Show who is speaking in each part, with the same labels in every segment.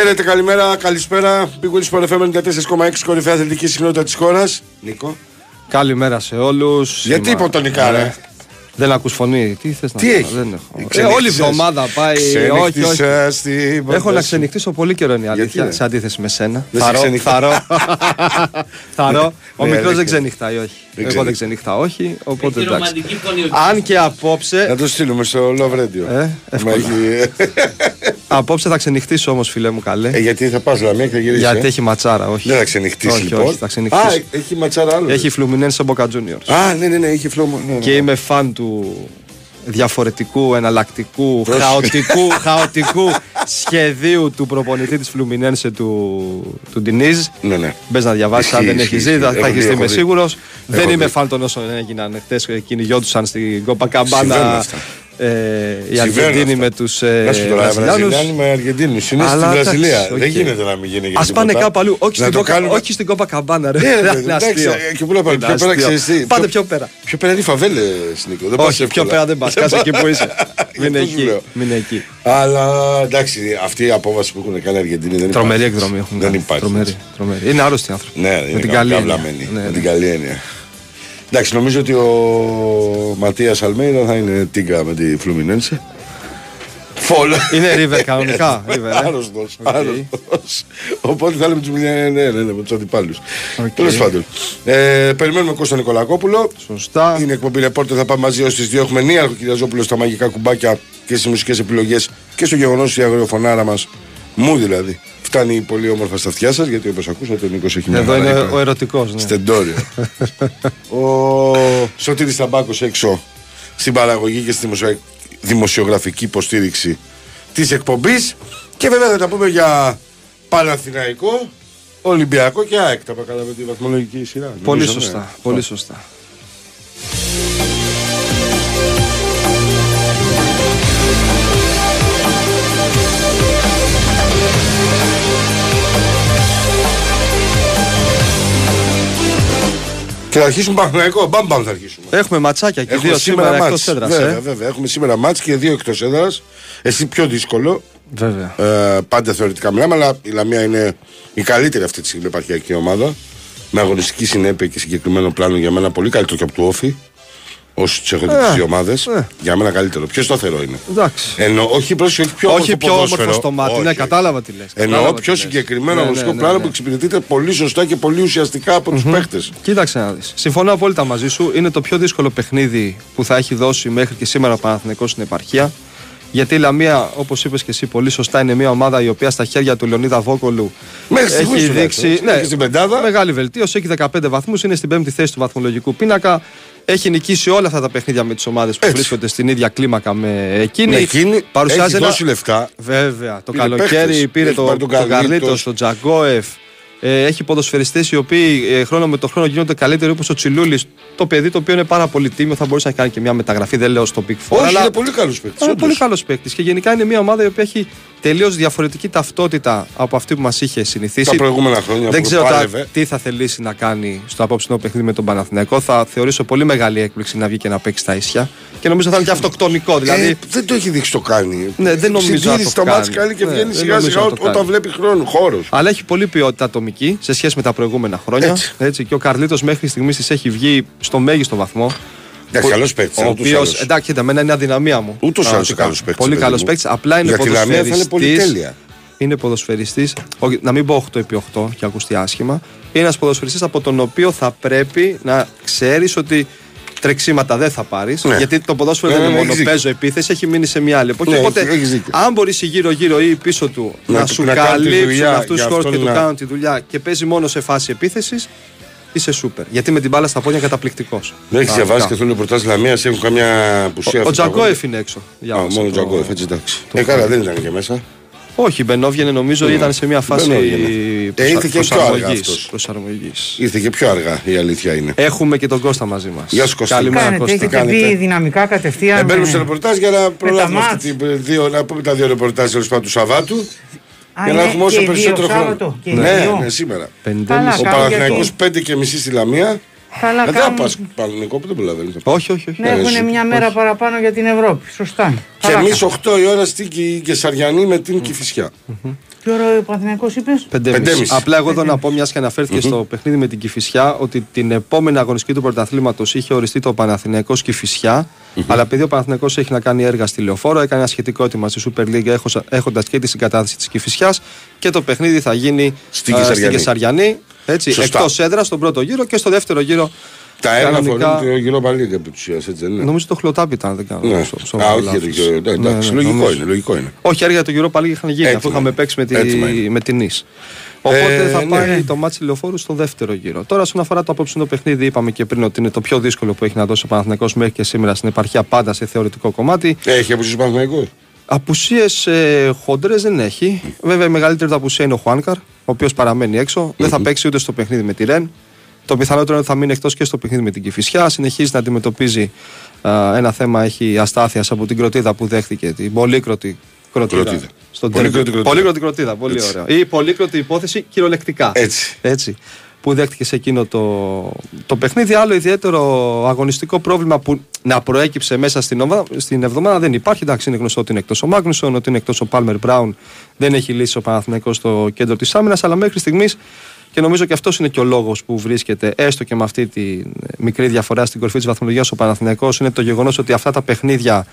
Speaker 1: Χαίρετε, καλημέρα, καλησπέρα. Big Wins FM 94,6 κορυφαία αθλητική συχνότητα της χώρας. Νίκο.
Speaker 2: Καλημέρα σε όλους.
Speaker 1: Γιατί είπε τον Νικάρε.
Speaker 2: Δεν ακούς φωνή. Τι θες να
Speaker 1: Τι
Speaker 2: κάνω,
Speaker 1: έχει;
Speaker 2: Δεν έχω. Ε,
Speaker 1: Ξενύχτησες.
Speaker 2: όλη η εβδομάδα πάει. όχι, όχι.
Speaker 1: Ξενύχτησες στην
Speaker 2: Έχω
Speaker 1: πόρτα
Speaker 2: να
Speaker 1: σου.
Speaker 2: ξενυχτήσω πολύ καιρό είναι η αλήθεια.
Speaker 1: ρε;
Speaker 2: Σε αντίθεση με σένα.
Speaker 1: Δεν σε
Speaker 2: Θαρώ.
Speaker 1: ξενυχτά.
Speaker 2: θαρώ. θαρώ. Ο
Speaker 1: Ναι,
Speaker 2: μικρός
Speaker 1: αλήθεια.
Speaker 2: δεν ξενυχτάει, όχι.
Speaker 1: Δεν
Speaker 2: Εγώ
Speaker 1: ξενυχτά.
Speaker 2: δεν ξενυχτά, όχι. Οπότε
Speaker 3: Έχει
Speaker 2: εντάξει.
Speaker 3: ρομαντική φωνή ο
Speaker 2: Αν και απόψε.
Speaker 1: Να το στείλουμε στο Love Radio.
Speaker 2: Ε,
Speaker 1: Μα
Speaker 2: εύκολα.
Speaker 1: έχει-
Speaker 2: Απόψε θα ξενυχτήσω όμως, φίλε μου καλέ.
Speaker 1: Ε, γιατί θα πας λαμία και θα γυρίσει.
Speaker 2: Γιατί
Speaker 1: ε;
Speaker 2: έχει ματσάρα, όχι.
Speaker 1: Δεν θα ξενυχτήσει
Speaker 2: Όχι,
Speaker 1: λοιπόν.
Speaker 2: όχι, θα
Speaker 1: Α,
Speaker 2: ξενυχτήσω.
Speaker 1: έχει ματσάρα άλλο.
Speaker 2: Έχει Φλουμινένse Boca Juniors.
Speaker 1: Α, ναι, ναι, ναι, έχει φλόμο. Ναι, ναι.
Speaker 2: Και είμαι φαν του διαφορετικού, εναλλακτικού,
Speaker 1: Πρόσεχε.
Speaker 2: χαοτικού, χαοτικού σχεδίου του προπονητή της Φλουμινένσε του, του Ντινίζ.
Speaker 1: Ναι, ναι.
Speaker 2: Μπες να διαβάσεις αν
Speaker 1: Ισχύει,
Speaker 2: δεν
Speaker 1: ισχύει,
Speaker 2: έχει δει,
Speaker 1: ισχύει.
Speaker 2: θα,
Speaker 1: Έχω
Speaker 2: θα έχεις
Speaker 1: δει,
Speaker 2: δει,
Speaker 1: έχω
Speaker 2: είμαι
Speaker 1: δει.
Speaker 2: σίγουρος. Δεν
Speaker 1: δει.
Speaker 2: είμαι φαν των όσων έγιναν χθες. Κυνηγιόντουσαν στην Κόπα
Speaker 1: Συμβαίνουν
Speaker 2: Καμπάνα
Speaker 1: αυτά.
Speaker 2: Ε, οι
Speaker 1: Συμβαίνουν
Speaker 2: Αργεντίνοι
Speaker 1: αυτά.
Speaker 2: με τους
Speaker 1: Να σου πω τώρα,
Speaker 2: Βραζιλιάνους.
Speaker 1: Βραζιλιάνοι με Αργεντίνους. Είναι στην
Speaker 2: Αλλά εντάξει,
Speaker 1: Βραζιλία.
Speaker 2: οκ.
Speaker 1: Δεν γίνεται να μην γίνει για
Speaker 2: Α πάνε
Speaker 1: τίποτα.
Speaker 2: κάπου αλλού. Όχι,
Speaker 1: Να
Speaker 2: στην
Speaker 1: το
Speaker 2: Κόπα-
Speaker 1: κάνουμε-
Speaker 2: όχι στην Κόπα Καμπάνα. ρε.
Speaker 1: Ναι, ρε,
Speaker 2: Είναι
Speaker 1: παιδί, εντάξει,
Speaker 2: αστείο.
Speaker 1: ε, και πού να πάμε,
Speaker 2: Είναι
Speaker 1: πιο πέρα
Speaker 2: αστείο.
Speaker 1: ξέρεις τι,
Speaker 2: Πάτε
Speaker 1: πιο-
Speaker 2: πιο πέρα.
Speaker 1: Πιο πέρα είναι οι φαβέλες, Νίκο. Δεν πας
Speaker 2: Όχι, πιο
Speaker 1: εύκολα.
Speaker 2: πέρα δεν πας. Κάτσε εκεί που είσαι. Μην
Speaker 1: Αυτό σου
Speaker 2: εκεί.
Speaker 1: λέω.
Speaker 2: Μην εκεί.
Speaker 1: Αλλά εντάξει, αυτή η απόβαση που έχουν κάνει οι Αργεντίνοι δεν
Speaker 2: Τρομερή
Speaker 1: υπάρχει.
Speaker 2: εκδρομή έχουν
Speaker 1: Δεν
Speaker 2: κάνει.
Speaker 1: υπάρχει.
Speaker 2: Τρομερή, τρομερή. Είναι άρρωστοι άνθρωποι.
Speaker 1: Ναι,
Speaker 2: με
Speaker 1: είναι
Speaker 2: την καλή έννοια.
Speaker 1: καβλαμένοι.
Speaker 2: Ναι,
Speaker 1: Με
Speaker 2: ναι.
Speaker 1: την καλή έννοια. Εντάξει, νομίζω ότι ο Ματίας Αλμέιδα θα είναι τίγκα με τη Φλουμινένσε. Φουλ.
Speaker 2: Είναι River κανονικά. River, ε.
Speaker 1: Άρρωστος.
Speaker 2: Οκ.
Speaker 1: Οπότε θα λέμε τους ναι, ναι, ναι, με τους αντιπάλους.
Speaker 2: Οκ.
Speaker 1: Τέλος πάντων. Ε, περιμένουμε Κώστα Νικολακόπουλο.
Speaker 2: Σωστά.
Speaker 1: Είναι εκπομπή ρεπόρτερ, θα πάμε μαζί ως τις 2. Έχουμε Νέαρχο Κυριαζόπουλος στα μαγικά κουμπάκια και στις μουσικές επιλογές και στο γεγονός ότι η αγριοφωνάρα μας, μου δηλαδή, φτάνει πολύ όμορφα στα αυτιά σας γιατί όπως ακούσατε ο Νίκος έχει μια
Speaker 2: Εδώ είναι
Speaker 1: χαρά
Speaker 2: ο ερωτικός. Ναι.
Speaker 1: Στεντόριο. ο Σωτήρης Ταμπάκος έξω στην παραγωγή και στη δημοσιο- δημοσιογραφική υποστήριξη της εκπομπής και βέβαια θα τα πούμε για Παναθηναϊκό, Ολυμπιακό και ΑΕΚ. Τα κάναμε τη βαθμολογική σειρά.
Speaker 2: Πολύ
Speaker 1: νομίζω, ναι.
Speaker 2: σωστά. Πολύ σωστά.
Speaker 1: Και θα αρχίσουμε Παναθηναϊκό, μπαμ μπαμ θα αρχίσουμε.
Speaker 2: Έχουμε ματσάκια και
Speaker 1: Έχουμε
Speaker 2: δύο σήμερα εκτό
Speaker 1: μάτς.
Speaker 2: έδρας.
Speaker 1: Βέβαια, βέβαια. Έχουμε σήμερα μάτς και δύο εκτός έδρας. Εσύ πιο δύσκολο.
Speaker 2: Βέβαια.
Speaker 1: Ε, πάντα θεωρητικά μιλάμε, αλλά η Λαμία είναι η καλύτερη αυτή τη στιγμή επαρχιακή ομάδα. Με αγωνιστική συνέπεια και συγκεκριμένο πλάνο για μένα πολύ καλύτερο και από του Όφη. Όσοι τους έχω δει
Speaker 2: Ε,
Speaker 1: τις ομάδες.
Speaker 2: ε.
Speaker 1: Για μένα καλύτερο. Πιο σταθερό είναι.
Speaker 2: Εντάξει.
Speaker 1: Ενώ, όχι, πρόσεχε, όχι πιο
Speaker 2: Όχι
Speaker 1: όμορφο
Speaker 2: πιο
Speaker 1: ποδόσφαιρο.
Speaker 2: όμορφο στο μάτι.
Speaker 1: Όχι.
Speaker 2: Ναι, κατάλαβα τι λες.
Speaker 1: Εννοώ πιο συγκεκριμένο αγωνιστικό πλάνο που εξυπηρετείται πολύ σωστά και πολύ ουσιαστικά από τους παίχτε.
Speaker 2: Κοίταξε να δεις. Συμφωνώ απόλυτα μαζί σου. Είναι το πιο δύσκολο παιχνίδι που θα έχει δώσει μέχρι και σήμερα ο Παναθηναϊκός στην επαρχία. Γιατί η Λαμία, όπως είπες και εσύ πολύ σωστά, είναι μια ομάδα η οποία στα χέρια του Λεωνίδα Βόκολου
Speaker 1: Μέχρι στιγμής
Speaker 2: έχει
Speaker 1: τουλάχιστον,
Speaker 2: δείξει.
Speaker 1: έτσι. Έχει στην πεντάδα.
Speaker 2: Μεγάλη βελτίωση. Έχει 15 βαθμούς. Είναι στην πέμπτη θέση του βαθμολογικού πίνακα. Έχει νικήσει όλα αυτά τα παιχνίδια με τις ομάδες που
Speaker 1: Έτσι.
Speaker 2: βρίσκονται στην ίδια κλίμακα με εκείνη.
Speaker 1: Με εκείνη
Speaker 2: Παρουσιάζει
Speaker 1: έχει
Speaker 2: ένα-
Speaker 1: δώσει λεφτά.
Speaker 2: Βέβαια. Το
Speaker 1: Πήρε
Speaker 2: καλοκαίρι
Speaker 1: παίχτες.
Speaker 2: πήρε
Speaker 1: Έχει
Speaker 2: το,
Speaker 1: πάρει
Speaker 2: το,
Speaker 1: τον Καρλίτος.
Speaker 2: Καρλίτος, τον Τζαγκόεφ. Ε, έχει ποδοσφαιριστές οι οποίοι ε, χρόνο με το χρόνο γίνονται καλύτεροι όπως ο Τσιλούλης. Το παιδί το οποίο είναι πάρα πολύ τίμιο, θα μπορούσε να κάνει και μια μεταγραφή. Δεν λέω στο Big Four.
Speaker 1: Όχι,
Speaker 2: αλλά
Speaker 1: είναι πολύ καλός παίκτης.
Speaker 2: είναι πολύ καλός παίκτης. Και γενικά είναι μια ομάδα η οποία έχει τελείως διαφορετική ταυτότητα από αυτή που μας είχε συνηθίσει.
Speaker 1: Τα προηγούμενα χρόνια
Speaker 2: Δεν
Speaker 1: που
Speaker 2: ξέρω τώρα
Speaker 1: πάλευε.
Speaker 2: τι θα θελήσει να κάνει στο απόψινό παιχνίδι με τον Παναθηναϊκό. Θα θεωρήσω πολύ μεγάλη έκπληξη να βγει και να παίξει τα ίσια. Και νομίζω θα είναι και αυτοκτονικό. Δηλαδή,
Speaker 1: Ε, δεν το έχει δείξει το κάνει.
Speaker 2: Ναι, δεν νομίζω να
Speaker 1: Συντήρηση
Speaker 2: το
Speaker 1: στα μάτια
Speaker 2: κάνει.
Speaker 1: κάνει και
Speaker 2: Ναι,
Speaker 1: βγαίνει
Speaker 2: δεν
Speaker 1: σιγά
Speaker 2: νομίζω
Speaker 1: σιγά
Speaker 2: να το
Speaker 1: όταν
Speaker 2: κάνει.
Speaker 1: βλέπει χρόνο, χώρος.
Speaker 2: Αλλά έχει πολύ ποιότητα ατομική σε σχέση με τα προηγούμενα χρόνια.
Speaker 1: Έτσι.
Speaker 2: Έτσι. και ο Καρλίτος μέχρι στιγμής τη έχει βγει στο μέγιστο βαθμό.
Speaker 1: Εντάξει,
Speaker 2: Που-
Speaker 1: καλό παίκτης.
Speaker 2: Ο οποίο, εντάξει, κοίτα, εμένα είναι αδυναμία μου.
Speaker 1: Ούτως ή άλλως
Speaker 2: Πραγματικά.
Speaker 1: καλός παίκτης,
Speaker 2: Πολύ
Speaker 1: παιδί
Speaker 2: καλός
Speaker 1: μου.
Speaker 2: παίκτης. Απλά είναι
Speaker 1: Για τη Λαμία θα είναι
Speaker 2: ποδοσφαιριστής.
Speaker 1: πολυτέλεια.
Speaker 2: Είναι ποδοσφαιριστής. Να μην πω 8 επί 8 και ακουστεί άσχημα. Είναι ένας ποδοσφαιριστής από τον οποίο θα πρέπει να ξέρεις ότι τρεξίματα δεν θα πάρεις.
Speaker 1: Ναι.
Speaker 2: Γιατί το ποδόσφαιρο
Speaker 1: Ναι,
Speaker 2: δεν
Speaker 1: ναι,
Speaker 2: είναι
Speaker 1: έχεις
Speaker 2: μόνο
Speaker 1: δίκιο.
Speaker 2: παίζω επίθεση, έχει μείνει σε μια άλλη εποχή.
Speaker 1: Ναι,
Speaker 2: Οπότε,
Speaker 1: έχεις δίκιο.
Speaker 2: αν μπορείς γύρω-γύρω ή πίσω του
Speaker 1: Να
Speaker 2: να,
Speaker 1: του-
Speaker 2: σου
Speaker 1: να κάνουν τη
Speaker 2: καλύψουν
Speaker 1: δουλειά
Speaker 2: αυτούς
Speaker 1: για
Speaker 2: του χώρου και
Speaker 1: αυτόν
Speaker 2: του
Speaker 1: να-
Speaker 2: κάνουν τη δουλειά και παίζει μόνο σε φάση επίθεσης, είσαι σούπερ. Γιατί με την μπάλα στα πόδια καταπληκτικός.
Speaker 1: Δεν έχεις διαβάσει καθόλου ρεπορτάζ Λαμίας, έχουν καμιά απουσία.
Speaker 2: Ο
Speaker 1: αυτοί τα
Speaker 2: Τζαγκόεφ είναι έξω.
Speaker 1: αγώνες. Α,
Speaker 2: διάβασα
Speaker 1: μόνο ο
Speaker 2: το-
Speaker 1: Τζαγκόεφ, έτσι εντάξει.
Speaker 2: το
Speaker 1: Ε, καλά,
Speaker 2: χώρο.
Speaker 1: δεν ήταν και μέσα.
Speaker 2: Όχι, Μπενόβγαινε νομίζω ήταν σε μια φάση
Speaker 1: Μπενόβγαινε. Ε,
Speaker 2: προσα-
Speaker 1: ήρθε και πιο αργά
Speaker 2: προσαρμογής-
Speaker 1: αυτός.
Speaker 2: προσαρμογής.
Speaker 1: Ήρθε και πιο αργά, η αλήθεια είναι.
Speaker 2: Έχουμε και τον Κώστα μαζί μας.
Speaker 1: Γεια σου, Κώστα.
Speaker 2: Καλημέρα,
Speaker 4: Κάνετε,
Speaker 2: Κώστα.
Speaker 4: έχετε
Speaker 1: κάνετε;
Speaker 4: μπει δυναμικά κατευθείαν.
Speaker 1: Ε, μπαίνουμε
Speaker 4: ε,
Speaker 1: στο ρεπορτάζ για να προλάβουμε
Speaker 4: μάτς.
Speaker 1: αυτή τη δύο, να πούμε τα δύο ρεπορτάζ τέλος πάντων του Σαββάτου.
Speaker 4: Α,
Speaker 1: Για να
Speaker 4: είναι
Speaker 1: έχουμε όσο
Speaker 4: και δύο
Speaker 1: περισσότερο χρόνο.
Speaker 4: Σάββατο, και
Speaker 1: Ναι,
Speaker 4: δύο.
Speaker 1: ναι, σήμερα.
Speaker 2: Πεντέμιση.
Speaker 4: Καλά,
Speaker 1: Ο
Speaker 4: Καλά,
Speaker 1: Παναθηναϊκός
Speaker 4: γιατί-
Speaker 1: 5 και μισή στη Λαμία
Speaker 3: Καλά
Speaker 1: Δεν θα
Speaker 3: κάνουν.
Speaker 1: πας Παναγενικό που δεν προλαβαίνεις.
Speaker 2: Όχι, όχι, όχι.
Speaker 3: Ναι,
Speaker 1: Ναι,
Speaker 3: έχουν
Speaker 1: εσύ.
Speaker 3: μια μέρα παραπάνω για την Ευρώπη. Σωστά.
Speaker 1: Και
Speaker 3: Καλά
Speaker 1: εμείς
Speaker 3: κάνουν.
Speaker 1: 8 η ώρα στην Κι- Κεσαριανή με την Κυφυσιά.
Speaker 3: Τι ώρα ο Παναθηναϊκός είπες;
Speaker 2: Πεντέμιση.
Speaker 1: Πεντέμιση.
Speaker 2: Απλά εγώ εδώ να πω, μιας και αναφέρθηκε στο παιχνίδι με την Κυφυσιά, ότι την επόμενη αγωνιστική του πρωταθλήματος είχε οριστεί το Παναθηναϊκός Κηφισιά. Αλλά επειδή ο Παναθηναϊκός έχει να κάνει έργα στη Λεωφόρο, έκανε ένα σχετικό έτοιμα στη Super League έχοντα και τη συγκατάθεση της Κυφυσιάς και το παιχνίδι θα γίνει
Speaker 1: Στην
Speaker 2: ε,
Speaker 1: Κεσαριανή.
Speaker 2: Κεσαριανή. Έτσι,
Speaker 1: Σωστά.
Speaker 2: εκτός έδρας στον πρώτο γύρο και στο δεύτερο γύρο.
Speaker 1: Τα έργα
Speaker 2: κανονικά-
Speaker 1: αφορούν το γύρο Παλίγκα επί της ουσίας, έτσι δεν είναι;
Speaker 2: Νομίζω το χλωτάπι ήταν, αν δεν κάνω.
Speaker 1: Ναι.
Speaker 2: στο- στο
Speaker 1: Α, όχι
Speaker 2: λάθος.
Speaker 1: για το γύρο.
Speaker 2: Ναι,
Speaker 1: Εντάξει,
Speaker 2: ναι,
Speaker 1: λογικό
Speaker 2: νομίζω.
Speaker 1: είναι. Λογικό είναι.
Speaker 2: Όχι, έργα για το Europa League είχαν γίνει,
Speaker 1: Έτοιμα
Speaker 2: αφού είχαμε
Speaker 1: είναι.
Speaker 2: παίξει με, τη,
Speaker 1: Έτοιμα είναι.
Speaker 2: με την Νης. Οπότε
Speaker 1: Ε,
Speaker 2: θα
Speaker 1: ναι.
Speaker 2: πάει το μάτσι λεωφόρου στο δεύτερο γύρο. Τώρα, όσον αφορά το απόψινο παιχνίδι, είπαμε και πριν ότι είναι το πιο δύσκολο που έχει να δώσει ο Παναθηναϊκός μέχρι και σήμερα στην επαρχία, πάντα σε θεωρητικό κομμάτι.
Speaker 1: Έχει αποσύσει Παναγενικό.
Speaker 2: Απουσίες ε, χοντρές δεν έχει. Βέβαια, η μεγαλύτερη του απουσία είναι ο Χουάνκαρ, ο οποίος παραμένει έξω. Δεν θα παίξει ούτε στο παιχνίδι με τη Ρεν. Το πιθανότερο είναι ότι θα μείνει εκτός και στο παιχνίδι με την Κυφυσιά. Συνεχίζει να αντιμετωπίζει α, ένα θέμα έχει αστάθειας από την κροτίδα που δέχτηκε. Την πολύκροτη κροτίδα.
Speaker 1: Κροτίδα.
Speaker 2: Στον
Speaker 1: Πολύκροτη
Speaker 2: τέρμι.
Speaker 1: κροτίδα.
Speaker 2: Πολύκροτη κροτίδα. Πολύ
Speaker 1: Έτσι.
Speaker 2: ωραία. Ή πολύκροτη υπόθεση κυριολεκτικά.
Speaker 1: Έτσι.
Speaker 2: Έτσι. Που δέχτηκε σε εκείνο το, το παιχνίδι. Άλλο ιδιαίτερο αγωνιστικό πρόβλημα που να προέκυψε μέσα στην, οβα- στην εβδομάδα δεν υπάρχει. Εντάξει, είναι γνωστό ότι είναι εκτός ο Μάγνουσον, ότι είναι εκτός ο Πάλμερ Μπράουν. Δεν έχει λύσει ο Παναθηναϊκός στο κέντρο της άμυνας. Αλλά μέχρι στιγμής και νομίζω και αυτός είναι και ο λόγος που βρίσκεται έστω και με αυτή τη μικρή διαφορά στην κορυφή της βαθμολογία ο Παναθηναϊκός είναι το γεγονός ότι αυτά τα παιχνίδια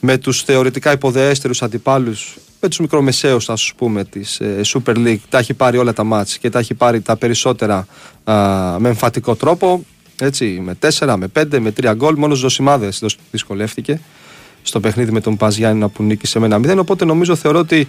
Speaker 2: με τους θεωρητικά υποδεέστερους αντιπάλους, με του μικρομεσαίου, ας πούμε, της ε, Super League, τα έχει πάρει όλα τα μάτς και τα έχει πάρει τα περισσότερα α, με εμφατικό τρόπο. Έτσι, με 4, με 5, με 3 γκολ. Μόνος Ζωσιμάδε δυσκολεύτηκε στο παιχνίδι με τον Παζ Γιάννηνα που νίκησε με ένα 0. Οπότε νομίζω θεωρώ ότι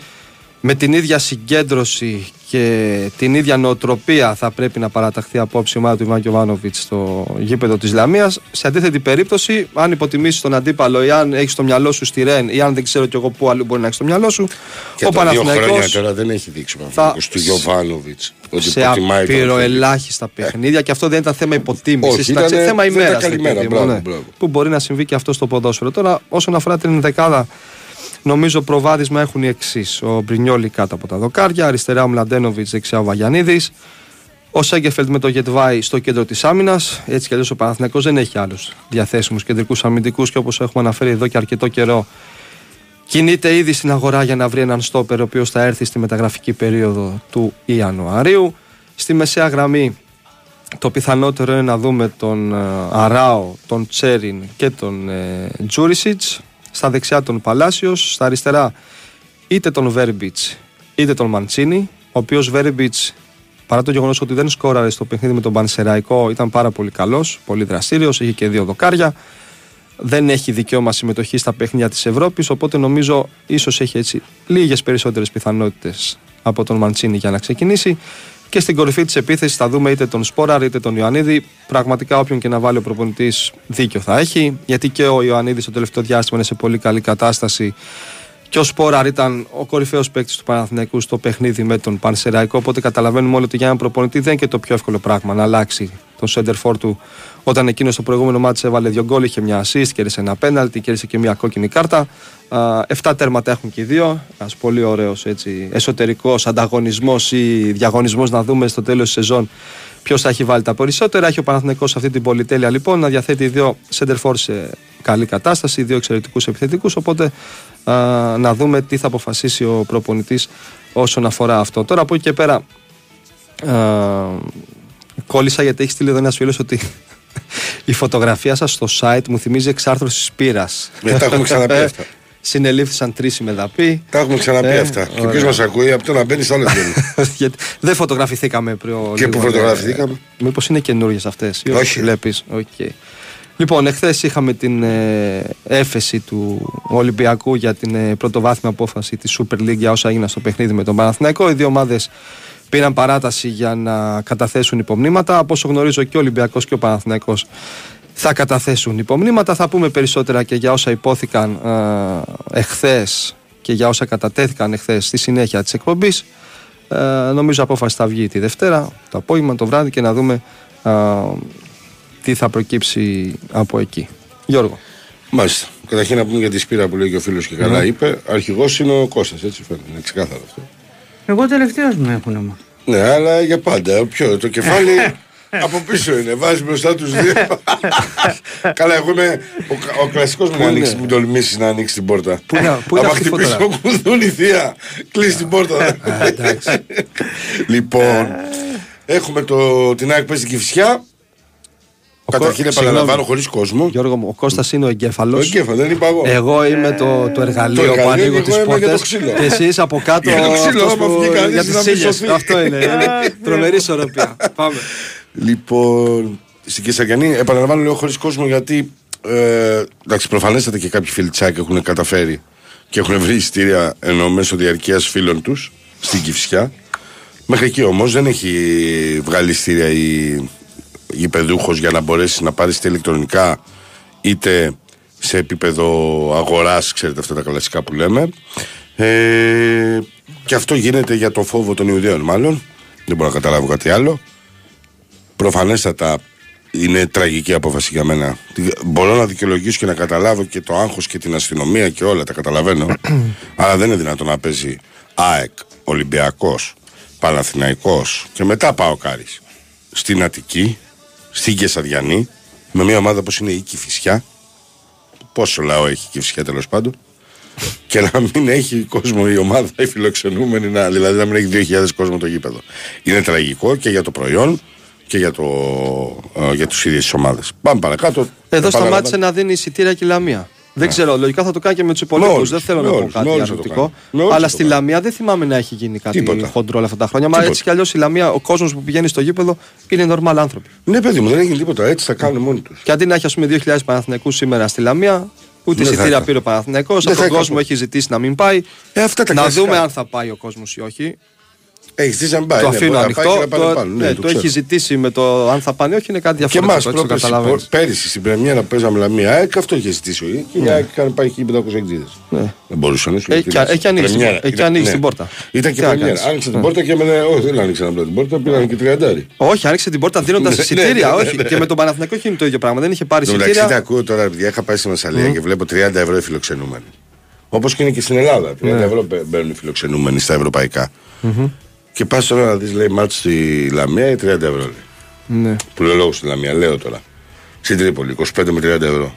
Speaker 2: με την ίδια συγκέντρωση και την ίδια νοοτροπία θα πρέπει να παραταχθεί απόψη η ομάδα του Ιβάν Γιοβάνοβιτ στο γήπεδο της Λαμίας. Σε αντίθετη περίπτωση, αν υποτιμήσεις τον αντίπαλο ή αν έχεις στο μυαλό σου στη Ρεν ή αν δεν ξέρω κι εγώ πού αλλού μπορεί να έχεις στο μυαλό σου,
Speaker 1: Και
Speaker 2: ο
Speaker 1: τα δύο χρόνια
Speaker 2: Παναθηναϊκός
Speaker 1: τώρα δεν έχει δείξει ο
Speaker 2: θα-
Speaker 1: Παναθηναϊκός του Γιωβάνοβιτ. Ότι
Speaker 2: σε
Speaker 1: υποτιμάει τον
Speaker 2: απειροελάχιστα παιχνίδια και αυτό δεν ήταν θέμα υποτίμησης.
Speaker 1: Όχι,
Speaker 2: ήταν
Speaker 1: ήτανε-
Speaker 2: θέμα
Speaker 1: δεν ήταν
Speaker 2: ημέρας.
Speaker 1: καλημέρα. Μπράβο, μπράβο.
Speaker 2: Που μπορεί να συμβεί και αυτό στο ποδόσφαιρο. Τώρα, όσον αφορά την δεκάδα, νομίζω προβάδισμα έχουν οι εξής. Ο Μπρινιόλη κάτω από τα δοκάρια, αριστερά ο Μλαντένοβιτς, δεξιά ο Βαγιανίδης. Ο Σέγκεφελτ με το Γετβάη στο κέντρο της άμυνας. Έτσι κι αλλιώς ο Παναθηναϊκός δεν έχει άλλους διαθέσιμους κεντρικούς αμυντικούς και όπως έχουμε αναφέρει εδώ και αρκετό καιρό, κινείται ήδη στην αγορά για να βρει έναν στόπερ ο οποίος θα έρθει στη μεταγραφική περίοδο του Ιανουαρίου. Στη μεσαία γραμμή το πιθανότερο είναι να δούμε τον ε, Αράο, τον Τσέριν και τον ε, Τζούρισιτς. Στα δεξιά τον Παλάσιος, στα αριστερά είτε τον Βέρμπιτς είτε τον Μαντσίνη, ο οποίος Βέρμπιτς παρά το γεγονός ότι δεν σκόραρε στο παιχνίδι με τον Πανσεραϊκό ήταν πάρα πολύ καλός, πολύ δραστήριος, είχε και δύο δοκάρια. Δεν έχει δικαίωμα συμμετοχής στα παιχνίδια της Ευρώπης, οπότε νομίζω ίσως έχει έτσι λίγες περισσότερες πιθανότητες από τον Μαντσίνη για να ξεκινήσει. Και στην κορυφή της επίθεσης θα δούμε είτε τον Σπόραρ είτε τον Ιωαννίδη. Πραγματικά, όποιον και να βάλει ο προπονητής, δίκιο θα έχει. Γιατί και ο Ιωαννίδης το τελευταίο διάστημα είναι σε πολύ καλή κατάσταση. Και ο Σπόραρ ήταν ο κορυφαίος παίκτης του Παναθηναϊκού στο παιχνίδι με τον Πανσεραϊκό. Οπότε καταλαβαίνουμε όλοι ότι για έναν προπονητή δεν είναι και το πιο εύκολο πράγμα να αλλάξει τον σέντερφορ του όταν εκείνος στο προηγούμενο μάτι έβαλε δύο γκολ, είχε μια assist, κέρδισε ένα πέναλτι, κέρδισε και μια κόκκινη κάρτα. Α, εφτά τέρματα έχουν και οι δύο. Ένας πολύ ωραίος εσωτερικός ανταγωνισμός ή διαγωνισμός να δούμε στο τέλος της σεζόν ποιος θα έχει βάλει τα περισσότερα. Έχει ο Παναθηναϊκός αυτή την πολυτέλεια λοιπόν να διαθέτει δύο center σε καλή κατάσταση, δύο εξαιρετικούς επιθετικούς. Οπότε α, να δούμε τι θα αποφασίσει ο προπονητής όσον αφορά αυτό. Τώρα από εκεί και πέρα. Α, κόλλησα γιατί έχει στείλει εδώ ένα φίλος ότι η φωτογραφία σας στο site μου θυμίζει εξάρθρωση πύρα.
Speaker 1: Ε, τα έχουμε ξαναπεί αυτά.
Speaker 2: Συνελήφθησαν τρεις συμμεδαποί.
Speaker 1: Τα έχουμε ξαναπεί
Speaker 2: Ε,
Speaker 1: αυτά. Και
Speaker 2: ωραία.
Speaker 1: ποιος μας ακούει, από το να μπαίνει, άλλο βγαίνει.
Speaker 2: Γιατί δεν φωτογραφηθήκαμε πριν.
Speaker 1: Και που φωτογραφηθήκαμε;
Speaker 2: Μήπως είναι καινούριε αυτές.
Speaker 1: Όχι.
Speaker 2: Βλέπεις. Okay. Λοιπόν, εχθές είχαμε την ε, έφεση του Ολυμπιακού για την ε, πρωτοβάθμια απόφαση της Super League για όσα έγιναν στο παιχνίδι με τον Παναθηναϊκό. Οι δύο ομάδες πήραν παράταση για να καταθέσουν υπομνήματα. Από όσο γνωρίζω και ο Ολυμπιακός και ο Παναθηναϊκός θα καταθέσουν υπομνήματα. Θα πούμε περισσότερα και για όσα υπόθηκαν ε, εχθές και για όσα κατατέθηκαν εχθές στη συνέχεια της εκπομπής. Ε, νομίζω απόφαση θα βγει τη Δευτέρα, το απόγευμα, το βράδυ και να δούμε ε, τι θα προκύψει από εκεί. Γιώργο.
Speaker 1: Μάλιστα. Καταρχήν να πούμε για τη σπήρα που λέει και ο φίλος και καλά είπε. Αρχηγός είναι ο Κώστας, έτσι φαίνεται. Είναι ξεκάθαρο αυτό.
Speaker 3: Εγώ τελευταίος με έχουν μάθει.
Speaker 1: Ναι, αλλά για πάντα. Ποιο, το κεφάλι. Από πίσω είναι, βάζεις μπροστά τους δύο. Καλά, εγώ είμαι ο, ο κλασικός μου να
Speaker 2: είναι;
Speaker 1: ανοίξει, μου τολμήσει να ανοίξει την πόρτα.
Speaker 2: Πού είναι- πού είναι
Speaker 1: Άμα
Speaker 2: αυτή η
Speaker 1: χτυπήσει
Speaker 2: φωτογραφία;
Speaker 1: το κουδούνι θεία, κλείσει την πόρτα.
Speaker 2: εντάξει.
Speaker 1: λοιπόν, έχουμε το, την ΑΕΚ παίζει στην Κυφσιά. Καταρχήν
Speaker 2: Κω-
Speaker 1: επαναλαμβάνω
Speaker 2: συγγνώμη.
Speaker 1: χωρίς κόσμο.
Speaker 2: Γιώργο μου, ο Κώστας είναι ο εγκέφαλο.
Speaker 1: Το εγκέφαλος, δεν είπα εγώ.
Speaker 2: Εγώ είμαι το, το εργαλείο
Speaker 1: Το
Speaker 2: που
Speaker 1: εργαλείο
Speaker 2: ανοίγω
Speaker 1: και
Speaker 2: τις
Speaker 1: εγώ είμαι για το
Speaker 2: πόρτες.
Speaker 1: ξύλο.
Speaker 2: Και εσείς από κάτω.
Speaker 1: Για το ξύλο,
Speaker 2: αυτός
Speaker 1: άμα
Speaker 2: που-
Speaker 1: βγει κανείς
Speaker 2: για
Speaker 1: να
Speaker 2: τις
Speaker 1: μην
Speaker 2: ήλιες.
Speaker 1: σωθεί.
Speaker 2: Αυτό είναι. είναι Τρομερή ισορροπία. Πάμε.
Speaker 1: Λοιπόν, στην Κεσαριανή, επαναλαμβάνω λέω χωρίς κόσμο γιατί. Ε, εντάξει, προφανέστατα και κάποιοι φίλοι τσάκ έχουν καταφέρει και έχουν βρει εισιτήρια ενώ μέσω διαρκείας φίλων τους στην Κυφσιά. Μέχρι εκεί όμως δεν έχει βγάλει εισιτήρια η γηπεδούχος για να μπορέσεις να πάρεις είτε ηλεκτρονικά είτε σε επίπεδο αγοράς, ξέρετε αυτά τα κλασικά που λέμε. Ε, και αυτό γίνεται για το φόβο των Ιουδαίων, μάλλον. Δεν μπορώ να καταλάβω κάτι άλλο. Προφανέστατα είναι τραγική απόφαση για μένα. Τι- Μπορώ να δικαιολογήσω και να καταλάβω και το άγχος και την αστυνομία και όλα τα καταλαβαίνω. αλλά δεν είναι δυνατόν να παίζει ΑΕΚ, Ολυμπιακός, Παναθηναϊκός και μετά πάω Κάρις. Στην Αττική, στην Κεσαριανή, με μια ομάδα όπως είναι η Κηφισιά. Πόσο λαό έχει η Κηφισιά τέλος πάντων. και να μην έχει κόσμο η ομάδα, η φιλοξενούμενη, να, δηλαδή να μην έχει 2.000 κόσμο το γήπεδο. Είναι τραγικό και για το προϊόν και για, το, ε, για τους ίδιες τις ομάδες. Πάμε παρακάτω.
Speaker 2: Εδώ
Speaker 1: Επαναλαμβάνω.
Speaker 2: σταμάτησε να δίνει εισιτήρια και η Λαμία. Δεν ξέρω, λογικά θα το κάνει και με τους υπολείπους.
Speaker 1: όλους,
Speaker 2: Δεν θέλω
Speaker 1: με
Speaker 2: να πω
Speaker 1: όλους, με
Speaker 2: κάτι
Speaker 1: όλους θα το
Speaker 2: αρνητικό.
Speaker 1: κάνει. Με όλους
Speaker 2: Αλλά
Speaker 1: θα το
Speaker 2: στη
Speaker 1: κάνει.
Speaker 2: Λαμία δεν θυμάμαι να έχει γίνει κάτι
Speaker 1: Τίποτα.
Speaker 2: χοντρό όλα αυτά τα χρόνια. Μα
Speaker 1: Τίποτα.
Speaker 2: έτσι κι αλλιώς η Λαμία, ο κόσμος που πηγαίνει στο γήπεδο είναι normal άνθρωποι.
Speaker 1: Ναι, παιδί μου, δεν έγινε τίποτα. Έτσι θα κάνουν μόνοι τους.
Speaker 2: Και αντί να έχει ας πούμε 2.000 Παναθηναϊκούς σήμερα στη Λαμία, ούτε
Speaker 1: Δεν θα
Speaker 2: εισιτήρια
Speaker 1: είχα.
Speaker 2: πήρε ο Παναθηναϊκός
Speaker 1: Δεν
Speaker 2: Από
Speaker 1: θα
Speaker 2: τον
Speaker 1: είχα.
Speaker 2: κόσμο έχει ζητήσει να μην πάει.
Speaker 1: Ε, αυτά τα
Speaker 2: να
Speaker 1: κλασικά.
Speaker 2: δούμε αν θα πάει ο κόσμος ή όχι.
Speaker 1: Έχεις ζήσει να πάει.
Speaker 2: το
Speaker 1: ναι,
Speaker 2: αφήνω
Speaker 1: μπορεί να πάει
Speaker 2: ανοιχτό.
Speaker 1: και να πάνε
Speaker 2: Το,
Speaker 1: πάνω. Ναι,
Speaker 2: ναι,
Speaker 1: το
Speaker 2: το έχει
Speaker 1: ξέρω.
Speaker 2: ζητήσει με το αν θα πάνε ή όχι είναι κάτι
Speaker 1: Και
Speaker 2: διαφορετικό.
Speaker 1: εμάς
Speaker 2: έτσι το
Speaker 1: πρόπερση,
Speaker 2: καταλαβαίνεις.
Speaker 1: πέρυσι στην Πρεμιέρα παίζαμε Λαμία ΑΕΚ, αυτό είχε ζητήσει ο Ι. Και η ΑΕΚ είχαν πάει 1500 εξήδε.
Speaker 2: Ναι.
Speaker 1: Δεν μπορούσε να σου
Speaker 2: Έχει- έχει ανοίξει την πόρτα. Έχει ανοίξει την πόρτα.
Speaker 1: Ήταν και
Speaker 2: Τι να
Speaker 1: Πρεμιέρα.
Speaker 2: κάνεις.
Speaker 1: Άνοιξε την πόρτα και έμενε. Όχι, δεν άνοιξαν απλά την πόρτα, πήραν και τριαντάρι.
Speaker 2: Όχι, άνοιξε την πόρτα δίνοντας
Speaker 1: Ναι,
Speaker 2: εισιτήρια.
Speaker 1: ναι, ναι,
Speaker 2: όχι.
Speaker 1: ναι.
Speaker 2: Και με τον Παναθηναϊκό έχει γίνει το ίδιο πράγμα. Δεν είχε πάρει
Speaker 1: Στο μεταξύ τα
Speaker 2: εισιτήρια.
Speaker 1: ακούω τώρα, παιδιά, είχα πάει στη Μασαλία και βλέπω 30 ευρώ οι φιλοξενούμενοι. Όπως και είναι και στην Ελλάδα. 30
Speaker 2: Ναι.
Speaker 1: ευρώ μπαι- μπαίνουν οι φιλοξενούμενοι στα ευρωπαϊκά. Και πας τώρα να δεις, λέει, μάτσο στη Λαμία ή 30 ευρώ. Λέει.
Speaker 2: Ναι.
Speaker 1: Που λέω λόγο στη Λαμία, λέω τώρα. Στην Τρίπολη, 25 με 30 ευρώ.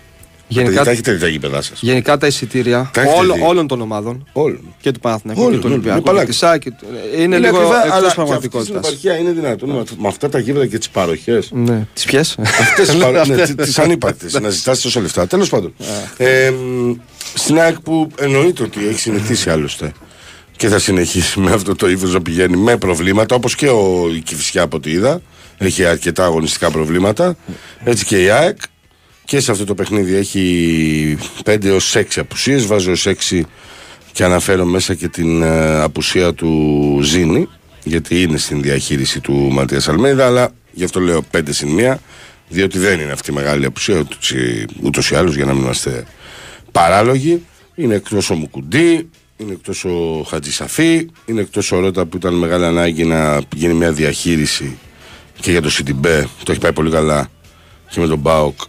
Speaker 2: Γενικά-
Speaker 1: Γενικά... Τα έχετε δει τα γήπεδά σας.
Speaker 2: Γενικά τα εισιτήρια
Speaker 1: Τα έχετε
Speaker 2: όλο-
Speaker 1: δει.
Speaker 2: όλων των ομάδων
Speaker 1: Όλων.
Speaker 2: και του Παναθηναϊκού
Speaker 1: Όλων,
Speaker 2: και του
Speaker 1: όλων.
Speaker 2: Ολυμπιακού
Speaker 1: Είναι
Speaker 2: και
Speaker 1: παλάκι.
Speaker 2: της ΣΑΚ. και του- Είναι λίγο
Speaker 1: ακριβά, αλλά
Speaker 2: εκτό
Speaker 1: και αυτής Στην
Speaker 2: πραγματικότητα.
Speaker 1: επαρχία είναι δυνατόν με, με αυτά τα γήπεδα και τις παροχές.
Speaker 2: Ναι. Τις πιέ.
Speaker 1: Αυτές τις ανύπαρκτες. Να ζητάς τόσα λεφτά. Τέλος πάντων. Ε, μ, στην ΑΕΚ που εννοείται ότι έχει συνηθίσει άλλωστε και θα συνεχίσει με αυτό το ύφο να πηγαίνει με προβλήματα όπως και ο, η Κυφσιά από ό,τι είδα. Έχει αρκετά αγωνιστικά προβλήματα. Έτσι και η ΑΕΚ. Και σε αυτό το παιχνίδι έχει 5 έως 6 απουσίες Βάζω ως 6 και αναφέρω μέσα και την ε, απουσία του Ζήνη γιατί είναι στην διαχείριση του Ματίας Αλμέιδα αλλά γι' αυτό λέω 5 συν 1 διότι δεν είναι αυτή η μεγάλη απουσία ούτως ή- ούτως ή άλλως για να μην είμαστε παράλογοι είναι εκτός ο Μουκουντή είναι εκτός ο Χατζησαφή είναι εκτός ο Ρότα που ήταν μεγάλη ανάγκη να γίνει μια διαχείριση και για το Σιντιμπέ. Το έχει πάει πολύ καλά και με τον Μπάουκ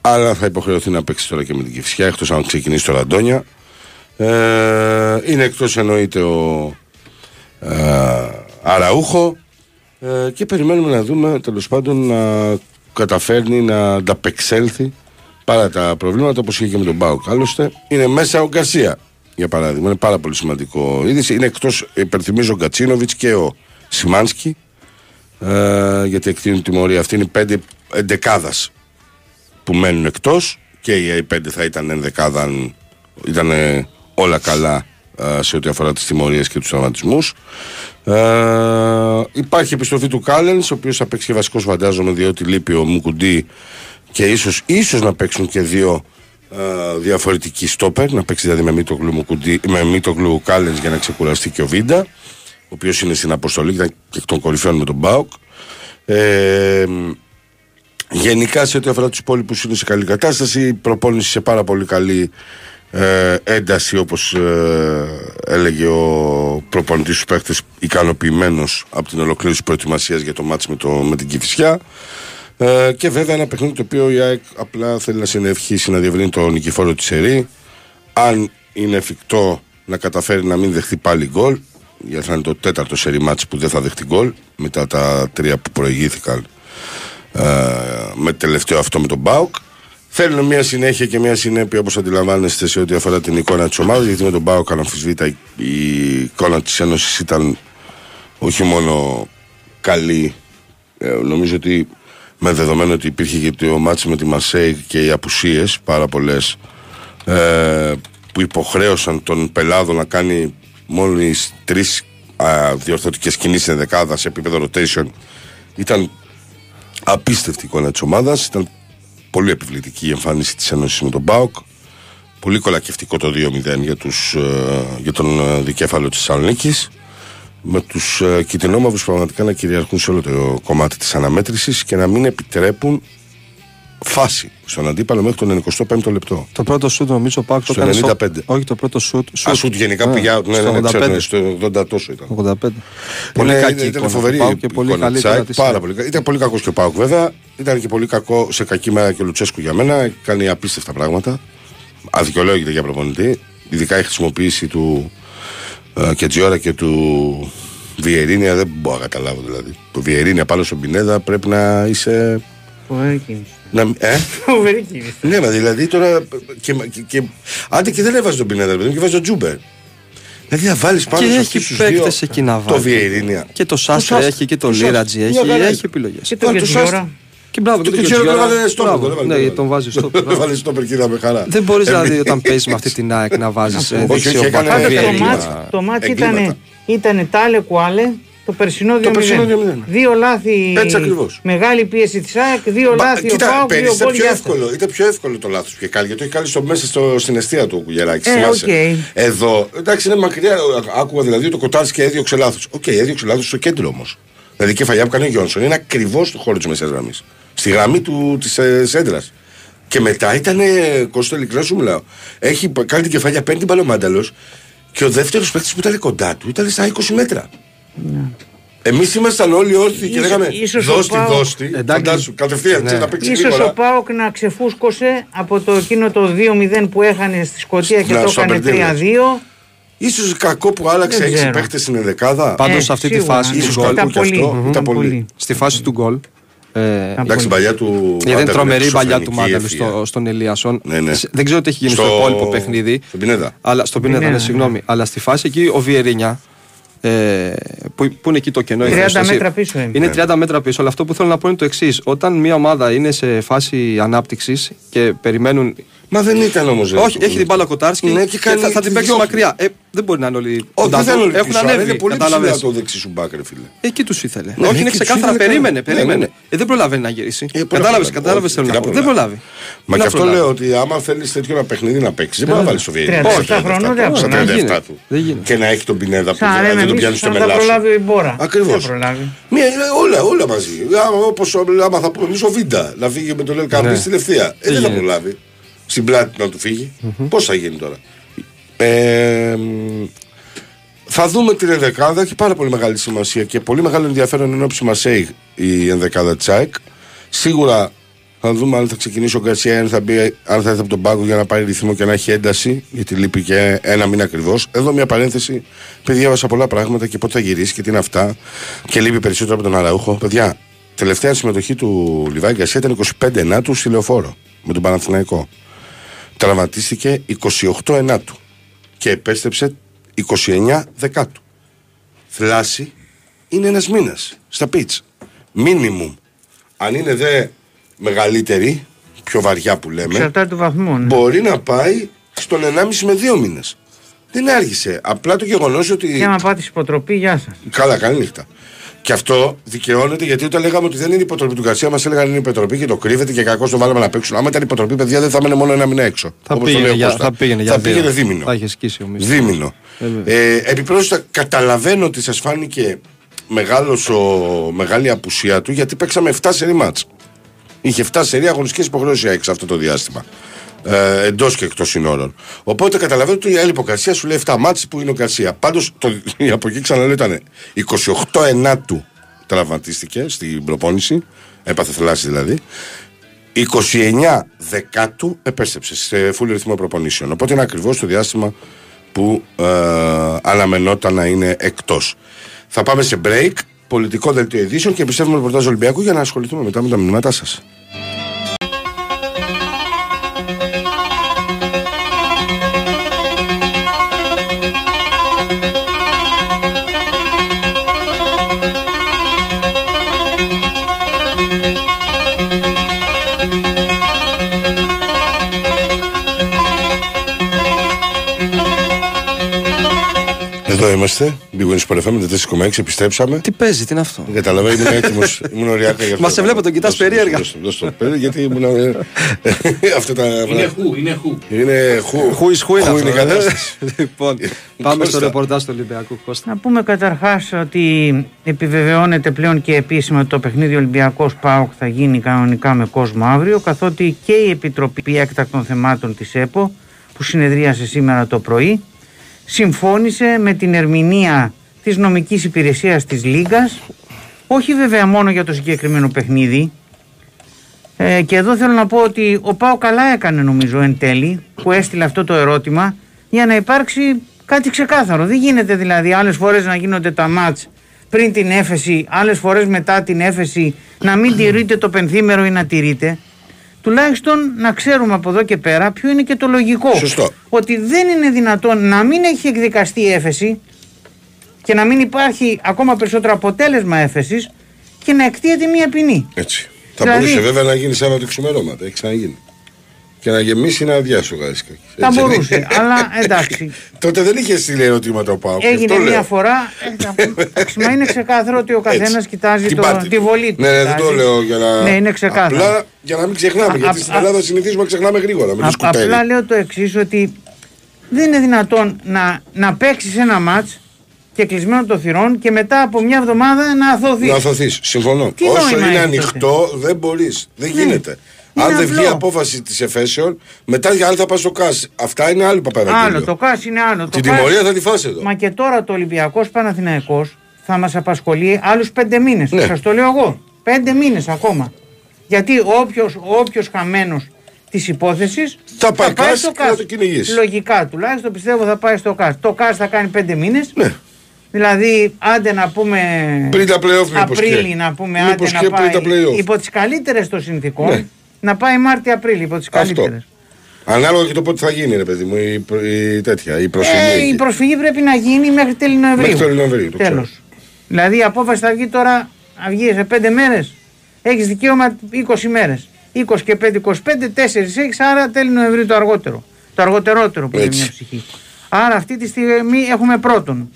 Speaker 1: αλλά θα υποχρεωθεί να παίξει τώρα και με την Κυφσιά εκτός αν ξεκινήσει το Ραντόνια. Ε, είναι εκτός εννοείται ο ε, Αραούχο. Ε, και περιμένουμε να δούμε τέλος πάντων να καταφέρνει να ανταπεξέλθει παρά τα προβλήματα όπως είχε και με τον Μπάουκ άλλωστε. Είναι μέσα ο Γκαρσία για παράδειγμα είναι πάρα πολύ σημαντικό είδηση είναι εκτός υπερθυμίζω ο Γκατσίνοβιτς και ο Σιμάνσκι ε, γιατί εκτείνουν τιμωρία αυτή είναι πέντε εντεκάδας που μένουν εκτός και οι πέντε θα ήταν ενδεκάδα αν ήταν ε, όλα καλά ε, σε ό,τι αφορά τις τιμωρίες και τους τραυματισμούς. Ε, υπάρχει επιστροφή του Κάλενς, ο οποίος θα παίξει και βασικός φαντάζομαι, διότι λείπει ο Μουκουντή και ίσως ίσως να παίξουν και δύο ε, διαφορετικοί στόπερ, να παίξει δηλαδή με Μίτογλου, Μουκουντή, με Μίτογλου Κάλενς για να ξεκουραστεί και ο Βίντα, ο οποίος είναι στην αποστολή, ήταν και εκ των κορυφαίων με τον Μπάουκ. Ε, Γενικά σε ό,τι αφορά τους υπόλοιπους είναι σε καλή κατάσταση. Η προπόνηση σε πάρα πολύ καλή ε, ένταση όπως έλεγε ο προπονητής του παίχτε, ικανοποιημένος από την ολοκλήρωση προετοιμασίας για το μάτς με, το, με την Κυφυσιά. Ε, και βέβαια ένα παιχνίδι το οποίο η ΑΕΚ απλά θέλει να συνευχήσει να διευρύνει τον νικηφόρο της ΣΕΡΗ. Αν είναι εφικτό να καταφέρει να μην δεχτεί πάλι γκολ, γιατί θα είναι το τέταρτο σερί μάτς που δεν θα δεχτεί γκολ μετά τα τρία που προηγήθηκαν ε, με τελευταίο αυτό με τον Μπάουκ. Θέλουν μια συνέχεια και μια συνέπεια όπως αντιλαμβάνεστε σε ό,τι αφορά την εικόνα της ομάδας. Γιατί με τον Μπάουκ, αναμφισβήτα, η εικόνα της Ένωσης ήταν όχι μόνο καλή. Ε, νομίζω ότι με δεδομένο ότι υπήρχε και το μάτσο με τη Μασέη και οι απουσίες πάρα πολλές ε, που υποχρέωσαν τον Πελάδο να κάνει μόλις τρεις διορθωτικές κινήσεις σε δεκάδα σε επίπεδο rotation. Ήταν απίστευτη εικόνα της ομάδας. Ήταν πολύ επιβλητική η εμφάνιση της Ένωσης με τον Μπάουκ. Πολύ κολακευτικό το 2-0 για, τους, ε, για τον ε, δικέφαλο της Θεσσαλονίκης. Με τους ε, κοιτινόμαυρου πραγματικά να κυριαρχούν σε όλο το κομμάτι της αναμέτρησης και να μην επιτρέπουν φάση στον αντίπαλο μέχρι τον 25ο λεπτό.
Speaker 2: Το πρώτο σουτ νομίζω Πάουκ το
Speaker 1: Στο
Speaker 2: έκανε. στο-
Speaker 1: 95.
Speaker 2: Όχι, το πρώτο σουτ.
Speaker 1: Α, σουτ γενικά πήγε out. Ναι,
Speaker 2: στο
Speaker 1: ναι, ναι, ξέρω,
Speaker 2: 85.
Speaker 1: ναι, στο 80 τόσο ήταν.
Speaker 2: 85. Πολύ
Speaker 1: Ναι,
Speaker 2: κακή
Speaker 1: ήταν
Speaker 2: εικόνα
Speaker 1: φοβερή
Speaker 2: του ΠΑΟΚ και πολύ
Speaker 1: εικόνα
Speaker 2: καλή
Speaker 1: της
Speaker 2: εικόνα
Speaker 1: ΑΕΚ.
Speaker 2: της
Speaker 1: Πάρα
Speaker 2: ΑΕΚ.
Speaker 1: πολύ καλή. Ήταν πολύ κακός και ο Πάουκ βέβαια. Ήταν και πολύ κακό σε κακή μέρα και ο Λουτσέσκου για μένα. Κάνει απίστευτα πράγματα. Αδικαιολόγητα για προπονητή. Ειδικά η χρησιμοποίηση του ε, Κετζιόρα και του Βιερίνια δεν μπορώ να καταλάβω δηλαδή. Το Βιερίνια πάνω στον Πινέδα πρέπει να είσαι.
Speaker 3: Φοβερή κίνηση.
Speaker 1: Να, ε;
Speaker 3: Φοβερή κίνηση.
Speaker 1: ναι, μα δηλαδή τώρα. Και, και, και, άντε και δεν έβαζε τον Πινέδα, ρε παιδί μου, και βάζει τον Τζούμπερ. Δηλαδή να βάλεις πάνω
Speaker 2: Και
Speaker 1: σε
Speaker 2: έχει
Speaker 1: αυτούς τους δύο
Speaker 2: παίκτες εκεί να
Speaker 1: Το
Speaker 2: βάλει.
Speaker 1: Βιερίνια.
Speaker 2: Και το Σάστρα
Speaker 1: Σάστρα.
Speaker 2: έχει και το
Speaker 1: Το Σάστρα.
Speaker 2: Λίρατζι
Speaker 1: Μια
Speaker 2: έχει.
Speaker 1: χαρά
Speaker 2: Έχει
Speaker 1: είναι.
Speaker 2: επιλογές.
Speaker 3: Και το
Speaker 1: Βάλ' του
Speaker 3: Γετζιόρα.
Speaker 2: Και μπράβο,
Speaker 1: Το
Speaker 2: και
Speaker 1: ξέρω
Speaker 2: Γετζιόρα.
Speaker 1: ότι έβαλε στόπερ,
Speaker 2: Μπράβο,
Speaker 1: τον έβαλε
Speaker 2: Ναι,
Speaker 1: στόπερ.
Speaker 2: τον βάζεις στο.
Speaker 1: Έβαλε στο περκίδα με χαρά.
Speaker 2: Δεν μπορείς δηλαδή
Speaker 1: Εμείς-
Speaker 2: όταν παίζει με αυτή την ΑΕΚ να βάζεις
Speaker 1: όχι, όχι, έκανε
Speaker 3: Πάντως το
Speaker 1: Βιερίνια.
Speaker 3: μάτς, το μάτς
Speaker 1: Εγκλήματα.
Speaker 3: ήταν, ήταν τάλε κουάλε, το περσινό 2-0.
Speaker 1: Το περσινό 2-0.
Speaker 3: Δύο λάθη,
Speaker 1: Έτσι ακριβώς.
Speaker 3: μεγάλη πίεση της ΑΕΚ, δύο
Speaker 1: Μπα-
Speaker 3: λάθη ο
Speaker 1: Κοίτα,
Speaker 3: ΠΑΟΚ, δύο
Speaker 1: πέρυσι ήταν
Speaker 3: γκολ
Speaker 1: πιο
Speaker 3: για αυτά.
Speaker 1: εύκολο. Ήταν πιο εύκολο το λάθος που είχε κάνει. Γιατί το είχε κάνει στο, μέσα στο, στην εστία του ο Κουγεράκη.
Speaker 3: Ε, οκ.
Speaker 1: Εδώ, εντάξει, είναι μακριά. Άκουγα δηλαδή ότι ο Κοτάρη και έδιωξε λάθος. Οκ, έδιωξε λάθος στο κέντρο όμως. Δηλαδή η κεφαλιά που κάνει ο Γιόνσον είναι ακριβώς στο χώρο της μεσαίας γραμμής. Στη γραμμή της ε, σέντρα. Και μετά ήταν. Κόστο, ειλικρινά σου μιλάω. Έχει κάνει την κεφαλιά, παίρνει την μπάλα ο Μάνταλος και ο δεύτερος παίκτης που ήταν κοντά του ήταν στα 20 μέτρα. Εμείς ήμασταν όλοι όρθιοι και
Speaker 3: Ίσως-
Speaker 1: λέγαμε
Speaker 3: ίσως ο
Speaker 1: δώστη,
Speaker 3: Πάοκ-
Speaker 1: δώστη.
Speaker 2: Εντάξει.
Speaker 1: Φαντάσου, κατευθείαν
Speaker 2: Ναι.
Speaker 1: ξέρεις, να παίξει
Speaker 3: Ίσως
Speaker 1: γρήγορα.
Speaker 3: ο Πάοκ να ξεφούσκωσε από το εκείνο το 2-0 που έχανε στη Σκωτία και
Speaker 1: Να,
Speaker 3: το
Speaker 1: στο
Speaker 3: έκανε
Speaker 1: Αμπερντίν,
Speaker 3: 3-2.
Speaker 1: Ίσως κακό που άλλαξε
Speaker 3: Δεν
Speaker 1: 6
Speaker 3: ξέρω.
Speaker 1: παίχτε στην ενδεκάδα.
Speaker 2: Πάντως
Speaker 3: Ε,
Speaker 2: σε αυτή τη
Speaker 3: σίγουρα,
Speaker 2: φάση
Speaker 3: ναι.
Speaker 2: του
Speaker 1: ίσως
Speaker 2: γκολ.
Speaker 1: κακό
Speaker 3: Ήταν
Speaker 1: και
Speaker 3: πολύ.
Speaker 1: αυτό.
Speaker 3: Μμμ.
Speaker 1: Ήταν πολύ.
Speaker 3: πολύ.
Speaker 2: Στη φάση του γκολ. Ε,
Speaker 1: Εντάξει, την παλιά του.
Speaker 2: γιατί είναι
Speaker 1: Άντερ,
Speaker 2: τρομερή η παλιά του
Speaker 1: εξωφρενική
Speaker 2: Μάνταλου
Speaker 1: ευφυΐα.
Speaker 2: στο, στον Ελίασον.
Speaker 1: Ναι, ναι.
Speaker 2: Δεν ξέρω τι έχει γίνει στο,
Speaker 1: Στο-
Speaker 2: υπόλοιπο παιχνίδι.
Speaker 1: στον Πινέδα.
Speaker 2: Αλλά στον Πινέδα, ναι,
Speaker 3: Πινέδα,
Speaker 2: συγγνώμη. Αλλά στη φάση εκεί ο Βιερίνια. Ε, που, που είναι εκεί το κενό. η
Speaker 3: 30
Speaker 2: θέση,
Speaker 3: μέτρα πίσω είναι.
Speaker 2: Είναι 30 μέτρα πίσω. Αλλά αυτό που θέλω να πω είναι το εξής. Όταν μια ομάδα είναι σε φάση ανάπτυξης και περιμένουν.
Speaker 1: Μα δεν ήταν όμως.
Speaker 2: Όχι, έχει την μπάλα ο Κοτάρσκι
Speaker 1: Ναι,
Speaker 2: και,
Speaker 1: και κάνει-
Speaker 2: θα, θα την παίξεις
Speaker 1: διώχνει.
Speaker 2: μακριά. Ε, δεν μπορεί να είναι όλοι.
Speaker 1: Όχι,
Speaker 2: κοντά
Speaker 1: δεν
Speaker 2: του.
Speaker 1: θέλω να
Speaker 2: Έχουν
Speaker 1: πίσω, αλλά
Speaker 2: ανέβει.
Speaker 1: Είναι πολύ
Speaker 2: κατάλαβες.
Speaker 1: ψηλά το δεξί σου μπάκρε, φίλε.
Speaker 2: Εκεί τους ήθελε.
Speaker 1: Ναι,
Speaker 2: Όχι,
Speaker 1: ναι,
Speaker 2: είναι
Speaker 1: εκεί τους
Speaker 2: ξεκάθαρα.
Speaker 1: ήθελε,
Speaker 2: Περίμενε,
Speaker 1: ναι, ναι,
Speaker 2: περίμενε.
Speaker 1: ναι.
Speaker 2: Ε, δεν προλαβαίνει να γυρίσει.
Speaker 1: Ε, πού να
Speaker 2: Κατάλαβες,
Speaker 1: προλάβει.
Speaker 2: κατάλαβες
Speaker 1: Όχι,
Speaker 2: θέλω
Speaker 1: τι
Speaker 2: να
Speaker 1: να
Speaker 2: πω. Δεν
Speaker 1: προλάβει.
Speaker 2: προλάβει.
Speaker 1: Μα
Speaker 2: Τι
Speaker 1: και
Speaker 2: να
Speaker 1: αυτό
Speaker 2: προλάβει.
Speaker 1: λέω ότι άμα θέλεις τέτοιο ένα παιχνίδι να παίξεις, δεν μπορεί να βάλει το Βιερίνια.
Speaker 3: 37
Speaker 1: στα 37
Speaker 3: χρονών
Speaker 1: του,
Speaker 3: δεν
Speaker 1: στα
Speaker 3: προλάβει.
Speaker 1: 37
Speaker 2: γίνεται.
Speaker 1: του.
Speaker 2: Δεν γίνεται.
Speaker 1: Και να έχει τον Πινέδα που
Speaker 3: Σαν
Speaker 1: δεν-
Speaker 3: λέμε
Speaker 1: δεν τον
Speaker 3: εμείς,
Speaker 1: πιάνεις στο
Speaker 3: σαν να τα
Speaker 1: μελάσου.
Speaker 3: προλάβει η Μπόρα.
Speaker 1: Ακριβώς.
Speaker 3: Δεν προλάβει.
Speaker 1: Μία, όλα, όλα μαζί. Άμα, όπως, άμα θα πούμε εμείς ο Βίντα να φύγει με τον Ελκαμπής
Speaker 2: Ναι.
Speaker 1: στη Λευθεία. Ε, δεν θα
Speaker 2: γίνεται.
Speaker 1: προλάβει. Στην πλάτη να του φύγει. Πώς θα γίνει τώρα; Ε, μ, θα δούμε την ενδεκάδα. Έχει πάρα πολύ μεγάλη σημασία και πολύ μεγάλο ενδιαφέρον ενώ Μασέη η ενδεκάδα Τσάικ. Σίγουρα θα δούμε αν θα ξεκινήσει ο Γκαρσία, αν θα, μπει, αν θα έρθει από τον πάγκο για να πάρει ρυθμό και να έχει ένταση, γιατί λείπει και ένα μήνα ακριβώς. Εδώ μια παρένθεση. Παιδιά, διάβασα πολλά πράγματα και πότε θα γυρίσει και τι είναι αυτά. Και λείπει περισσότερο από τον Αραούχο. Παιδιά, τελευταία συμμετοχή του Λιβάη Γκαρσία ήταν 25 Ενάτους στη Λεωφόρο με τον Παναθηναϊκό. Τραυματίστηκε 28 Ενάτου και επέστρεψε 29 Δεκάτου. Θλάση είναι ένας μήνας στα πίτς. Μίνιμουμ. Αν είναι δε μεγαλύτερη, πιο βαριά που λέμε,
Speaker 3: Εξαρτάται του βαθμού. ναι.
Speaker 1: μπορεί να πάει στον 1,5 με 2 μήνες. Δεν άργησε. Απλά το γεγονός ότι.
Speaker 3: Και άμα πάτε υποτροπή, γεια σας.
Speaker 1: Καλά, καλή νύχτα. Και αυτό δικαιώνεται γιατί όταν λέγαμε ότι δεν είναι υποτροπή του Γκαρσία, μας έλεγαν είναι υποτροπή και το κρύβεται και κακώς το βάλαμε να παίξουν. Άμα ήταν υποτροπή, παιδιά δεν θα έμενε μόνο ένα μήνα έξω.
Speaker 2: Θα
Speaker 1: Όπως το
Speaker 2: πήγαινε,
Speaker 1: λέει ο
Speaker 2: για,
Speaker 1: Κώστα.
Speaker 2: θα πήγαινε για
Speaker 1: θα
Speaker 2: δύο.
Speaker 1: πήγαινε δίμηνο.
Speaker 2: Θα είχε σκίσει ο Μίσης.
Speaker 1: Δίμηνο.
Speaker 2: Ε, βέβαια.
Speaker 1: Ε, επιπρόσθετα, καταλαβαίνω ότι σας φάνηκε μεγάλος ο, μεγάλη απουσία του γιατί παίξαμε 7 σερή μάτς. Είχε 7 σερή αγωνιστικές υποχρεώσεις έξω αυτό το διάστημα. Ε, Εντός και εκτός συνόρων. Οπότε καταλαβαίνω ότι η άλλη υποκρασία σου λέει 7 μάτς που είναι ο Καρσία. Πάντω από εκεί ξαναλέω ήταν 28 ενάτου τραυματίστηκε στην προπόνηση. Έπαθε θελάση δηλαδή. 29 δεκάτου επέστρεψε σε full ρυθμό προπονήσεων. Οπότε είναι ακριβώς το διάστημα που ε, αναμενόταν να είναι εκτός. Θα πάμε σε break πολιτικό δελτίο ειδήσεων και πιστεύουμε ρεπορτάζ Ολυμπιακού για να ασχοληθούμε μετά με τα μηνύματά σας. Εδώ είμαστε. Big Wings Sport FM 4,6. Επιστρέψαμε.
Speaker 2: Τι παίζει, τι είναι αυτό;
Speaker 1: Δεν Κατάλαβα, ήμουν έτοιμος. ήμουν ωριακά για αυτό.
Speaker 2: Μα σε βλέπω, τον κοιτάς
Speaker 1: Δώστε,
Speaker 2: περίεργα.
Speaker 1: δώστε, δώστε, δώστε, γιατί ήμουν. ε, Αυτά τα.
Speaker 4: Είναι χου, είναι χου.
Speaker 1: Είναι χου.
Speaker 2: Χου εις χου είναι
Speaker 1: Χου
Speaker 2: αυτό,
Speaker 1: η
Speaker 2: ε;
Speaker 1: κατάσταση.
Speaker 2: Λοιπόν, πάμε στο
Speaker 1: Κώστα.
Speaker 2: ρεπορτάζ του Ολυμπιακού. Κώστα.
Speaker 3: Να πούμε καταρχάς ότι επιβεβαιώνεται πλέον και επίσημα ότι το παιχνίδι Ολυμπιακός ΠΑΟΚ θα γίνει κανονικά με κόσμο αύριο καθότι και η Επιτροπή Έκτακτων Θεμάτων της ΕΠΟ που συνεδρίασε σήμερα το πρωί συμφώνησε με την ερμηνεία της νομικής υπηρεσίας της Λίγκας όχι βέβαια μόνο για το συγκεκριμένο παιχνίδι ε, και εδώ θέλω να πω ότι ο Πάο καλά έκανε νομίζω εν τέλει που έστειλε αυτό το ερώτημα για να υπάρξει κάτι ξεκάθαρο. Δεν γίνεται δηλαδή άλλες φορές να γίνονται τα μάτς πριν την έφεση, άλλες φορές μετά την έφεση να μην τηρείται το πενθήμερο ή να τηρείται. Τουλάχιστον να ξέρουμε από εδώ και πέρα ποιο είναι και το λογικό.
Speaker 1: Σωστό.
Speaker 3: Ότι δεν είναι δυνατόν να μην έχει εκδικαστεί η έφεση και να μην υπάρχει ακόμα περισσότερο αποτέλεσμα έφεσης και να εκτίεται μία ποινή.
Speaker 1: Έτσι. Θα
Speaker 3: Δηλαδή-
Speaker 1: μπορούσε βέβαια να γίνει Σάββατο ξημερώματα. Έχει ξαναγίνει. Και να γεμίσει να αδειάσει ο Γάρισκα.
Speaker 3: Θα μπορούσε, αλλά εντάξει.
Speaker 1: Τότε δεν είχες στείλει ερωτήματα ο Πάοκ.
Speaker 3: Έγινε
Speaker 1: Αυτό
Speaker 3: μία
Speaker 1: λέω.
Speaker 3: φορά. ε, θα- εντάξει, Μα είναι ξεκάθαρο ότι ο καθένας
Speaker 1: Έτσι.
Speaker 3: κοιτάζει
Speaker 1: Την
Speaker 3: το,
Speaker 1: πάτη.
Speaker 3: τη βολή του.
Speaker 1: Ναι, ναι, δεν
Speaker 3: κοιτάζει.
Speaker 1: το λέω για να.
Speaker 3: Ναι, είναι ξεκάθαρο.
Speaker 1: Απλά για να μην ξεχνάμε.
Speaker 3: Α,
Speaker 1: γιατί
Speaker 3: α,
Speaker 1: στην
Speaker 3: α,
Speaker 1: Ελλάδα συνηθίζουμε να ξεχνάμε γρήγορα. Με το
Speaker 3: Α-
Speaker 1: σκουτέρι.
Speaker 3: απλά λέω το εξής ότι δεν είναι δυνατόν να, να παίξεις ένα ματ και κλεισμένο των θυρών και μετά από μια εβδομάδα να αθωθείς.
Speaker 1: Να αθωθείς. Συμφωνώ.
Speaker 3: Τι
Speaker 1: Όσο
Speaker 3: νόημα
Speaker 1: είναι
Speaker 3: έχει
Speaker 1: ανοιχτό, δεν μπορείς. Δεν
Speaker 3: Ναι.
Speaker 1: γίνεται.
Speaker 3: Είναι
Speaker 1: Αν δεν
Speaker 3: απλό.
Speaker 1: βγει απόφαση της εφέσεων, μετά για άλλο θα πας στο ΚΑΣ. Αυτά είναι άλλο παπαρακίλιο.
Speaker 3: Άλλο, το ΚΑΣ είναι άλλο.
Speaker 1: Την
Speaker 3: το ΚΑΣ-
Speaker 1: τιμωρία θα τη φάσει εδώ.
Speaker 3: Μα και τώρα το Ολυμπιακός Παναθηναϊκός θα μας απασχολεί άλλους πέντε μήνες.
Speaker 1: Ναι.
Speaker 3: Σας το λέω εγώ. Πέντε μήνες ακόμα. Γιατί όποιος όποιος χαμένος της υπόθεσης
Speaker 1: Θα πάει ΚΑΣ και θα το κυνηγήσει.
Speaker 3: Λογικά τουλάχιστον πιστεύω θα πάει στο ΚΑΣ. Το ΚΑΣ θα κάνει πέντε μήνες.
Speaker 1: Ναι.
Speaker 3: Δηλαδή, άντε να πούμε.
Speaker 1: Πριν τα play-off, μήπως
Speaker 3: Απρίλη
Speaker 1: και.
Speaker 3: να πούμε,
Speaker 1: Μήπως
Speaker 3: άντε
Speaker 1: και
Speaker 3: να
Speaker 1: πριν
Speaker 3: πάει.
Speaker 1: τα play-off.
Speaker 3: Υπό τις καλύτερες των συνθήκων.
Speaker 1: Ναι.
Speaker 3: Να πάει Μάρτιο-Απρίλη, υπό τι
Speaker 1: Αυτό.
Speaker 3: καλύτερε.
Speaker 1: Ανάλογα και το πότε θα γίνει, ρε παιδί μου, η, προ- η τέτοια, η προσφυγή.
Speaker 3: Ε, η
Speaker 1: εκεί.
Speaker 3: προσφυγή πρέπει να γίνει μέχρι τέλη Νοεμβρίου.
Speaker 1: Μέχρι τέλη Νοεμβρίου, το
Speaker 3: Τέλος. Δηλαδή η απόφαση θα βγει τώρα, θα βγει σε 5 μέρες. Έχεις δικαίωμα 20 μέρες. 20 και 5, 25, 4 έχεις, άρα τέλη Νοεμβρίου το αργότερο. Το αργοτερότερο που είναι
Speaker 1: Έτσι.
Speaker 3: μια ψυχή. Άρα αυτή τη στιγμή έχουμε πρώτον.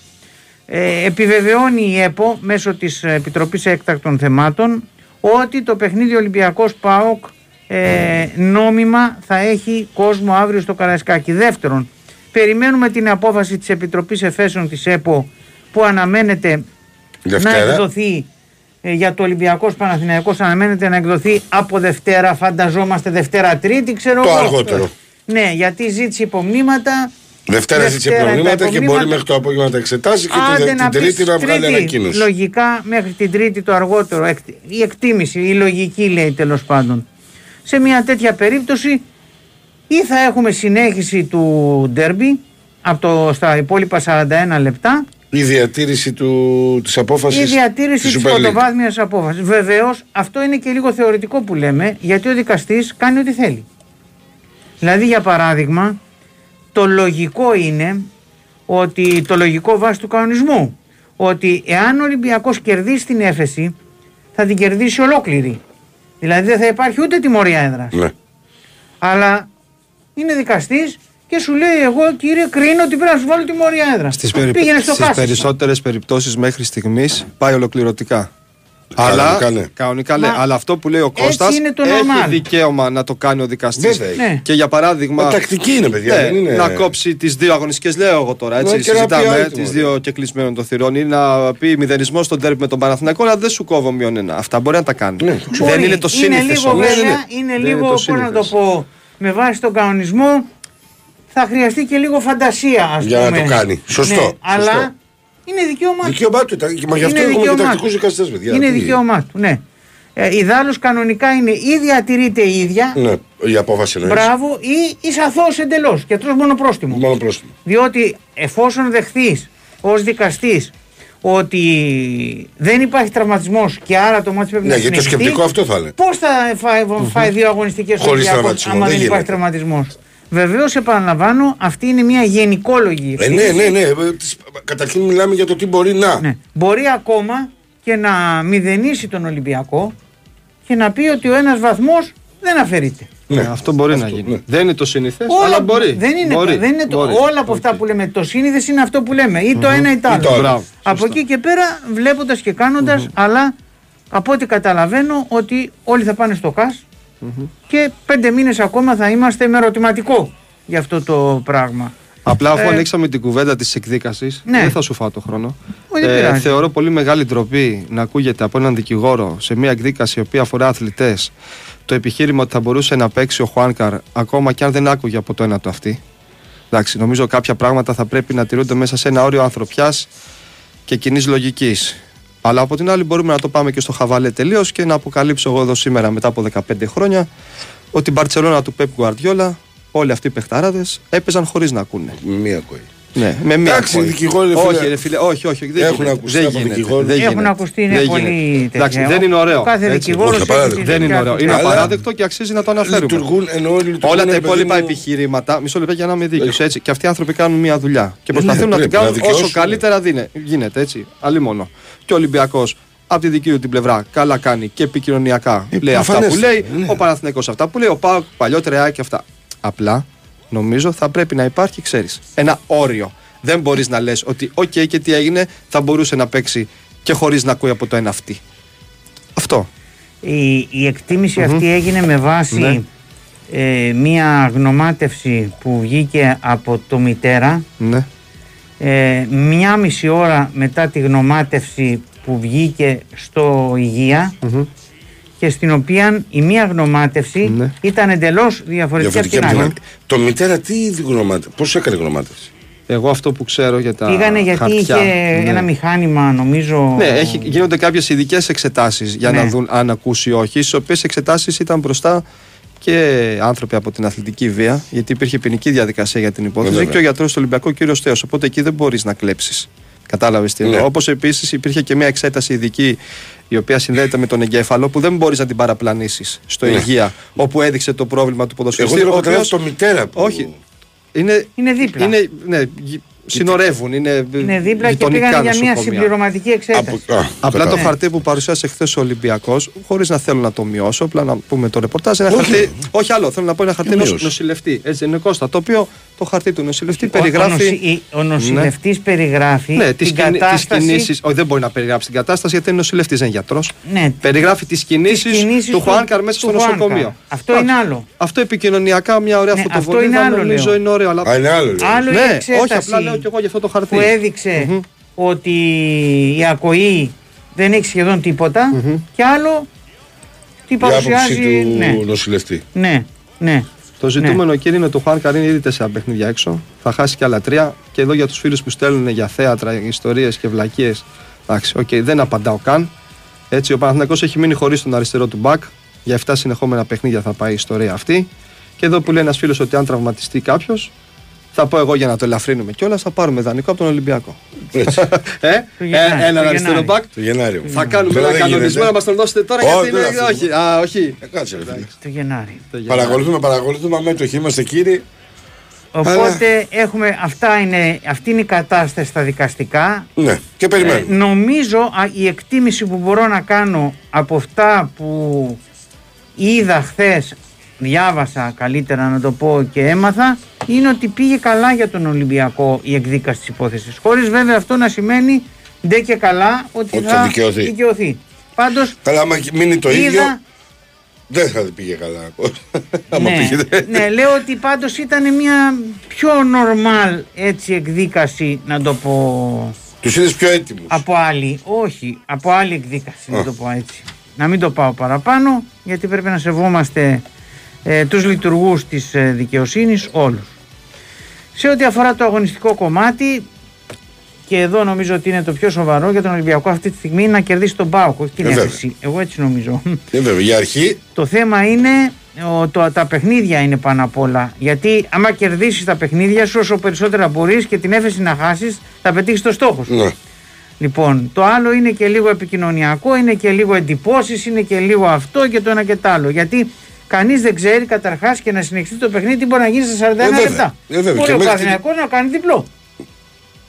Speaker 3: Ε, επιβεβαιώνει η ΕΠΟ μέσω της Επιτροπής Έκτακτων Θεμάτων ότι το παιχνίδι Ολυμπιακός ΠΑΟΚ ε, νόμιμα θα έχει κόσμο αύριο στο Καραϊσκάκι. Δεύτερον, περιμένουμε την απόφαση της Επιτροπής Εφέσεων της ΕΠΟ που αναμένεται
Speaker 1: Δευτέρα.
Speaker 3: να εκδοθεί ε, για το Ολυμπιακός Παναθηναϊκός αναμένεται να εκδοθεί από Δευτέρα, φανταζόμαστε Δευτέρα Τρίτη, ξέρω
Speaker 1: Το
Speaker 3: εγώ.
Speaker 1: αργότερο.
Speaker 3: Ναι, γιατί ζήτησε υπομνήματα.
Speaker 1: Δευτέρα ζήτησε
Speaker 3: Δευτέρα τα
Speaker 1: υπομνήματα και μπορεί
Speaker 3: υπομνήματα.
Speaker 1: μέχρι το απόγευμα να τα εξετάσει και
Speaker 3: Άντε
Speaker 1: την, την
Speaker 3: πεις
Speaker 1: Τρίτη να βγάλει
Speaker 3: Τρίτη.
Speaker 1: ανακοίνωση.
Speaker 3: Λογικά μέχρι την Τρίτη το αργότερο. εκ- Η εκτίμηση, η λογική λέει τέλος πάντων. Σε μια τέτοια περίπτωση ή θα έχουμε συνέχιση του ντέρμπι από το, στα υπόλοιπα 41 λεπτά
Speaker 1: Η διατήρηση του, της απόφασης
Speaker 3: η διατήρηση
Speaker 1: της
Speaker 3: της
Speaker 1: Super League.
Speaker 3: πρωτοβάθμιας απόφασης. Βεβαίως αυτό είναι και λίγο θεωρητικό που λέμε γιατί ο δικαστής κάνει ό,τι θέλει. Δηλαδή για παράδειγμα το λογικό είναι ότι το λογικό βάση του κανονισμού ότι εάν ο Ολυμπιακός κερδίσει την έφεση θα την κερδίσει ολόκληρη. Δηλαδή δεν θα υπάρχει ούτε τιμωρία έδρας.
Speaker 1: Ναι.
Speaker 3: Αλλά είναι δικαστής και σου λέει εγώ κύριε κρίνω ότι πρέπει να σου βάλω τιμωρία έδρας.
Speaker 2: Στις περι...
Speaker 3: Πήγαινε στο
Speaker 2: στις
Speaker 3: κάσισμα.
Speaker 2: περισσότερες περιπτώσεις μέχρι στιγμής πάει ολοκληρωτικά.
Speaker 1: Κανονικά,
Speaker 2: Αλλά,
Speaker 1: ναι.
Speaker 2: κανονικά, ναι.
Speaker 3: Μα
Speaker 2: Αλλά αυτό που λέει ο
Speaker 3: έτσι
Speaker 2: Κώστας
Speaker 3: είναι το
Speaker 2: έχει
Speaker 3: normal.
Speaker 2: δικαίωμα να το κάνει ο δικαστής.
Speaker 1: Βέβαια έχει.
Speaker 3: Ναι.
Speaker 2: Και για παράδειγμα.
Speaker 1: Μα τακτική είναι, παιδιά,
Speaker 2: ναι,
Speaker 1: δεν είναι-
Speaker 2: Να κόψει τις δύο αγωνιστικές, λέω εγώ τώρα. Έτσι,
Speaker 1: Ναι, και να πει
Speaker 2: συζητάμε
Speaker 1: άλλη
Speaker 2: τις
Speaker 1: τιμωρία.
Speaker 2: δύο και κλεισμένων των θυρών. Ή να πει μηδενισμός στον τέρμι με τον Παναθηναϊκό, αλλά δεν σου κόβω μείον ένα. Αυτά μπορεί να τα κάνει.
Speaker 1: Ναι, το ξέρω.
Speaker 2: δεν
Speaker 3: Μπορεί.
Speaker 2: είναι το
Speaker 3: Είναι
Speaker 2: σύνηθες
Speaker 3: λίγο
Speaker 2: όμως.
Speaker 3: βέβαια, είναι λίγο, πώς να το πω, με βάση τον κανονισμό θα χρειαστεί και λίγο φαντασία ας
Speaker 1: Για να
Speaker 3: πούμε.
Speaker 1: το κάνει. Σωστό,
Speaker 3: Ναι,
Speaker 1: σωστό.
Speaker 3: αλλά είναι δικαίωμά του.
Speaker 1: Δικαίωμά του. ήταν. Και Μα γι' αυτό
Speaker 3: Είναι
Speaker 1: έχουμε και
Speaker 3: δικαίωμά
Speaker 1: τακτικούς
Speaker 3: του.
Speaker 1: δικαστές, παιδιά.
Speaker 3: Είναι
Speaker 1: Τι-
Speaker 3: δικαίωμά του, ναι. Ε, Ιδάλλως κανονικά είναι ή διατηρείται η ίδια,
Speaker 1: Ναι, η απόφαση εννοείς.
Speaker 3: μπράβο, ή εισαθώς εντελώς και τρως μόνο πρόστιμο.
Speaker 1: Μόνο πρόστιμο.
Speaker 3: Διότι εφόσον δεχθείς ως δικαστής ότι δεν υπάρχει τραυματισμός και άρα το μάτι πρέπει
Speaker 1: Ναι,
Speaker 3: να
Speaker 1: γιατί το
Speaker 3: συνεχιστεί.
Speaker 1: σκεπτικό αυτό θα είναι.
Speaker 3: Πώς θα φάει, φάει δύο αγωνιστικές
Speaker 1: Χωρίς τραυματισμό,
Speaker 3: άμα
Speaker 1: δεν
Speaker 3: δεν υπάρχει
Speaker 1: γίνεται.
Speaker 3: τραυματισμός; Βεβαίως, επαναλαμβάνω, αυτή είναι μια γενικόλογη
Speaker 1: Ε, ναι, ναι, ναι. Ε, τις- Καταρχήν μιλάμε για το τι μπορεί να.
Speaker 3: Ναι. Μπορεί ακόμα και να μηδενίσει τον Ολυμπιακό και να πει ότι ο ένας βαθμός δεν αφαιρείται.
Speaker 1: Ναι.
Speaker 2: Ε, αυτό μπορεί να
Speaker 1: Αυτό,
Speaker 2: γίνει.
Speaker 1: ναι.
Speaker 2: Δεν είναι το συνηθές,
Speaker 3: Όλα-
Speaker 2: αλλά μπορεί.
Speaker 3: Δεν είναι,
Speaker 2: μπορεί,
Speaker 3: δεν είναι το,
Speaker 2: μπορεί.
Speaker 3: όλα από αυτά που λέμε. Το σύνηθες είναι αυτό που λέμε. Ή το ένα ή το άλλο.
Speaker 1: το άλλο.
Speaker 2: Μπράβο,
Speaker 3: από
Speaker 2: σωστά.
Speaker 3: εκεί και πέρα, βλέποντας και κανοντα αλλά από ό,τι καταλαβαίνω ότι όλοι θα πάνε στο ΚΑΣ και πέντε μήνες ακόμα θα είμαστε με ερωτηματικό για αυτό το πράγμα.
Speaker 2: Απλά αφού
Speaker 3: Ε,
Speaker 2: ανοίξαμε την κουβέντα της εκδίκασης,
Speaker 3: Ναι.
Speaker 2: δεν θα σου φάω το χρόνο.
Speaker 3: Όχι, δεν πειράζει.
Speaker 2: θεωρώ πολύ μεγάλη ντροπή να ακούγεται από έναν δικηγόρο σε μια εκδίκαση η οποία αφορά αθλητές το επιχείρημα ότι θα μπορούσε να παίξει ο Χουάνκαρ ακόμα και αν δεν άκουγε από το ένα του αυτή. Εντάξει, νομίζω κάποια πράγματα θα πρέπει να τηρούνται μέσα σε ένα όριο ανθρωπιάς και κοινής λογικής. Αλλά από την άλλη, μπορούμε να το πάμε και στο χαβαλέ τελείως και να αποκαλύψω εγώ εδώ σήμερα μετά από 15 χρόνια ότι η Μπαρσελόνα του Πεπ Γκουαρδιόλα, όλοι αυτοί οι παιχταράδες έπαιζαν χωρίς να ακούνε.
Speaker 1: Μία κοή.
Speaker 2: Ναι, με μία
Speaker 1: Εντάξει,
Speaker 2: ακόμη.
Speaker 1: δικηγόροι, ρε φίλε.
Speaker 2: Όχι, ρε φίλε, όχι, όχι. Δεν
Speaker 1: Έχουν
Speaker 2: γίνεται.
Speaker 1: ακουστεί
Speaker 2: δεν
Speaker 1: από
Speaker 2: γίνεται.
Speaker 1: δικηγόρους.
Speaker 2: Δεν
Speaker 3: Έχουν
Speaker 2: γίνεται.
Speaker 3: ακουστεί, είναι
Speaker 2: Δεν
Speaker 3: πολύ
Speaker 2: γίνεται.
Speaker 3: τέτοια.
Speaker 2: Εντάξει, δεν είναι
Speaker 3: Ο
Speaker 2: ωραίο.
Speaker 3: κάθε
Speaker 2: έτσι.
Speaker 3: δικηγόρος
Speaker 1: Όχι,
Speaker 3: έχει
Speaker 1: απαράδεκτο.
Speaker 3: τη
Speaker 2: Δεν είναι
Speaker 3: δικιά
Speaker 2: ωραίο.
Speaker 3: του
Speaker 2: Είναι
Speaker 1: Αλλά-
Speaker 2: απαράδεκτο και αξίζει να το αναφέρουμε.
Speaker 1: Λειτουργούν ενώ όλοι λειτουργούν.
Speaker 2: Όλα τα
Speaker 1: ρε
Speaker 2: υπόλοιπα
Speaker 1: παιδί μου.
Speaker 2: επιχειρήματα, μισό λεπτό για να είμαι δίκαιο έτσι. Και αυτοί οι άνθρωποι κάνουν μια δουλειά. Και προσπαθούν
Speaker 1: Ναι,
Speaker 2: να την
Speaker 1: πρέπει να
Speaker 2: κάνουν όσο
Speaker 1: δικαιώσουν.
Speaker 2: καλύτερα δίνε- γίνεται έτσι. Αλλή μόνο. Και ο Ολυμπιακός από τη δική του την πλευρά καλά κάνει και επικοινωνιακά.
Speaker 1: Ε,
Speaker 2: λέει αυτά που
Speaker 1: προφανές,
Speaker 2: λέει.
Speaker 1: ναι.
Speaker 2: Ο Παναθηναϊκός αυτά που λέει. Ο ΠΑΟΚ παλιότερα και αυτά. Απλά νομίζω θα πρέπει να υπάρχει, ξέρεις, ένα όριο. Δεν μπορείς να λες ότι, οκ, και τι έγινε, θα μπορούσε να παίξει και χωρίς να ακούει από το ένα αυτή. Αυτό.
Speaker 3: Η, η εκτίμηση αυτή έγινε με βάση
Speaker 2: Ναι.
Speaker 3: ε, μία γνωμάτευση που βγήκε από το Μητέρα
Speaker 2: Ναι.
Speaker 3: Ε, μια μισή ώρα μετά τη γνωμάτευση που βγήκε στο υγεια
Speaker 2: Μμμ.
Speaker 3: και στην οποία η μία γνωμάτευση
Speaker 2: Ναι.
Speaker 3: ήταν εντελώς διαφορετική από
Speaker 1: Διαφορετική
Speaker 3: την
Speaker 1: από την
Speaker 3: άλλη.
Speaker 1: άλλη. Το μητέρα τι είδη γνωμάτευση. Πώς έκανε γνωμάτευση;
Speaker 2: Εγώ αυτό που ξέρω για τα.
Speaker 3: Πήγανε γιατί
Speaker 2: χαρτιά,
Speaker 3: είχε
Speaker 2: ναι.
Speaker 3: ένα μηχάνημα νομίζω
Speaker 2: Ναι, έχει, γίνονται κάποιες ειδικές εξετάσεις για
Speaker 3: Ναι.
Speaker 2: να δουν αν ακούσει ή όχι. Στις οποίες εξετάσεις ήταν μπροστά και άνθρωποι από την αθλητική βία, γιατί υπήρχε ποινική διαδικασία για την υπόθεση
Speaker 1: Βέβαια.
Speaker 2: και ο γιατρός του Ολυμπιακού κύριος Θέο. Οπότε εκεί δεν μπορείς να κλέψεις. Κατάλαβες τι
Speaker 1: Ναι.
Speaker 2: εννοώ. Όπως επίσης υπήρχε και μια εξέταση ειδική η οποία συνδέεται με τον εγκέφαλο που δεν μπορείς να την παραπλανήσεις στο
Speaker 1: Ναι.
Speaker 2: υγεία, όπου έδειξε το πρόβλημα του
Speaker 1: Εγώ
Speaker 2: ποδοσφαιριστή.
Speaker 1: δεν έχω
Speaker 2: ο
Speaker 1: καταλάβει
Speaker 2: οποίος-
Speaker 1: το μητέρα που.
Speaker 2: Όχι. Είναι,
Speaker 3: είναι δίπλα.
Speaker 2: είναι, ναι, γυ- συνορεύουν. Είναι,
Speaker 3: Είναι δίπλα και
Speaker 2: γειτονικά
Speaker 3: πήγαν για μια
Speaker 2: νοσοκομεία.
Speaker 3: συμπληρωματική εξέταση.
Speaker 1: Από... Α,
Speaker 2: Απλά το
Speaker 1: κατάλαβα.
Speaker 2: χαρτί που παρουσίασε χθες ο Ολυμπιακός, χωρίς να θέλω να το μειώσω, απλά να πούμε το ρεπορτάζ. Ένα
Speaker 1: Όχι.
Speaker 2: χαρτί, όχι άλλο, θέλω να πω ένα χαρτί
Speaker 1: Τι
Speaker 2: νοσ,
Speaker 1: μείωση.
Speaker 2: νοσηλευτή. Έτσι δεν είναι Κώστα. Το οποίο το χαρτί του νοσηλευτή
Speaker 3: Ο-
Speaker 2: περιγράφει.
Speaker 3: Ο, νοση, η- ο νοσηλευτής περιγράφει
Speaker 2: Ναι,
Speaker 3: την
Speaker 2: τις, κινη, τις
Speaker 3: κατάσταση.
Speaker 2: κινήσεις, όχι δεν μπορεί να περιγράψει την κατάσταση γιατί είναι νοσηλευτής, δεν είναι γιατρός.
Speaker 3: Ναι,
Speaker 2: Περιγράφει τις κινήσεις,
Speaker 3: κινήσεις
Speaker 2: του
Speaker 3: του-
Speaker 2: Χουάνκαρ μέσα
Speaker 3: του
Speaker 2: στο
Speaker 3: Χουάνκαρ.
Speaker 2: νοσοκομείο.
Speaker 3: Αυτό
Speaker 2: Εντάξει.
Speaker 3: είναι άλλο.
Speaker 2: Αυτό επικοινωνιακά μια ωραία
Speaker 3: Ναι, αυτό
Speaker 2: φωτοβολίδα
Speaker 3: είναι άλλο,
Speaker 2: νομίζω
Speaker 3: λέω.
Speaker 2: είναι ωραίο. Αλλά...
Speaker 1: Α, είναι άλλο. λέω.
Speaker 3: Άλλο η
Speaker 2: ναι,
Speaker 3: εξέταση
Speaker 2: όχι απλά λέω και εγώ για αυτό το χαρτί.
Speaker 3: που έδειξε
Speaker 2: Μμμ.
Speaker 3: ότι η ακοή δεν έχει σχεδόν τίποτα και άλλο τι
Speaker 1: Η άποψη
Speaker 3: παρουσιάζει.
Speaker 1: του
Speaker 3: Ναι,
Speaker 1: νοσηλευτή.
Speaker 3: ναι, ναι.
Speaker 2: Το ζητούμενο εκεί είναι το Χουάνκαρ είναι ήδη τέσσερα παιχνίδια έξω. Θα χάσει και άλλα τρία. Και εδώ για τους φίλους που στέλνουν για θέατρα, ιστορίες και βλακίες. Εντάξει, οκ, δεν απαντάω καν. Έτσι, ο Παναθηναϊκός έχει μείνει χωρίς τον αριστερό του μπακ. Για 7 συνεχόμενα παιχνίδια θα πάει η ιστορία αυτή. Και εδώ που λέει ένας φίλος ότι αν τραυματιστεί κάποιος, θα πω εγώ για να το ελαφρύνουμε κιόλας, θα πάρουμε δανεικό από τον Ολυμπιακό.
Speaker 1: Έτσι.
Speaker 2: ε,
Speaker 3: Το Γενάρη,
Speaker 2: ε, έναν
Speaker 3: το
Speaker 2: αριστερό
Speaker 3: Γενάρη.
Speaker 2: μπακ.
Speaker 1: Το Γενάριο.
Speaker 2: Θα κάνουμε
Speaker 1: Τώρα
Speaker 2: ένα
Speaker 1: δεν
Speaker 2: κανονισμό
Speaker 1: γίνεται.
Speaker 2: να μας τον δώσετε τώρα
Speaker 1: Όχι,
Speaker 2: γιατί
Speaker 1: δεν
Speaker 2: είναι.
Speaker 1: θα
Speaker 2: Όχι, α, όχι.
Speaker 1: Ε, Κάτσε ρε φίλε.
Speaker 3: Το Γενάρη.
Speaker 2: Το Γενάρη.
Speaker 1: Παρακολουθούμε, παρακολουθούμε αμέτωχοι. Είμαστε κύριοι.
Speaker 3: Οπότε έχουμε, αυτά είναι, αυτή είναι η κατάσταση στα δικαστικά.
Speaker 1: Ναι, και
Speaker 3: Ε,
Speaker 1: περιμένουμε.
Speaker 3: νομίζω α, η εκτίμηση που μπορώ να κάνω από αυτά που είδα χθες, διάβασα καλύτερα να το πω και έμαθα, είναι ότι πήγε καλά για τον Ολυμπιακό η εκδίκαση της υπόθεσης. Χωρίς βέβαια αυτό να σημαίνει ντε και καλά ότι,
Speaker 1: Ότι θα δικαιωθεί.
Speaker 3: δικαιωθεί. Πάντως
Speaker 1: Καλά, άμα μείνει το ίδιο,
Speaker 3: είδα,
Speaker 1: δεν θα πήγε καλά. άμα
Speaker 3: ναι,
Speaker 1: πήγε.
Speaker 3: ναι, λέω ότι πάντως ήταν μια πιο normal έτσι εκδίκαση να το πω
Speaker 1: Τους είδες πιο έτοιμους.
Speaker 3: Από άλλη, όχι, από άλλη εκδίκαση, να
Speaker 1: Α.
Speaker 3: το πω έτσι. Να μην το πάω παραπάνω, γιατί πρέπει να σεβόμαστε ε, τους λειτουργούς της ε, δικαιοσύνης όλους. Σε ό,τι αφορά το αγωνιστικό κομμάτι, και εδώ νομίζω ότι είναι το πιο σοβαρό για τον Ολυμπιακό αυτή τη στιγμή είναι να κερδίσει τον Πάοκ, όχι την
Speaker 1: Ε, βέβαια.
Speaker 3: έφεση. Εγώ έτσι νομίζω.
Speaker 1: Ε, βέβαια, για αρχή
Speaker 3: το θέμα είναι ο, το, τα παιχνίδια είναι πάνω απ' όλα. Γιατί άμα κερδίσεις τα παιχνίδια σου όσο περισσότερα μπορείς και την έφεση να χάσεις, θα πετύχεις το στόχο σου.
Speaker 1: Ναι.
Speaker 3: Λοιπόν, το άλλο είναι και λίγο επικοινωνιακό, είναι και λίγο εντυπώσεις, είναι και λίγο αυτό και το ένα και το άλλο. Γιατί κανείς δεν ξέρει καταρχάς και να συνεχίσει το παιχνίδι τι μπορεί να γίνει στα 41
Speaker 1: βέβαια.
Speaker 3: λεπτά.
Speaker 1: Ε, βέβαια.
Speaker 3: Μπορεί
Speaker 1: Και
Speaker 3: ο
Speaker 1: μέχρι
Speaker 3: Παναθηναϊκός να κάνει διπλό.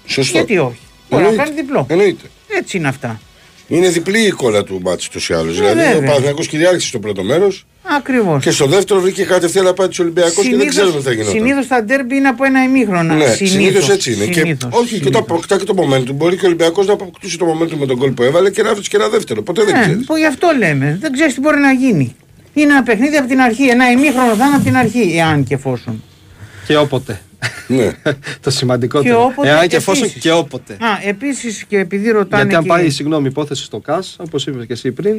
Speaker 1: Σωστό.
Speaker 3: Γιατί όχι. Μπορεί να
Speaker 1: Εννοείται.
Speaker 3: κάνει διπλό.
Speaker 1: Εννοείται.
Speaker 3: Έτσι είναι αυτά.
Speaker 1: Είναι διπλή η εικόνα του μάτς του ή άλλως.
Speaker 3: Ε,
Speaker 1: Δηλαδή ο
Speaker 3: βέβαια.
Speaker 1: Παναθηναϊκός κυριάρχησε στο πρώτο μέρος
Speaker 3: Ακριβώς.
Speaker 1: και στο δεύτερο βρήκε κατευθείαν να πάει τους Ολυμπιακούς και δεν ξέρουμε τι θα γινόταν.
Speaker 3: Συνήθως τα ντέρμπι είναι από ένα ημίχρονο.
Speaker 1: Ναι, συνήθως έτσι είναι.
Speaker 3: Συνήθως,
Speaker 1: και, όχι, και
Speaker 3: συνήθως.
Speaker 1: όταν αποκτά και το momentum, μπορεί και ο Ολυμπιακός να αποκτήσει το momentum με τον κόλ που έβαλε και να βρει και ένα δεύτερο. Ποτέ δεν
Speaker 3: Ναι,
Speaker 1: ξέρεις.
Speaker 3: που γι' αυτό λέμε. Δεν ξέρεις τι μπορεί να γίνει. Είναι ένα παιχνίδι από την αρχή. Ένα ημίχρονο θα είναι από την αρχή, εάν και εφόσον.
Speaker 2: Και όποτε.
Speaker 1: ναι.
Speaker 2: το σημαντικότερο.
Speaker 3: Και όποτε
Speaker 2: Εάν και εφόσον
Speaker 3: επίσης.
Speaker 2: και όποτε.
Speaker 3: Α, επίσης και επειδή ρωτάνε.
Speaker 2: Γιατί αν
Speaker 3: και-
Speaker 2: πάει, συγγνώμη, υπόθεση στο ΚΑΣ, όπως είπες και εσύ πριν,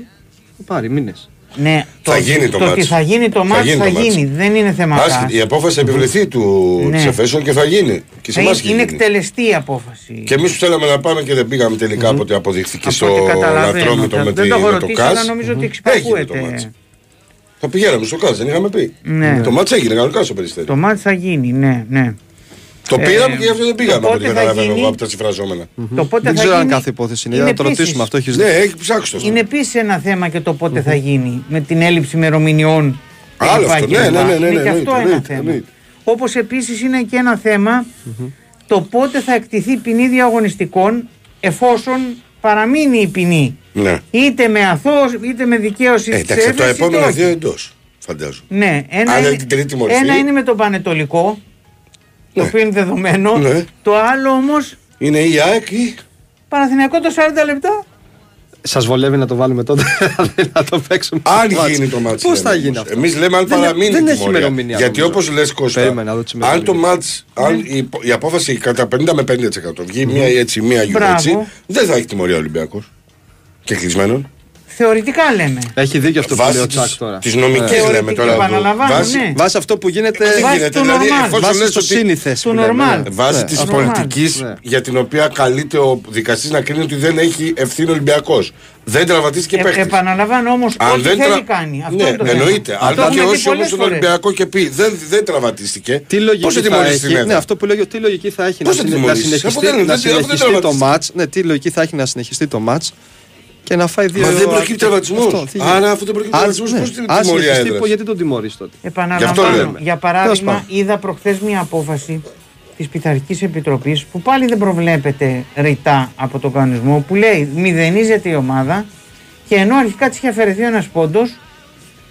Speaker 2: θα πάρει μήνες.
Speaker 3: Ναι,
Speaker 1: Θα γίνει το
Speaker 3: το
Speaker 1: μάτς.
Speaker 3: ότι θα γίνει το
Speaker 1: Θα
Speaker 3: μάτς
Speaker 1: γίνει
Speaker 3: θα
Speaker 1: το μάτς.
Speaker 3: γίνει. Δεν είναι θέμα
Speaker 1: Άσχετη, η απόφαση θα επιβληθεί του
Speaker 3: Ναι.
Speaker 1: της Εφέσεων και θα γίνει. Και σε
Speaker 3: είναι,
Speaker 1: εμάς έχει
Speaker 3: είναι
Speaker 1: γίνει.
Speaker 3: εκτελεστή η απόφαση.
Speaker 1: Και εμείς που θέλαμε να πάμε και δεν πήγαμε τελικά από ό,τι αποδείχθηκε
Speaker 3: Από
Speaker 1: στο
Speaker 3: ό,τι καταλαβαίνω.
Speaker 1: Λατρόμητο με,
Speaker 3: δεν
Speaker 1: τη-
Speaker 3: το έχω
Speaker 1: με το
Speaker 3: ρωτήσει, αλλά
Speaker 1: ΚΑΣ.
Speaker 3: νομίζω ότι
Speaker 1: Έγινε το μάτς.
Speaker 3: εξυπακούεται.
Speaker 1: Θα πηγαίναμε στο ΚΑΣ, δεν είχαμε πει.
Speaker 3: Ναι.
Speaker 1: Το μάτς έγινε κανονικά στο περιστέρι.
Speaker 3: Το μάτς θα γίνει, ναι, ναι.
Speaker 1: Το
Speaker 3: Ε,
Speaker 1: πήραμε και γι' αυτό δεν πήγαμε από ό,τι
Speaker 3: οπότε θα
Speaker 1: καταλαβαίνω
Speaker 3: γίνει-
Speaker 1: εγώ από τα συμφραζόμενα.
Speaker 3: Το πότε
Speaker 2: Δεν
Speaker 3: θα
Speaker 2: ξέρω αν
Speaker 3: γίνει,
Speaker 2: κάθε υπόθεση είναι.
Speaker 3: είναι
Speaker 2: Για να το
Speaker 3: επίσης-
Speaker 2: ρωτήσουμε αυτό, έχεις
Speaker 1: Ναι,
Speaker 2: δίκιο.
Speaker 1: έχει ψάξει το.
Speaker 3: Είναι επίσης ένα θέμα και το πότε θα γίνει με την έλλειψη ημερομηνιών.
Speaker 1: Άλλο αυτό, ναι, ναι, ναι, ναι,
Speaker 3: Είναι
Speaker 1: ναι,
Speaker 3: και αυτό
Speaker 1: εννοείται,
Speaker 3: ένα
Speaker 1: εννοείται,
Speaker 3: θέμα.
Speaker 1: εννοείται.
Speaker 3: Όπως επίσης είναι και ένα θέμα το πότε θα εκτιθεί ποινή διαγωνιστικών εφόσον παραμείνει η ποινή.
Speaker 1: Ναι.
Speaker 3: Είτε με αθώος είτε με δικαίωση
Speaker 1: Ε,
Speaker 3: της
Speaker 1: εντάξει, από τα
Speaker 3: έφεσης, είτε
Speaker 1: επόμενα
Speaker 3: όχι.
Speaker 1: δύο εντός. Φαντάζομαι.
Speaker 3: Ναι, ένα,
Speaker 1: Αν
Speaker 3: είναι,
Speaker 1: είναι την τρίτη μορφή.
Speaker 3: ένα είναι με τον Πανετολικό, το
Speaker 1: Ναι.
Speaker 3: οποίο είναι δεδομένο.
Speaker 1: Ναι.
Speaker 3: Το άλλο όμω,
Speaker 1: Είναι η ΑΕΚ ή.
Speaker 3: Παναθηναϊκό το 40 λεπτά.
Speaker 2: Σας βολεύει να το βάλουμε τότε, δηλαδή να το παίξουμε.
Speaker 1: Αν
Speaker 2: το μάτς.
Speaker 1: γίνει το μάτς.
Speaker 2: Πώς θα γίνει αυτό;
Speaker 1: Εμείς λέμε αν
Speaker 2: Δεν-
Speaker 1: παραμείνει
Speaker 2: δεν
Speaker 1: η
Speaker 2: έχει
Speaker 1: τιμωρία.
Speaker 2: ημερομηνία,
Speaker 1: Γιατί
Speaker 2: νομίζω.
Speaker 1: όπως λες Κώστα,
Speaker 2: Περίμενα να δω τις
Speaker 1: αν το
Speaker 2: ημερομηνίες.
Speaker 1: μάτς, αν η, η απόφαση κατά 50 με 50% βγει μία ή έτσι, μία γύρω
Speaker 3: Μπράβο.
Speaker 1: έτσι, δεν θα έχει τιμωρία ο Ολυμπιακός. Και κλεισμένον.
Speaker 3: Θεωρητικά λέμε.
Speaker 2: Έχει δίκιο αυτό που λέει
Speaker 1: Βάσεις
Speaker 2: ο Τσάκ
Speaker 1: της,
Speaker 2: τώρα.
Speaker 1: της νομικής
Speaker 3: Ε.
Speaker 1: λέμε
Speaker 3: Θεωρητικά,
Speaker 1: τώρα.
Speaker 3: επαναλαμβάνω,
Speaker 1: Βάσει,
Speaker 3: ναι.
Speaker 2: Βάσεις αυτό που γίνεται.
Speaker 1: δεν
Speaker 3: Βάσει
Speaker 1: γίνεται.
Speaker 3: του
Speaker 1: Δηλαδή,
Speaker 3: normal.
Speaker 1: εφόσον
Speaker 2: Βάσεις
Speaker 1: λες
Speaker 2: το
Speaker 1: ότι
Speaker 2: σύνηθες.
Speaker 3: του normal.
Speaker 1: Βάσεις
Speaker 2: Ναι,
Speaker 1: της
Speaker 3: αυτό.
Speaker 1: πολιτικής
Speaker 2: Ναι.
Speaker 1: για την οποία καλείται ο δικαστής να κρίνει ότι δεν έχει ευθύνη Ολυμπιακός. Δεν τραυματίστηκε
Speaker 3: Ε,
Speaker 1: παίχτης.
Speaker 3: επαναλαμβάνω όμως
Speaker 1: Αν
Speaker 3: ό,τι
Speaker 1: δεν
Speaker 3: θέλει
Speaker 1: τρα-
Speaker 3: κάνει. Αυτό
Speaker 1: ναι,
Speaker 3: είναι το
Speaker 1: ναι,
Speaker 3: θέμα.
Speaker 1: εννοείται.
Speaker 3: Αυτό
Speaker 1: Αν
Speaker 3: έχουμε πει
Speaker 1: δικαιώσει όμως
Speaker 3: πολλές
Speaker 1: τον
Speaker 3: φορές.
Speaker 1: Ολυμπιακό και πει δεν, δεν τραυματίστηκε.
Speaker 2: Τι
Speaker 1: Πώς
Speaker 2: λογική
Speaker 1: θα
Speaker 2: θα
Speaker 1: τιμωρήσεις την
Speaker 2: έχει;
Speaker 1: έδρα.
Speaker 2: Ναι, αυτό που λέγει, τι λογική θα έχει
Speaker 1: Πώς
Speaker 2: να,
Speaker 1: θα
Speaker 2: συνε- να
Speaker 1: τιμωρήσεις,
Speaker 2: συνεχιστεί,
Speaker 1: αφού δεν-
Speaker 2: να
Speaker 1: δεν- αφού δεν
Speaker 2: συνεχιστεί το
Speaker 1: τραυματίστηκε.
Speaker 2: μάτς. Ναι, τι λογική θα έχει να συνεχιστεί το μάτς και να φάει δύο.
Speaker 1: Μα δεν προκύπτει τραυματισμός.
Speaker 2: Αυτό, τι
Speaker 1: Άρα,
Speaker 2: γίνεται.
Speaker 1: αφού δεν προκύπτει
Speaker 2: Αν-
Speaker 1: τραυματισμός,
Speaker 2: ναι.
Speaker 1: πώς την
Speaker 2: Αν
Speaker 1: τιμωρία
Speaker 2: συνεχιστεί,
Speaker 1: έδρας;
Speaker 2: πω, γιατί τον τιμωρείς τότε;
Speaker 1: Γι' αυτό
Speaker 3: Επαναλαμβάνω,
Speaker 1: λέμε.
Speaker 3: για
Speaker 2: Τέλος
Speaker 3: παράδειγμα,
Speaker 2: πάντων.
Speaker 3: είδα προχθές μια απόφαση της Πειθαρχικής Επιτροπής που πάλι δεν προβλέπεται ρητά από τον κανονισμό που λέει μηδενίζεται η ομάδα και ενώ αρχικά της είχε αφαιρεθεί ένας πόντος.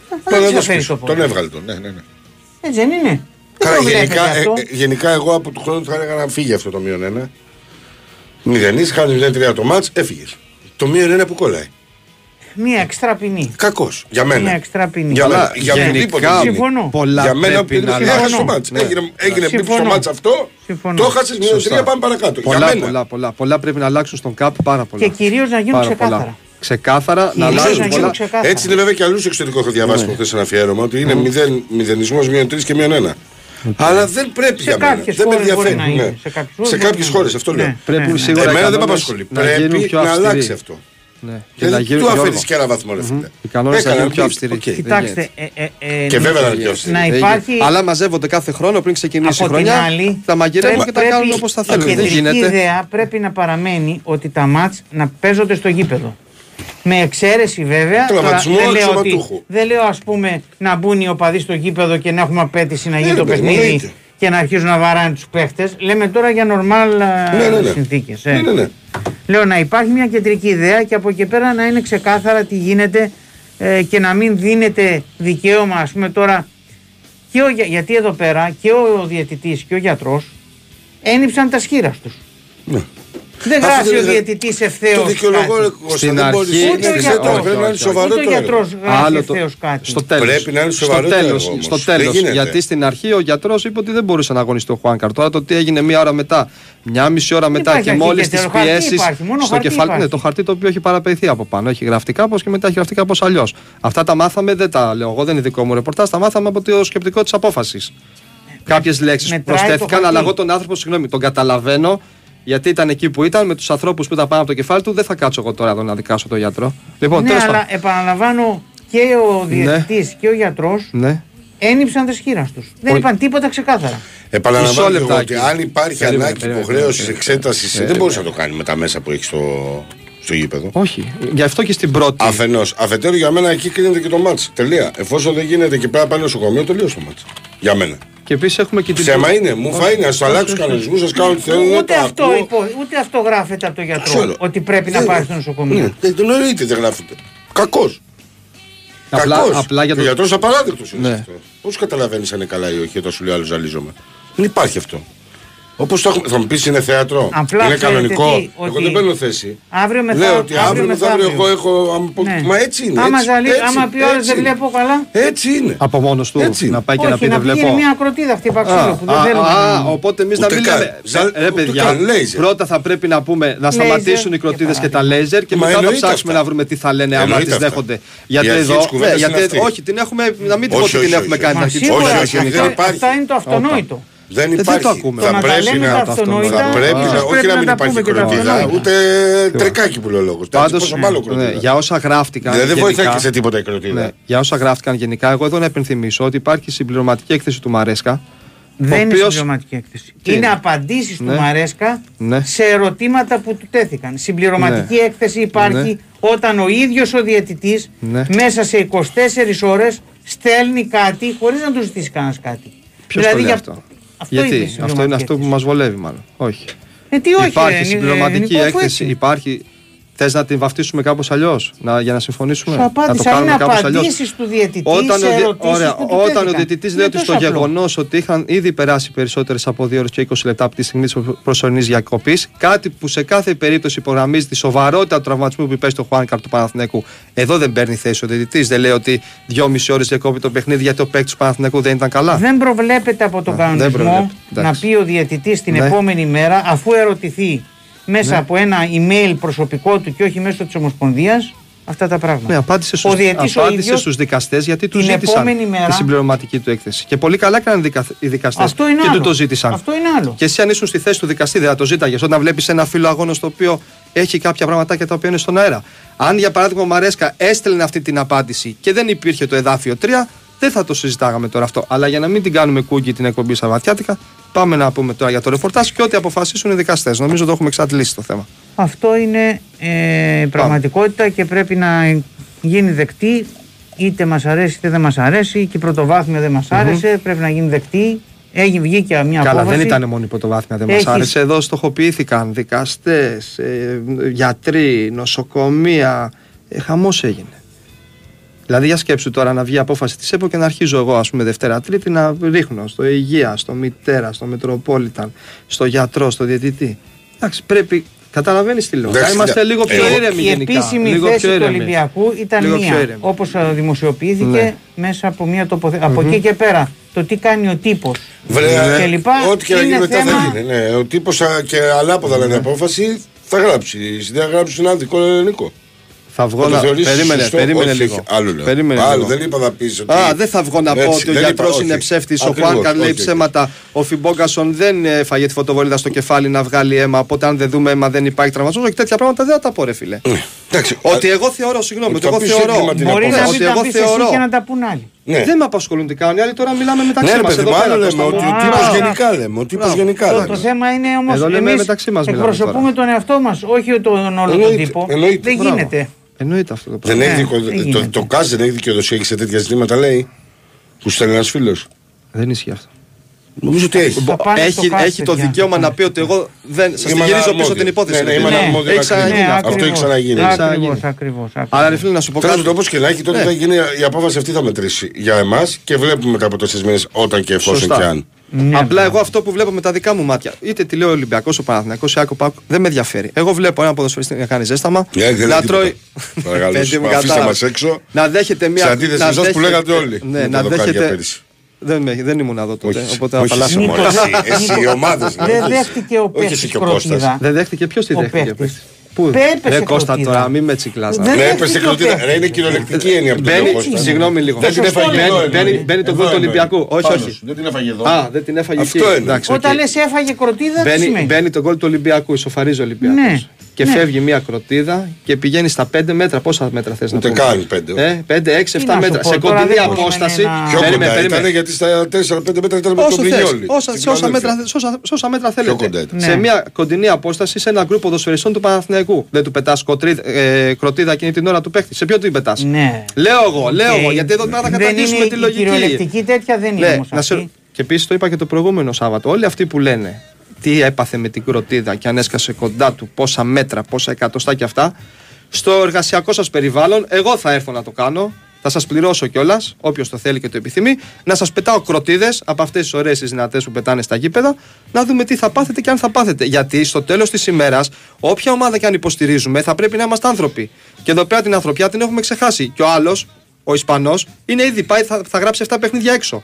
Speaker 1: Τον
Speaker 3: Δεν της
Speaker 1: έδωσε
Speaker 3: αφαιρεί
Speaker 1: πίσω.
Speaker 3: το πόντος.
Speaker 1: Τον έβγαλε τον. Ναι, ναι, ναι.
Speaker 3: Έτσι δεν είναι. Δεν
Speaker 1: Καλά,
Speaker 3: προβλέπεται
Speaker 1: γενικά, ε,
Speaker 3: αυτό.
Speaker 1: ε, γενικά εγώ από του χρόνου θα έλεγα να φύγει αυτό το μείον ένα. Μηδενής, χάνεις 0-3 το μάτς, έφυγες. Το μείον ένα που κολλάει.
Speaker 3: Μια εξτρά ποινή.
Speaker 1: Κακός. Για μένα.
Speaker 3: Μια εξτρά ποινή.
Speaker 1: Για
Speaker 2: Αλλά
Speaker 1: μένα. Για οποιονδήποτε
Speaker 2: γενικά
Speaker 1: γίνει.
Speaker 3: Συμφωνώ.
Speaker 2: πολλά
Speaker 1: Για μένα
Speaker 2: πρέπει να
Speaker 1: έχασε
Speaker 3: αλλάξουν.
Speaker 1: το μάτς.
Speaker 2: Ναι.
Speaker 1: Έγινε, έγινε μπίπ στο
Speaker 3: Συμφωνώ.
Speaker 1: μάτς αυτό.
Speaker 3: Συμφωνώ.
Speaker 1: Το έχασες με
Speaker 2: Σωστά.
Speaker 1: 3 πάμε παρακάτω. Για
Speaker 2: Πολλά,
Speaker 1: μένα.
Speaker 2: πολλά, πολλά, πολλά πρέπει να αλλάξουν στον ΚΑΠ πάρα πολλά.
Speaker 3: Και κυρίως να γίνουν
Speaker 2: Πάρα
Speaker 3: ξεκάθαρα.
Speaker 2: πολλά. Ξεκάθαρα να
Speaker 3: Κυρίως
Speaker 2: αλλάξουν
Speaker 3: να γίνουν
Speaker 2: πολλά.
Speaker 3: ξεκάθαρα.
Speaker 1: Έτσι είναι βέβαια και αλλούς στο εξωτερικό. Έχω διαβάσει
Speaker 2: Ναι.
Speaker 1: προχθές ένα αφιέρωμα ότι είναι μηδεν, μηδενισμό μείον 3 και μείον 1. Αλλά δεν πρέπει
Speaker 3: Σε
Speaker 1: για μένα.
Speaker 3: κάποιες
Speaker 1: Δεν με
Speaker 3: χώρες μπορεί
Speaker 1: ενδιαφέρει.
Speaker 3: να είναι.
Speaker 1: Ναι.
Speaker 3: Σε κάποιες χώρες
Speaker 1: Σε
Speaker 3: μπορεί
Speaker 1: κάποιες
Speaker 3: να
Speaker 1: χώρες
Speaker 3: είναι.
Speaker 1: αυτό
Speaker 3: Ναι.
Speaker 1: λέω.
Speaker 2: Πρέπει
Speaker 3: Ναι, ναι.
Speaker 2: σίγουρα οι
Speaker 1: Εμένα δεν με
Speaker 2: κανόνες
Speaker 1: απασχολεί.
Speaker 2: να γίνουν
Speaker 1: Πρέπει
Speaker 2: πιο
Speaker 1: να
Speaker 2: αυστηροί.
Speaker 1: αλλάξει αυτό.
Speaker 2: Ναι. Και
Speaker 1: Γιατί
Speaker 2: να
Speaker 1: του
Speaker 2: γίνουν
Speaker 1: αφαιρεί
Speaker 2: Γιώργο,
Speaker 1: και ένα βαθμό, ρε φίλε.
Speaker 2: Οι κανόνες να
Speaker 1: Έκανα
Speaker 2: γίνουν πιο
Speaker 1: μπιπ,
Speaker 2: αυστηροί.
Speaker 1: οκ.
Speaker 2: Δεν
Speaker 3: Κοιτάξτε,
Speaker 2: γίνεται.
Speaker 3: ε, ε, ε,
Speaker 1: Και βέβαια να είναι
Speaker 2: Δεν
Speaker 1: πιο
Speaker 2: γίνεται.
Speaker 1: αυστηρή.
Speaker 3: να
Speaker 2: Δεν
Speaker 3: υπάρχει.
Speaker 2: γίνεται. Αλλά μαζεύονται κάθε χρόνο πριν ξεκινήσει η
Speaker 3: Από την
Speaker 2: χρονιά.
Speaker 3: άλλη,
Speaker 2: τα μαγειρεύουν και τα
Speaker 3: πρέπει-
Speaker 2: κάνουν όπως θα
Speaker 3: Η
Speaker 2: θέλουν. Δεν
Speaker 3: κεντρική
Speaker 2: γίνεται.
Speaker 3: ιδέα πρέπει να παραμένει ότι τα μάτς να παίζονται στο γήπεδο. Με εξαίρεση βέβαια. τώρα
Speaker 1: Τραυματισμό
Speaker 3: δεν λέω, ότι,
Speaker 1: αξιωματούχου.
Speaker 3: δεν λέω ας πούμε να μπουν οι οπαδοί στο γήπεδο και να έχουμε απέτηση να γίνει
Speaker 1: Ναι,
Speaker 3: το
Speaker 1: ρε παιδί μου,
Speaker 3: παιχνίδι
Speaker 1: εννοείται.
Speaker 3: και να αρχίζουν να βαράνε τους παίχτες. Λέμε τώρα για νορμάλ
Speaker 1: Ναι, ναι, ναι.
Speaker 3: συνθήκες. ε.
Speaker 1: Ναι, ναι, ναι.
Speaker 3: Λέω να υπάρχει μια κεντρική ιδέα και από εκεί πέρα να είναι ξεκάθαρα τι γίνεται ε, και να μην δίνεται δικαίωμα, ας πούμε τώρα, και ο, για- γιατί εδώ πέρα και ο διαιτητής και ο γιατρός ένιψαν τα σχήρα τους.
Speaker 1: Ναι.
Speaker 3: Δεν
Speaker 1: Αφού
Speaker 3: γράφει
Speaker 1: δεν
Speaker 3: ο
Speaker 1: είναι-
Speaker 3: διαιτητής
Speaker 1: Το
Speaker 3: ευθέως
Speaker 1: δικαιολογώ, ρε
Speaker 3: κάτι.
Speaker 1: Κώστα,
Speaker 2: Στην
Speaker 1: δεν
Speaker 2: αρχή-
Speaker 1: μπορείς.
Speaker 3: Ούτε ο
Speaker 1: Στην
Speaker 3: γιατρός.
Speaker 1: εξέταση πρέπει να είναι
Speaker 2: Όχι, όχι,
Speaker 1: σοβαρό
Speaker 3: Ούτε ο
Speaker 1: το έργο.
Speaker 3: γιατρός γράφει
Speaker 2: Άλλο το,
Speaker 3: ευθέως κάτι.
Speaker 2: στο τέλος.
Speaker 1: Πρέπει να είναι
Speaker 2: στο
Speaker 1: σοβαρό το
Speaker 2: τέλος,
Speaker 1: έργο όμως.
Speaker 2: στο
Speaker 1: Δεν
Speaker 2: τέλος.
Speaker 1: γίνεται.
Speaker 2: Γιατί στην αρχή ο γιατρός είπε ότι δεν μπορούσε να αγωνιστεί ο Χουάνκαρ. Τώρα το τι έγινε μία ώρα μετά, μια μισή ώρα μετά
Speaker 3: υπάρχει
Speaker 2: και
Speaker 3: αρχή
Speaker 2: μόλις
Speaker 3: και
Speaker 2: τις
Speaker 3: τέλος. Χαρτί
Speaker 2: πιέσεις
Speaker 3: υπάρχει, μόνο
Speaker 2: στο
Speaker 3: χαρτί
Speaker 2: κεφάλι.
Speaker 3: υπάρχει.
Speaker 2: Ναι, το χαρτί το οποίο έχει παραπεθεί από πάνω. Έχει γραφτεί κάπως και μετά έχει γραφτεί κάπως αλλιώς. Αυτά τα μάθαμε, δεν τα λέω εγώ, δεν είναι δικό μου ρεπορτάζ. Τα μάθαμε από το σκεπτικό της απόφασης. Κάποιες λέξεις που
Speaker 3: Μετράει το
Speaker 2: προσθέθηκαν,
Speaker 3: χαρτί.
Speaker 2: αλλά εγώ τον άνθρωπο, συγγνώμη, τον καταλαβαίνω. Γιατί ήταν εκεί που ήταν, με τους ανθρώπους που ήταν πάνω από το κεφάλι του, δεν θα κάτσω εγώ τώρα εδώ να δικάσω τον γιατρό. Λοιπόν,
Speaker 3: ναι,
Speaker 2: τέλος
Speaker 3: αλλά
Speaker 2: πάντων.
Speaker 3: επαναλαμβάνω και ο διαιτητής και ο γιατρός
Speaker 2: Ναι.
Speaker 3: ένυψαν τα σχήρα τους. Δεν
Speaker 2: Ο-
Speaker 3: είπαν τίποτα ξεκάθαρα.
Speaker 1: Επαναλαμβάνω
Speaker 2: Μισό
Speaker 1: εγώ
Speaker 2: λεπτάκι.
Speaker 1: ότι αν υπάρχει
Speaker 2: Περίμενε,
Speaker 1: ανάγκη
Speaker 2: περίμενε,
Speaker 1: υποχρέωσης
Speaker 2: περίμενε.
Speaker 1: εξέτασης, δεν μπορείς να το κάνει με τα μέσα που έχεις στο, στο γήπεδο.
Speaker 2: Όχι. Γι' αυτό και στην πρώτη.
Speaker 1: Αφενός. Αφετέρου για μένα εκεί κρίνεται και το μάτς. Τελεία. Εφόσον δεν γίνεται και πρέπει να πάει νοσοκομείο, τελείωσε το μάτς. Για μένα.
Speaker 2: Και επίσης έχουμε και την.
Speaker 1: Θέμα είναι, μου φάει να σου αλλάξει του κανονισμούς, σας κάνουν τι θέλουν.
Speaker 3: Ούτε
Speaker 1: το
Speaker 3: αυτό,
Speaker 1: ακούω.
Speaker 3: υπο- ούτε αυτό γράφεται από τον γιατρό.
Speaker 1: Ξέρω.
Speaker 3: Ότι πρέπει να
Speaker 1: Δεν-
Speaker 3: πάει στο νοσοκομείο.
Speaker 1: Ναι, δεν το εννοείται, δεν γράφεται. Κακός.
Speaker 2: Απλά,
Speaker 1: Κακός.
Speaker 2: απλά για
Speaker 1: Και
Speaker 2: το.
Speaker 1: Ο γιατρός απαράδεκτος είναι
Speaker 2: Ναι.
Speaker 1: σε αυτό. Πώς καταλαβαίνεις αν είναι καλά ή όχι, όταν σου λέει άλλος ζαλίζομαι; Δεν υπάρχει αυτό. Όπως το έχουμε, θα μου πεις είναι θέατρο;
Speaker 3: Απλά
Speaker 1: είναι
Speaker 3: ξέρετε
Speaker 1: κανονικό;
Speaker 3: τι,
Speaker 1: Εγώ
Speaker 3: ότι
Speaker 1: δεν παίρνω θέση.
Speaker 3: αύριο μεθα-
Speaker 1: Λέω ότι
Speaker 3: αύριο
Speaker 1: αύριο μεθαύριο εγώ
Speaker 3: μεθαύριο.
Speaker 1: έχω. άμα πω-
Speaker 3: Ναι.
Speaker 1: Μα έτσι είναι.
Speaker 3: Άμα,
Speaker 1: έτσι,
Speaker 3: ζαλί,
Speaker 1: έτσι,
Speaker 3: άμα πει ο άλλος
Speaker 1: έτσι
Speaker 3: δεν
Speaker 1: είναι.
Speaker 3: βλέπω καλά.
Speaker 1: Έτσι είναι.
Speaker 2: Από μόνος του.
Speaker 1: Έτσι είναι.
Speaker 2: Να πάει και να
Speaker 3: όχι,
Speaker 2: πει
Speaker 3: να
Speaker 2: δεν
Speaker 3: πήγαινε
Speaker 2: βλέπω.
Speaker 3: μια ακροτίδα χτύπα ξύλο που δεν
Speaker 2: Α,
Speaker 3: θέλουμε.
Speaker 2: α,
Speaker 3: να-
Speaker 2: οπότε εμείς να
Speaker 1: Ούτε
Speaker 2: μην
Speaker 1: καν.
Speaker 2: λέμε.
Speaker 1: Ζα-
Speaker 2: Ρε
Speaker 1: ούτε
Speaker 2: παιδιά,
Speaker 1: καν, λέιζερ.
Speaker 2: πρώτα θα πρέπει να πούμε να
Speaker 3: Λέιζερ
Speaker 2: σταματήσουν οι
Speaker 3: και
Speaker 2: κροτίδε και τα
Speaker 3: παράδειγμα.
Speaker 2: λέιζερ και
Speaker 1: Μα
Speaker 2: μετά θα
Speaker 1: εννοείται
Speaker 2: ψάξουμε
Speaker 1: αυτά.
Speaker 2: να βρούμε τι θα λένε άμα
Speaker 1: Εννοείται
Speaker 2: τις
Speaker 1: αυτά.
Speaker 2: δέχονται.
Speaker 1: Η
Speaker 2: Γιατί
Speaker 1: αρχή
Speaker 2: εδώ.
Speaker 1: της κουβέντας
Speaker 2: ναι,
Speaker 1: είναι
Speaker 2: γιατί-
Speaker 1: αυτή.
Speaker 2: Όχι, την έχουμε. Να μην πω
Speaker 1: Όχι,
Speaker 2: ότι την
Speaker 1: όχι,
Speaker 2: έχουμε
Speaker 1: όχι,
Speaker 2: κάνει
Speaker 3: Μα
Speaker 2: την αρχή της
Speaker 3: σίγουρα,
Speaker 1: όχι,
Speaker 2: κουβέντας.
Speaker 1: όχι,
Speaker 3: αυτό-
Speaker 1: δεν υπάρχει.
Speaker 3: αυτά είναι το αυτονόητο.
Speaker 1: Δεν
Speaker 2: δεν
Speaker 1: υπάρχει.
Speaker 2: το ακούμε.
Speaker 3: Το
Speaker 1: Θα
Speaker 3: να τα
Speaker 1: πρέπει
Speaker 3: λέμε
Speaker 1: να.
Speaker 3: τα
Speaker 2: το
Speaker 3: αυτονόητα.
Speaker 1: Θα πρέπει να.
Speaker 3: ίσως
Speaker 1: Όχι
Speaker 3: πρέπει
Speaker 1: να μην
Speaker 3: τα
Speaker 1: υπάρχει
Speaker 3: πούμε και τα
Speaker 1: κροτίδα,
Speaker 3: αυτονόητα.
Speaker 1: ούτε τρεκάκι που λέει ο λόγος.
Speaker 2: Πάντως,
Speaker 1: Πόσο μάλλον κροτίδα.
Speaker 2: για όσα γράφτηκαν.
Speaker 1: Δηλαδή δεν βοηθάει
Speaker 2: γενικά-
Speaker 1: και σε τίποτα η κροτίδα.
Speaker 2: Ναι, για όσα γράφτηκαν γενικά, εγώ εδώ να επενθυμίσω ότι υπάρχει συμπληρωματική έκθεση του Μαρέσκα.
Speaker 3: Δεν
Speaker 2: ο
Speaker 3: είναι
Speaker 2: οποίος-
Speaker 3: συμπληρωματική έκθεση.
Speaker 2: Τι
Speaker 3: είναι;
Speaker 2: Είναι;
Speaker 3: απαντήσεις
Speaker 2: Ναι.
Speaker 3: του Μαρέσκα
Speaker 2: Ναι.
Speaker 3: σε ερωτήματα που του τέθηκαν. Συμπληρωματική έκθεση υπάρχει
Speaker 2: Ναι.
Speaker 3: όταν ο ίδιος ο διαιτητής
Speaker 2: Ναι.
Speaker 3: μέσα σε 24 ώρες στέλνει κάτι χωρίς να του ζητήσει κανένας κάτι.
Speaker 2: Ποιος το λέει
Speaker 3: για-
Speaker 2: αυτό;
Speaker 3: Αυτό
Speaker 2: Γιατί
Speaker 3: είναι η
Speaker 2: αυτό είναι
Speaker 3: συμπληρωματική
Speaker 2: αυτό που
Speaker 3: έκθεση.
Speaker 2: μας βολεύει, μάλλον. Όχι.
Speaker 3: Ε, τι όχι,
Speaker 2: υπάρχει
Speaker 3: ρε,
Speaker 2: συμπληρωματική
Speaker 3: Νικό, αφού
Speaker 2: έκθεση,
Speaker 3: έτσι.
Speaker 2: υπάρχει. Θες να την βαφτίσουμε κάπως αλλιώς, για να συμφωνήσουμε;
Speaker 3: Σου
Speaker 2: να το
Speaker 3: απάντησα,
Speaker 2: κάνουμε
Speaker 3: είναι
Speaker 2: κάπως αλλιώς;
Speaker 3: απαντήσεις του διαιτητής
Speaker 2: Όταν,
Speaker 3: σε
Speaker 2: ο, δι-
Speaker 3: ερωτήσεις
Speaker 2: ωραία,
Speaker 3: που του
Speaker 2: όταν ο
Speaker 3: τέθηκαν.
Speaker 2: διαιτητής
Speaker 3: Είναι
Speaker 2: λέει ότι στο
Speaker 3: τόσο απλό.
Speaker 2: γεγονός ότι είχαν ήδη περάσει περισσότερες από 2 ώρες και 20 λεπτά από τη στιγμή της προσωρινής διακοπής, κάτι που σε κάθε περίπτωση υπογραμμίζει τη σοβαρότητα του τραυματισμού που υπέστη ο Χουάνκαρ του Παναθηναϊκού. Εδώ δεν παίρνει θέση ο διαιτητής. Δεν λέει ότι 2,5 ώρες διακόπη το παιχνίδι γιατί ο παίκτης του Παναθηναϊκού δεν ήταν καλά.
Speaker 3: Δεν προβλέπεται από τον
Speaker 2: δεν
Speaker 3: κανονισμό
Speaker 2: προβλέπεται.
Speaker 3: να
Speaker 2: Εντάξει.
Speaker 3: πει ο διαιτητής την
Speaker 2: Ναι.
Speaker 3: επόμενη μέρα, αφού ερωτηθεί μέσα από ένα email προσωπικό του και όχι μέσω της Ομοσπονδίας, αυτά τα πράγματα.
Speaker 2: Ναι, απάντησε
Speaker 3: ο
Speaker 2: στους,
Speaker 3: διαιτητής ο
Speaker 2: απάντησε
Speaker 3: ίδιος
Speaker 2: στους δικαστές γιατί τους
Speaker 3: την
Speaker 2: ζήτησαν
Speaker 3: επόμενη μέρα-
Speaker 2: τη συμπληρωματική του έκθεση. Και πολύ καλά έκαναν οι δικα- οι δικαστές
Speaker 3: Αυτό είναι
Speaker 2: και
Speaker 3: άλλο.
Speaker 2: του το ζήτησαν.
Speaker 3: Αυτό είναι άλλο.
Speaker 2: Και εσύ αν ήσουν στη θέση του δικαστή δεν θα το ζήταγες όταν βλέπεις ένα φύλλο αγώνας στο οποίο έχει κάποια πραγματάκια τα οποία είναι στον αέρα. Αν για παράδειγμα ο Μαρέσκα έστελνε αυτή την απάντηση και δεν υπήρχε το εδάφιο 3, δεν θα το συζητάγαμε τώρα αυτό. Αλλά για να μην την κάνουμε κούγκι την εκπομπή Σαββατιάτικα, πάμε να πούμε τώρα για το ρεπορτάζ και ό,τι αποφασίσουν οι δικαστές. Νομίζω το έχουμε εξαντλήσει το θέμα.
Speaker 3: Αυτό είναι ε, πραγματικότητα και πρέπει να γίνει δεκτή είτε μας αρέσει είτε δεν μας αρέσει και η πρωτοβάθμια δεν μας άρεσε πρέπει να γίνει δεκτή Έγινε, βγήκε μια
Speaker 2: Καλά,
Speaker 3: απόφαση
Speaker 2: δεν ήταν μόνο η πρωτοβάθμια, δεν
Speaker 3: Έχεις-
Speaker 2: μα άρεσε. Εδώ στοχοποιήθηκαν δικαστές, γιατροί, νοσοκομεία. Ε, Χαμός έγινε. Δηλαδή, για σκέψου τώρα να βγει απόφαση της ΕΠΟ και να αρχίζω εγώ, ας πούμε, Δευτέρα Τρίτη να ρίχνω στο υγεία, στο μητέρα, στο Μετροπόλιταν, στο γιατρό, στο διαιτητή. Εντάξει, πρέπει. Καταλαβαίνεις τι λέω.
Speaker 1: Εντάξει,
Speaker 2: Να είμαστε
Speaker 1: κοίτα,
Speaker 2: λίγο πιο
Speaker 1: εγώ-
Speaker 2: ήρεμοι
Speaker 3: η
Speaker 2: γενικά.
Speaker 3: επίσημη
Speaker 2: λίγο
Speaker 3: θέση
Speaker 2: πιο
Speaker 3: του
Speaker 2: ήρεμοι.
Speaker 3: Ολυμπιακού ήταν
Speaker 2: Λίγο πιο
Speaker 3: μία,
Speaker 2: ήρεμοι.
Speaker 3: όπως ε, δημοσιοποιήθηκε
Speaker 2: Ναι.
Speaker 3: μέσα από μια τοποθέτηση. Από εκεί και πέρα, το τι κάνει ο τύπος
Speaker 1: Βρε,
Speaker 3: και λοιπά,
Speaker 1: Ό,τι και να γίνει
Speaker 3: είναι
Speaker 1: μετά
Speaker 3: θέμα-
Speaker 1: θα γίνει. Ναι. Ο τύπος και αλάποδα λένε απόφαση θα γράψει. Δεν θα γράψει ένα δικό ελληνικό.
Speaker 2: Θα βγω
Speaker 1: Θα το
Speaker 2: να.
Speaker 1: θεωρήσεις
Speaker 2: Περίμενε,
Speaker 1: σωστό;
Speaker 2: περίμενε
Speaker 1: Όχι,
Speaker 2: λίγο.
Speaker 1: όχι, Άλλο λέω.
Speaker 2: Περίμενε
Speaker 1: άλλο,
Speaker 2: λίγο.
Speaker 1: δεν είπα να πεις ότι.
Speaker 2: Α, δεν θα βγω να πω
Speaker 1: Έτσι,
Speaker 2: ότι ο
Speaker 1: δεν
Speaker 2: γιατρό
Speaker 1: είπα,
Speaker 2: είναι
Speaker 1: όχι.
Speaker 2: ψεύτης. Ο
Speaker 1: Ακριβώς,
Speaker 2: Χουάνκαρ λέει
Speaker 1: όχι,
Speaker 2: ψέματα. Ο Φιμπόγκασον δεν έφαγε τη φωτοβολίδα στο κεφάλι να βγάλει αίμα. Οπότε αν δεν δούμε αίμα δεν υπάρχει τραυματισμός. Και τέτοια πράγματα δεν θα τα πω, ρε φίλε.
Speaker 1: όχι. Εντάξει,
Speaker 2: Ότι
Speaker 1: α-
Speaker 2: εγώ θεωρώ, συγγνώμη, ότι
Speaker 1: Θα
Speaker 2: εγώ
Speaker 1: πεις
Speaker 2: θεωρώ.
Speaker 1: σύντομα την
Speaker 3: Μπορεί
Speaker 1: απόφαση.
Speaker 3: να
Speaker 2: ότι
Speaker 3: μην τα
Speaker 2: εγώ
Speaker 3: πεις εσύ
Speaker 2: θεωρώ.
Speaker 3: και να τα πούν άλλοι.
Speaker 1: Ναι.
Speaker 2: Δεν με απασχολούν τι κάνουν οι άλλοι, τώρα μιλάμε μεταξύ
Speaker 1: Ναι, ρε
Speaker 2: μας.
Speaker 1: παιδί
Speaker 2: Εδώ
Speaker 1: μου,
Speaker 2: πέρα.
Speaker 1: άλλο λέμε
Speaker 2: Κώστα
Speaker 1: ότι
Speaker 2: μου.
Speaker 1: ο
Speaker 3: Α,
Speaker 1: τύπος
Speaker 3: α,
Speaker 1: γενικά λέμε. Ο τύπος
Speaker 2: Μπράβο.
Speaker 1: γενικά
Speaker 3: Το,
Speaker 1: λέμε.
Speaker 3: το θέμα είναι όμως
Speaker 2: Εδώ λέμε μεταξύ μας μιλάμε
Speaker 3: εκπροσωπούμε τον εαυτό μας, όχι τον όλο τον
Speaker 1: Εννοείται,
Speaker 3: τύπο.
Speaker 1: εννοείται.
Speaker 3: Δεν
Speaker 2: Μπράβο.
Speaker 3: γίνεται.
Speaker 2: Εννοείται αυτό το
Speaker 1: Δεν
Speaker 2: πράγμα.
Speaker 1: έχει
Speaker 3: Ναι,
Speaker 1: δικο-
Speaker 3: δεν
Speaker 1: το,
Speaker 3: γίνεται.
Speaker 1: το ΚΑΖ δεν έχει δικαιοδοσία και σε τέτοια ζητήματα, λέει. Που στέλνει ένας φίλος.
Speaker 2: Δεν ισχύει αυτό.
Speaker 1: Νομίζω ότι έχει.
Speaker 3: Θα πάνε στο
Speaker 2: Έχει,
Speaker 3: κάστρο,
Speaker 2: έχει το
Speaker 3: παιδιά.
Speaker 2: δικαίωμα να πει ότι εγώ δεν. Σας την
Speaker 1: Είμαι
Speaker 2: γυρίζω πίσω
Speaker 1: αναρμόδιο.
Speaker 2: την υπόθεση.
Speaker 1: Ναι, ναι,
Speaker 2: ρε
Speaker 1: είμαι
Speaker 2: φίλε.
Speaker 1: αναρμόδιος
Speaker 2: Έχει
Speaker 1: να
Speaker 2: ξαναγίνει
Speaker 1: κρίνω.
Speaker 2: αυτό.
Speaker 1: Αυτό έχει ξαναγίνει.
Speaker 3: Ακριβώς,
Speaker 2: Ξαναγίνει.
Speaker 3: ακριβώς, ακριβώς.
Speaker 2: Αλλά ρε φίλε, να σου πω
Speaker 1: Τέλος
Speaker 2: κάτι.
Speaker 1: πάντων, όπως και να έχει, τότε
Speaker 2: Ναι.
Speaker 1: θα γίνει η απόφαση αυτή θα μετρήσει για εμάς και βλέπουμε μετά από τέσσερις μήνες όταν και εφόσον
Speaker 2: Σωστά.
Speaker 1: και αν.
Speaker 3: Ναι,
Speaker 2: Απλά
Speaker 3: μπράβο.
Speaker 2: εγώ αυτό που βλέπω με τα δικά μου μάτια, είτε τη λέω Ολυμπιακός, ο Παναθυνακό, η Άκο Πάκο, δεν με ενδιαφέρει. Εγώ βλέπω ένα ποδοσφαιριστή να κάνει ζέσταμα,
Speaker 1: Ε, δεν λέει
Speaker 2: να
Speaker 1: τίποτα.
Speaker 2: τρώει.
Speaker 1: Παρακαλώ,
Speaker 2: Παιδί μου,
Speaker 1: αφήστε
Speaker 2: κατάλαβα.
Speaker 1: μας έξω.
Speaker 2: Να δέχεται μια.
Speaker 1: Σε αντίθεση
Speaker 2: να
Speaker 1: με εσάς που
Speaker 2: δέχεται-
Speaker 1: λέγατε όλοι.
Speaker 2: Ναι,
Speaker 1: με
Speaker 2: να
Speaker 1: τα δοκάρια
Speaker 2: δέχεται.
Speaker 1: πέρυσι.
Speaker 2: Δεν, με- δεν ήμουν εδώ τότε.
Speaker 1: Όχι,
Speaker 2: οπότε να
Speaker 1: όχι,
Speaker 2: απαλλάσσω
Speaker 1: εσύ,
Speaker 2: μόνο.
Speaker 1: εσύ, εσύ, οι ομάδες, ναι.
Speaker 3: Δεν δέχτηκε ο
Speaker 1: Όχι εσύ
Speaker 3: παίκτης
Speaker 1: και ο Κώστας.
Speaker 3: κροτίδα.
Speaker 2: Δεν δέχτηκε, ποιος τη
Speaker 3: Ο
Speaker 2: δέχτηκε.
Speaker 3: Παίκτης.
Speaker 2: παίκτης; Πού,
Speaker 3: Έπεσε
Speaker 2: ρε Κώστα
Speaker 3: κροτίδα.
Speaker 2: τώρα, μην με τσικλάς.
Speaker 3: Δεν
Speaker 2: να.
Speaker 1: Ναι,
Speaker 3: δέχτηκε
Speaker 1: έπεσε
Speaker 3: ο
Speaker 1: κροτίδα.
Speaker 3: παίκτης.
Speaker 1: Ρε, είναι κυριολεκτική έννοια που λέει ο
Speaker 2: Μπαίνει,
Speaker 1: Κώστας.
Speaker 2: συγγνώμη λίγο.
Speaker 1: Δεν την
Speaker 3: Σωστό
Speaker 1: έφαγε
Speaker 3: είναι.
Speaker 1: εδώ.
Speaker 2: Μπαίνει-
Speaker 1: εννοεί.
Speaker 2: μπαίνει το
Speaker 1: Εδώ
Speaker 2: γκολ του
Speaker 1: εννοεί.
Speaker 2: Ολυμπιακού. Όχι,
Speaker 1: Πάνω
Speaker 2: όχι.
Speaker 1: σου, Δεν την έφαγε εδώ.
Speaker 2: Α, δεν την έφαγε
Speaker 1: Αυτό
Speaker 2: εκεί.
Speaker 1: εννοεί.
Speaker 2: Εντάξει,
Speaker 3: Όταν
Speaker 2: οκ.
Speaker 3: λες έφαγε κροτίδα, τι
Speaker 2: Μπαίνει,
Speaker 3: σημαίνει;
Speaker 2: μπαίνει το γκολ του Ολυμπιακού, ισοφαρίζει ο Ολυμπιακός.
Speaker 3: Ναι.
Speaker 2: Και και φεύγει μια κροτίδα και πηγαίνει στα 5 μέτρα. Πόσα μέτρα θες να
Speaker 1: Ούτε
Speaker 2: πούμε;
Speaker 1: καν πέντε.
Speaker 2: Ε, 5, 6, 7
Speaker 3: να σου
Speaker 2: μέτρα.
Speaker 3: πω,
Speaker 2: Σε
Speaker 3: τώρα
Speaker 2: κοντινή
Speaker 3: δεν μπορούμε
Speaker 2: απόσταση.
Speaker 3: να-
Speaker 1: Πιο
Speaker 2: Περίμενε,
Speaker 1: κοντά
Speaker 2: περίμενε.
Speaker 1: ήταν γιατί στα 4-5 μέτρα ήταν με
Speaker 2: Όσο
Speaker 1: τον
Speaker 2: θες,
Speaker 1: Βρυγιόλη.
Speaker 2: όσα,
Speaker 1: Στην
Speaker 2: σε, όσα
Speaker 1: Φιλαδέλφια.
Speaker 2: μέτρα, σε, όσα, σε όσα μέτρα
Speaker 1: Πιο
Speaker 2: θέλετε.
Speaker 1: κοντά ήταν.
Speaker 2: Σε
Speaker 3: Ναι.
Speaker 2: μια κοντινή απόσταση, σε ένα γκρουπ ποδοσφαιριστών του Παναθηναϊκού. Δεν του πετάς ε, κροτίδα εκείνη την ώρα του παίχτη. Σε ποιο του πετάς;
Speaker 3: Ναι.
Speaker 2: Λέω εγώ, λέω εγώ,
Speaker 3: Και
Speaker 2: γιατί εδώ τώρα θα
Speaker 3: δεν
Speaker 2: καταγγίσουμε
Speaker 3: είναι
Speaker 2: τη
Speaker 3: η
Speaker 2: λογική.
Speaker 3: κυριολεκτική τέτοια δεν είναι
Speaker 2: Ναι,
Speaker 3: όμως
Speaker 2: να σε-
Speaker 3: αυτή.
Speaker 2: Και επίσης το είπα και το προηγούμενο Σάββατο. Όλοι αυτοί που λένε τι έπαθε με την κροτίδα και αν έσκασε κοντά του, πόσα μέτρα, πόσα εκατοστά και αυτά, στο εργασιακό σας περιβάλλον, εγώ θα έρθω να το κάνω. Θα σας πληρώσω κιόλας, όποιος το θέλει και το επιθυμεί, να σας πετάω κροτίδες από αυτές τις ωραίες τις δυνατές που πετάνε στα γήπεδα, να δούμε τι θα πάθετε και αν θα πάθετε. Γιατί στο τέλος της ημέρας, όποια ομάδα και αν υποστηρίζουμε, θα πρέπει να είμαστε άνθρωποι. Και εδώ πέρα την ανθρωπιά την έχουμε ξεχάσει. Και ο άλλος, ο Ισπανός, είναι ήδη πάει, θα, θα γράψει 7 παιχνίδια έξω.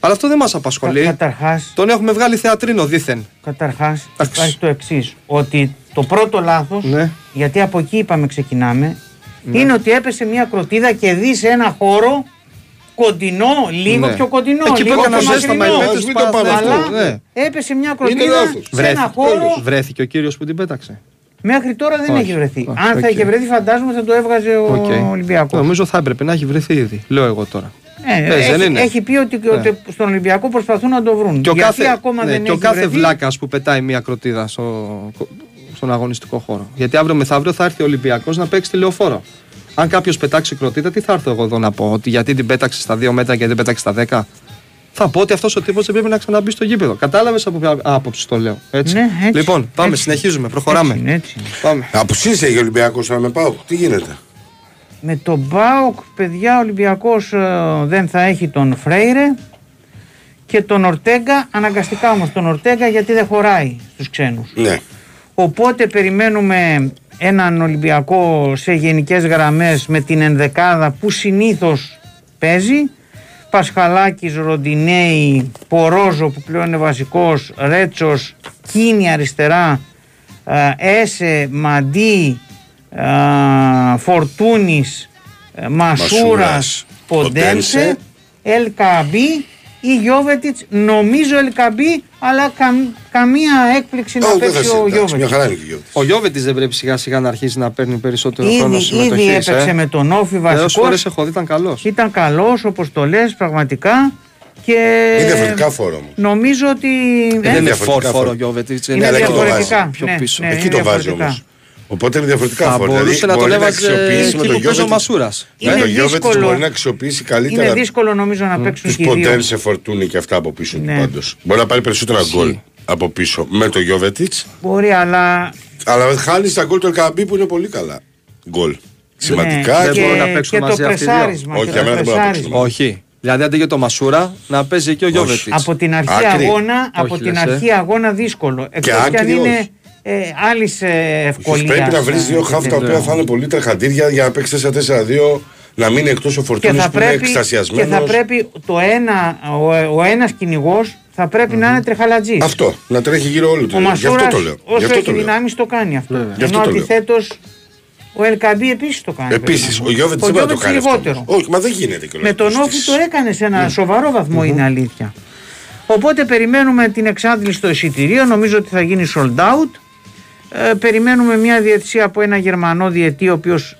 Speaker 2: Αλλά αυτό δεν μας απασχολεί.
Speaker 3: Καταρχάς,
Speaker 2: Τον έχουμε βγάλει θεατρίνο δήθεν.
Speaker 3: καταρχάς
Speaker 2: Εντάξει.
Speaker 3: υπάρχει το εξής. Ότι το πρώτο λάθος,
Speaker 2: Ναι.
Speaker 3: γιατί από εκεί είπαμε ξεκινάμε, είναι ότι έπεσε μια κροτίδα και δει σε ένα χώρο κοντινό, λίγο
Speaker 2: Ναι.
Speaker 3: πιο κοντινό,
Speaker 2: Εκεί που
Speaker 3: λίγο
Speaker 2: έκαναν
Speaker 3: πιο
Speaker 2: ζέστα
Speaker 3: μακρινό.
Speaker 2: με
Speaker 1: Ας μην το πάμε
Speaker 3: Αλλά
Speaker 1: αυτό,
Speaker 2: ναι.
Speaker 3: έπεσε μια
Speaker 1: Είναι
Speaker 3: κροτίδα
Speaker 1: λάθος.
Speaker 3: σε ένα χώρο.
Speaker 2: βρέθηκε ο κύριος που την πέταξε.
Speaker 3: Μέχρι τώρα δεν
Speaker 2: Όχι,
Speaker 3: έχει βρεθεί.
Speaker 2: όχι,
Speaker 3: Αν θα
Speaker 2: οκ.
Speaker 3: είχε βρεθεί, φαντάζομαι θα το έβγαζε ο
Speaker 2: Οκ.
Speaker 3: Ολυμπιακός.
Speaker 2: Νομίζω θα έπρεπε να έχει βρεθεί ήδη. Λέω εγώ τώρα.
Speaker 3: Ε,
Speaker 2: Ε, δεν
Speaker 3: έχει,
Speaker 2: είναι.
Speaker 3: έχει πει ότι, ότι στον Ολυμπιακό προσπαθούν να το βρουν.
Speaker 2: Και ο
Speaker 3: Γιατί
Speaker 2: κάθε,
Speaker 3: ακόμα
Speaker 2: ναι,
Speaker 3: δεν
Speaker 2: και ο
Speaker 3: έχει
Speaker 2: κάθε
Speaker 3: βρεθεί.
Speaker 2: βλάκα που πετάει μια κροτίδα στο, στον αγωνιστικό χώρο. Γιατί αύριο μεθαύριο θα έρθει ο Ολυμπιακός να παίξει στη Λεωφόρο. Αν κάποιος πετάξει κροτίδα, τι θα έρθω εγώ εδώ να πω, Ότι γιατί την πέταξε στα 2 μέτρα και δεν πέταξε στα 10. Θα πω ότι αυτός ο τύπος δεν πρέπει να ξαναμπεί στο γήπεδο. Κατάλαβες από ποια άποψη το λέω. Έτσι;
Speaker 3: Ναι, έτσι.
Speaker 2: λοιπόν, πάμε,
Speaker 3: Έτσι.
Speaker 2: συνεχίζουμε, προχωράμε.
Speaker 3: Έτσι είναι, έτσι είναι.
Speaker 2: Πάμε.
Speaker 1: Απουσίες έχει ο Ολυμπιακός αλλά με πάω. Τι γίνεται;
Speaker 3: Με τον Μπάουκ, παιδιά, ο Ολυμπιακός ε, δεν θα έχει τον Φρέιρε και τον Ορτέγκα, αναγκαστικά όμως τον Ορτέγκα γιατί δεν χωράει στους ξένους.
Speaker 1: Ναι.
Speaker 3: Οπότε περιμένουμε έναν Ολυμπιακό σε γενικές γραμμές με την ενδεκάδα που συνήθως παίζει. Πασχαλάκης, Ροντινέη, Πορόζο που πλέον είναι βασικός, Ρέτσος, Κίνη αριστερά, ε, Έσε, Μαντί, ε, Φορτούνης, ε, Μασούρας,
Speaker 1: Μασούρας,
Speaker 3: Ποντένσε,
Speaker 1: Ποντένσε.
Speaker 3: Ελκαμπή ή Γιώβετιτς, νομίζω Ελκαμπή, αλλά καμ- καμία έκπληξη να
Speaker 1: Ω, δεν θα
Speaker 3: παίξει ο
Speaker 1: συζητάς. Μια
Speaker 3: Γιώβετιτς.
Speaker 1: χαρά είναι και ο Γιώβετιτς.
Speaker 2: Ο Γιώβετη δεν πρέπει σιγά σιγά να αρχίσει να παίρνει περισσότερο χρόνο
Speaker 3: Ήδη,
Speaker 2: συμμετοχής.
Speaker 3: ήδη έπαιξε με τον Όφη
Speaker 2: Όσες φορές
Speaker 3: βασικός,
Speaker 2: έχω δει ήταν καλός.
Speaker 3: ήταν καλός όπως το λες πραγματικά και
Speaker 1: Είναι διαφορετικά φόρο όμως.
Speaker 3: νομίζω ότι ε,
Speaker 2: Δεν είναι
Speaker 1: διαφορετικά
Speaker 2: φόρ φόρο
Speaker 1: φόρο.
Speaker 2: ο Γιώβετη.
Speaker 3: είναι
Speaker 1: αλλά εκεί το
Speaker 3: διαφορετικά.
Speaker 1: βάζει.
Speaker 2: πιο
Speaker 3: ναι,
Speaker 2: πίσω.
Speaker 3: ναι,
Speaker 1: Εκεί
Speaker 3: είναι
Speaker 1: το βάζει
Speaker 3: διαφορετικά.
Speaker 1: Όμως. Οπότε είναι διαφορετικά
Speaker 2: Θα
Speaker 1: φόρα.
Speaker 2: μπορούσε να τον
Speaker 1: μπορεί
Speaker 2: έβαζε
Speaker 1: αξιοποιήσει
Speaker 2: εκεί
Speaker 1: με
Speaker 2: που
Speaker 1: τον
Speaker 2: παίζει ο
Speaker 1: Γιώβετιτς.
Speaker 2: Μασούρας.
Speaker 3: Είναι
Speaker 1: Με τον Γιώβετιτς
Speaker 3: δύσκολο.
Speaker 1: μπορεί να αξιοποιήσει καλύτερα
Speaker 3: Είναι δύσκολο νομίζω να παίξουν
Speaker 1: τους
Speaker 3: και οι δύο.
Speaker 1: Ποντένσε, Φορτούνη και αυτά από πίσω του
Speaker 3: Ναι.
Speaker 1: πάντως. Μπορεί να πάρει περισσότερα γκολ από πίσω με τον Γιώβετιτς
Speaker 3: Μπορεί, αλλά
Speaker 1: Αλλά χάνεις τα γκολ του Ελκαμπή που είναι πολύ καλά. Γκολ. Σημαντικά.
Speaker 3: ναι,
Speaker 2: δεν
Speaker 3: και,
Speaker 2: μπορούν να παίξουν
Speaker 3: και το
Speaker 2: μαζί αυτοί οι δύο.
Speaker 3: πρεσάρισμα.
Speaker 1: Όχι,
Speaker 3: και
Speaker 1: για
Speaker 3: το
Speaker 1: μένα δεν μπορούν να
Speaker 3: πρεσάρισμα.
Speaker 1: παίξουν.
Speaker 2: Όχι. Δηλαδή αντί για το Μασούρα να παίζει εκεί ο Γιώβετιτς.
Speaker 3: Από την αρχή
Speaker 1: Άκρη.
Speaker 3: αγώνα, από
Speaker 2: Όχι,
Speaker 3: την
Speaker 2: λες, ε.
Speaker 3: αρχή αγώνα δύσκολο. Εκτός
Speaker 1: άκρη
Speaker 3: κι αν είναι
Speaker 1: όχι.
Speaker 3: Ε, άλλης ε, ευκολίας.
Speaker 1: Πρέπει να βρεις δύο χάφτα τα οποία θα είναι πολύ τρεχαντήρια για να παίξεις 4-4-2, να μην είναι εκτός ο
Speaker 3: και
Speaker 1: Φορτούνης
Speaker 3: θα,
Speaker 1: που είναι
Speaker 3: πρέπει, και
Speaker 1: εκστασιασμένο.
Speaker 3: θα πρέπει το ένα, ο, ο ένας κυνηγός θα πρεπει να είναι τρεχαλατζής.
Speaker 1: Αυτό, να τρέχει γύρω όλο το
Speaker 3: Ο
Speaker 1: Γι' αυτό
Speaker 3: Μασούρας
Speaker 1: το λέω. Γι'
Speaker 3: όσο
Speaker 1: αυτό
Speaker 3: έχει
Speaker 1: το λέω.
Speaker 3: δυνάμεις το κάνει αυτό.
Speaker 1: Γι' αυτό
Speaker 3: Ενώ
Speaker 1: το λέω.
Speaker 3: αντιθέτως ο Ελκαμπή επίσης το κάνει.
Speaker 1: Επίσης,
Speaker 3: πρέπει να
Speaker 1: ο
Speaker 3: πω.
Speaker 1: Γιώβετς
Speaker 3: Ο
Speaker 1: δεν μπορεί να το
Speaker 3: Γιώβετς
Speaker 1: κάνει. αυτό.
Speaker 3: λιγότερο.
Speaker 1: Όχι, μα δεν γίνεται κιόλας.
Speaker 3: Με τον Όφη το έκανε σε ένα σοβαρό βαθμό είναι αλήθεια. Οπότε περιμένουμε την εξάντληση στο εισιτηρίο. Νομίζω ότι θα γίνει sold out. Ε, περιμένουμε μια διαιτησία από ένα Γερμανό διαιτή ο οποίος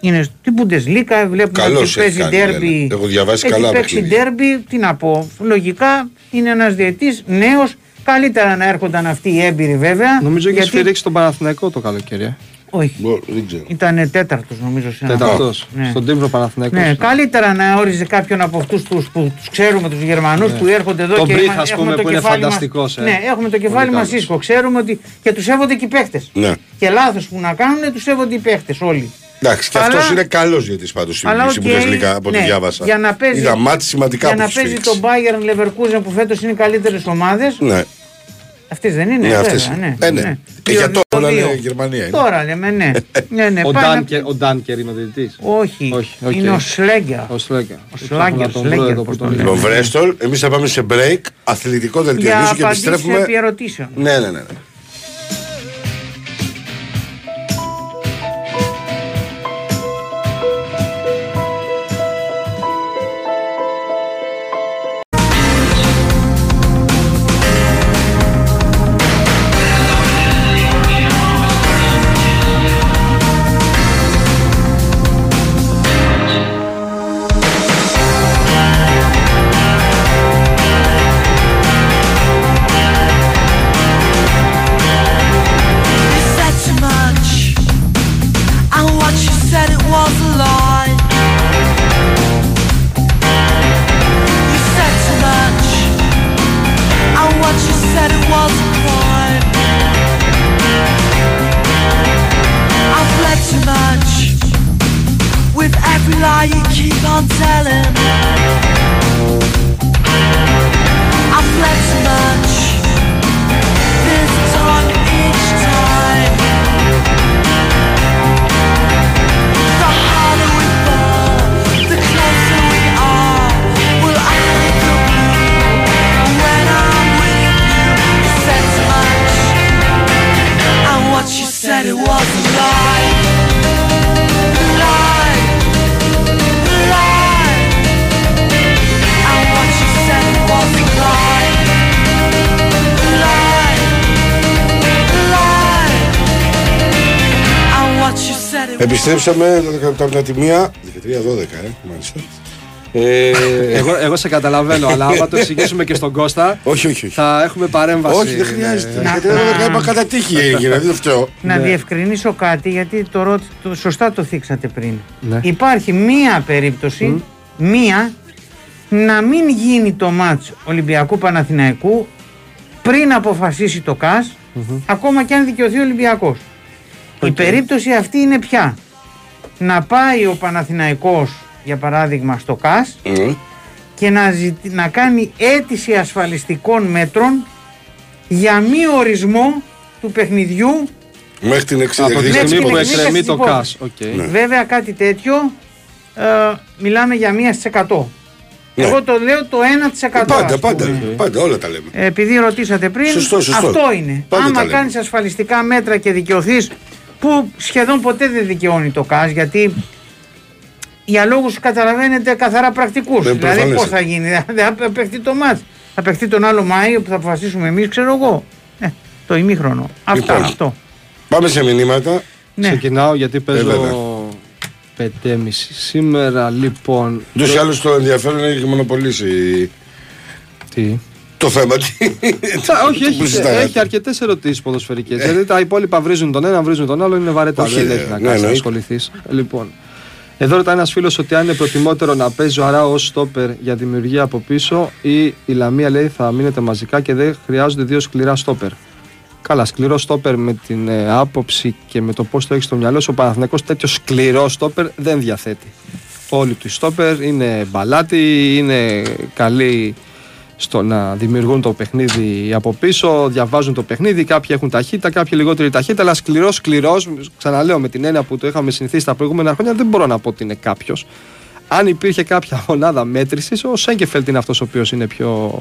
Speaker 3: είναι στην Bundesliga. Βλέπουμε
Speaker 1: Καλώς
Speaker 3: ότι
Speaker 1: έχει
Speaker 3: παίζει
Speaker 1: κάνει,
Speaker 3: ντέρμπι.
Speaker 1: λένε. Έχω διαβάσει
Speaker 3: έχει
Speaker 1: καλά
Speaker 3: παίξει
Speaker 1: παιχνίδια.
Speaker 3: ντέρμπι. Τι να πω. Λογικά είναι ένας διαιτητής νέος. Καλύτερα να έρχονταν αυτοί οι έμπειροι βέβαια.
Speaker 2: Νομίζω έχει
Speaker 3: γιατί-
Speaker 2: σφυρίξει τον Παναθηναϊκό το καλοκαίρι. Ε.
Speaker 3: Όχι.
Speaker 1: Μπο- Δεν ξέρω.
Speaker 3: Ήταν τέταρτος νομίζω σε ένα
Speaker 2: Τέταρτος.
Speaker 3: Ναι.
Speaker 2: Στον Ντνίπρο Παναθηναϊκός.
Speaker 3: Ναι, καλύτερα να όριζε κάποιον από αυτούς τους που τους ξέρουμε, τους Γερμανούς που έρχονται εδώ
Speaker 2: Τον
Speaker 3: και
Speaker 2: Μπρίχ,
Speaker 3: είμα-
Speaker 2: ας
Speaker 3: έχουμε
Speaker 2: πούμε,
Speaker 3: το
Speaker 2: που είναι
Speaker 3: κεφάλι μας-
Speaker 2: φανταστικός, ε.
Speaker 3: Ναι, έχουμε το κεφάλι
Speaker 2: Πολύ
Speaker 3: μα
Speaker 2: καλός.
Speaker 3: ήσυχο. Ξέρουμε ότι και τους σέβονται και οι παίχτες.
Speaker 1: Ναι.
Speaker 3: Και λάθος που να κάνουν, τους σέβονται οι παίχτες όλοι.
Speaker 1: Εντάξει, και
Speaker 3: Αλλά-
Speaker 1: αυτός είναι καλός γιατί πάντως στην
Speaker 3: Αλλά
Speaker 1: στην
Speaker 3: οκ,
Speaker 1: Bundesliga από ό,τι
Speaker 3: ναι,
Speaker 1: διάβασα.
Speaker 3: Για να παίζει,
Speaker 1: Είδα μάτς σημαντικά
Speaker 3: για
Speaker 1: που
Speaker 3: να
Speaker 1: τους
Speaker 3: παίζει
Speaker 1: στήριξε.
Speaker 3: τον Bayern Leverkusen που φέτος είναι οι καλύτερες ομάδες.
Speaker 1: Ναι,
Speaker 3: Αυτές δεν είναι.
Speaker 1: Ναι,
Speaker 3: βέβαια,
Speaker 1: αυτές είναι.
Speaker 3: ναι,
Speaker 1: Ε, ναι. Ε, για
Speaker 3: Δύο-
Speaker 1: τώρα
Speaker 3: δύο.
Speaker 1: είναι Γερμανία είναι.
Speaker 3: Τώρα λέμε, ναι. ναι, ναι
Speaker 2: Ο
Speaker 3: πάει να-
Speaker 2: Ντάνκερ- Ο Ντάνκερ είναι ο διαιτητής.
Speaker 3: Όχι,
Speaker 2: Όχι, οκ.
Speaker 3: είναι ο Σλέγγια.
Speaker 2: Ο Σλέγκα.
Speaker 3: Ο Σλάγκερ, Σλέγγερ που τον
Speaker 1: Λοιπόν, Βρέστολ, εμείς θα πάμε σε break, αθλητικό δελτίο
Speaker 3: Για
Speaker 1: ειδήσεων και
Speaker 3: απαντήσεις
Speaker 1: επιστρέφουμε.
Speaker 3: επί ερωτήσεων.
Speaker 1: Ναι, ναι, ναι. Επιστρέψαμε 12 λεπτά μετά τη μία. 13-12, ε, μάλιστα. Ε,
Speaker 2: εγώ, εγώ σε καταλαβαίνω, αλλά άμα το εξηγήσουμε και στον Κώστα,
Speaker 1: όχι, όχι, όχι.
Speaker 2: θα έχουμε παρέμβαση.
Speaker 1: Όχι, δεν χρειάζεται.
Speaker 3: Να-
Speaker 1: Γιατί
Speaker 3: να-
Speaker 1: δεν είπα κατά τύχη έγινε, δεν φταίω.
Speaker 3: Να
Speaker 2: Ναι.
Speaker 3: διευκρινίσω κάτι γιατί το, ρώτη- το σωστά το θίξατε πριν.
Speaker 2: Ναι.
Speaker 3: Υπάρχει μία περίπτωση, μία, να μην γίνει το μάτς Ολυμπιακού Παναθηναϊκού πριν αποφασίσει το ΚΑΣ, ακόμα και αν δικαιωθεί ο Ολυμπιακός. Η περίπτωση αυτή είναι πια. Να πάει ο Παναθηναϊκός, για παράδειγμα, στο ΚΑΣ
Speaker 1: Ε,
Speaker 3: και να, ζητη- να κάνει αίτηση ασφαλιστικών μέτρων για μη ορισμό του παιχνιδιού
Speaker 1: Μέχρι την εξή
Speaker 2: Από τη
Speaker 3: Μέχρι
Speaker 2: στιγμή
Speaker 3: την
Speaker 2: που
Speaker 3: εξήγηση
Speaker 2: εκκρεμεί
Speaker 3: της
Speaker 2: το
Speaker 3: υπόθεσης.
Speaker 2: ΚΑΣ. οκ.
Speaker 1: Ναι.
Speaker 3: Βέβαια κάτι τέτοιο ε, μιλάμε για μία στις εκατό.
Speaker 1: Ναι.
Speaker 3: Εγώ το λέω το 1%.
Speaker 1: Πάντα,
Speaker 3: ας
Speaker 1: πάντα,
Speaker 3: πούμε.
Speaker 1: πάντα, όλα τα λέμε.
Speaker 3: Ε, Επειδή ρωτήσατε πριν,
Speaker 1: Σωστό, σωστό.
Speaker 3: αυτό είναι.
Speaker 1: Πάντα τα
Speaker 3: Άμα
Speaker 1: λέμε.
Speaker 3: κάνεις ασφαλιστικά μέτρα και δικαιωθείς, που σχεδόν ποτέ δεν δικαιώνει το ΚΑΣ, γιατί για λόγους καταλαβαίνετε καθαρά πρακτικούς.
Speaker 1: Ναι,
Speaker 3: δηλαδή
Speaker 1: προφανές.
Speaker 3: πώς θα γίνει, δεν θα παιχτεί το μάτς. Θα παιχτεί τον άλλο Μάιο που θα αποφασίσουμε εμείς, ξέρω εγώ. Ε, το ημίχρονο. Αυτά,
Speaker 1: Λοιπόν.
Speaker 3: αυτό.
Speaker 1: Πάμε σε μηνύματα.
Speaker 3: Ναι.
Speaker 2: Ξεκινάω γιατί
Speaker 1: Ε, βέβαια.
Speaker 2: παίζω 5.30 σήμερα. Λοιπόν.
Speaker 1: Ούτως ή άλλως το ενδιαφέρον έχει μονοπολίσει
Speaker 2: Τι;
Speaker 1: Το θέμα. Τι-
Speaker 2: Τσα, όχι,
Speaker 1: που
Speaker 2: έχει,
Speaker 1: συζητάγατε.
Speaker 2: έχει αρκετές ερωτήσεις ποδοσφαιρικές. Δηλαδή τα υπόλοιπα βρίζουν τον ένα, βρίζουν τον άλλο, είναι βαρετά.
Speaker 1: Όχι,
Speaker 2: δεν
Speaker 1: ρε,
Speaker 2: έχει να
Speaker 1: ναι,
Speaker 2: κάνεις να
Speaker 1: εννοείται.
Speaker 2: ασχοληθείς. Λοιπόν. Εδώ ρωτάει ένας φίλος ότι αν είναι προτιμότερο να παίζει ο Αρά ως στόπερ για δημιουργία από πίσω ή η Λαμία λέει θα μείνετε μαζικά και δεν χρειάζονται δύο σκληρά στόπερ. Καλά, σκληρό στόπερ με την ε, άποψη και με το πώς το έχεις στο μυαλό σου. Ο Παναθηναϊκός τέτοιο σκληρό στόπερ δεν διαθέτει. Όλοι του οι στόπερ είναι μπαλάτι, είναι καλοί στο να δημιουργούν το παιχνίδι από πίσω, διαβάζουν το παιχνίδι. Κάποιοι έχουν ταχύτητα, κάποιοι λιγότερη ταχύτητα, αλλά σκληρός, σκληρός. Ξαναλέω με την έννοια που το είχαμε συνηθίσει τα προηγούμενα χρόνια, δεν μπορώ να πω ότι είναι κάποιος. Αν υπήρχε κάποια μονάδα μέτρησης, ο Σέγκεφελτ είναι αυτός ο οποίος είναι πιο,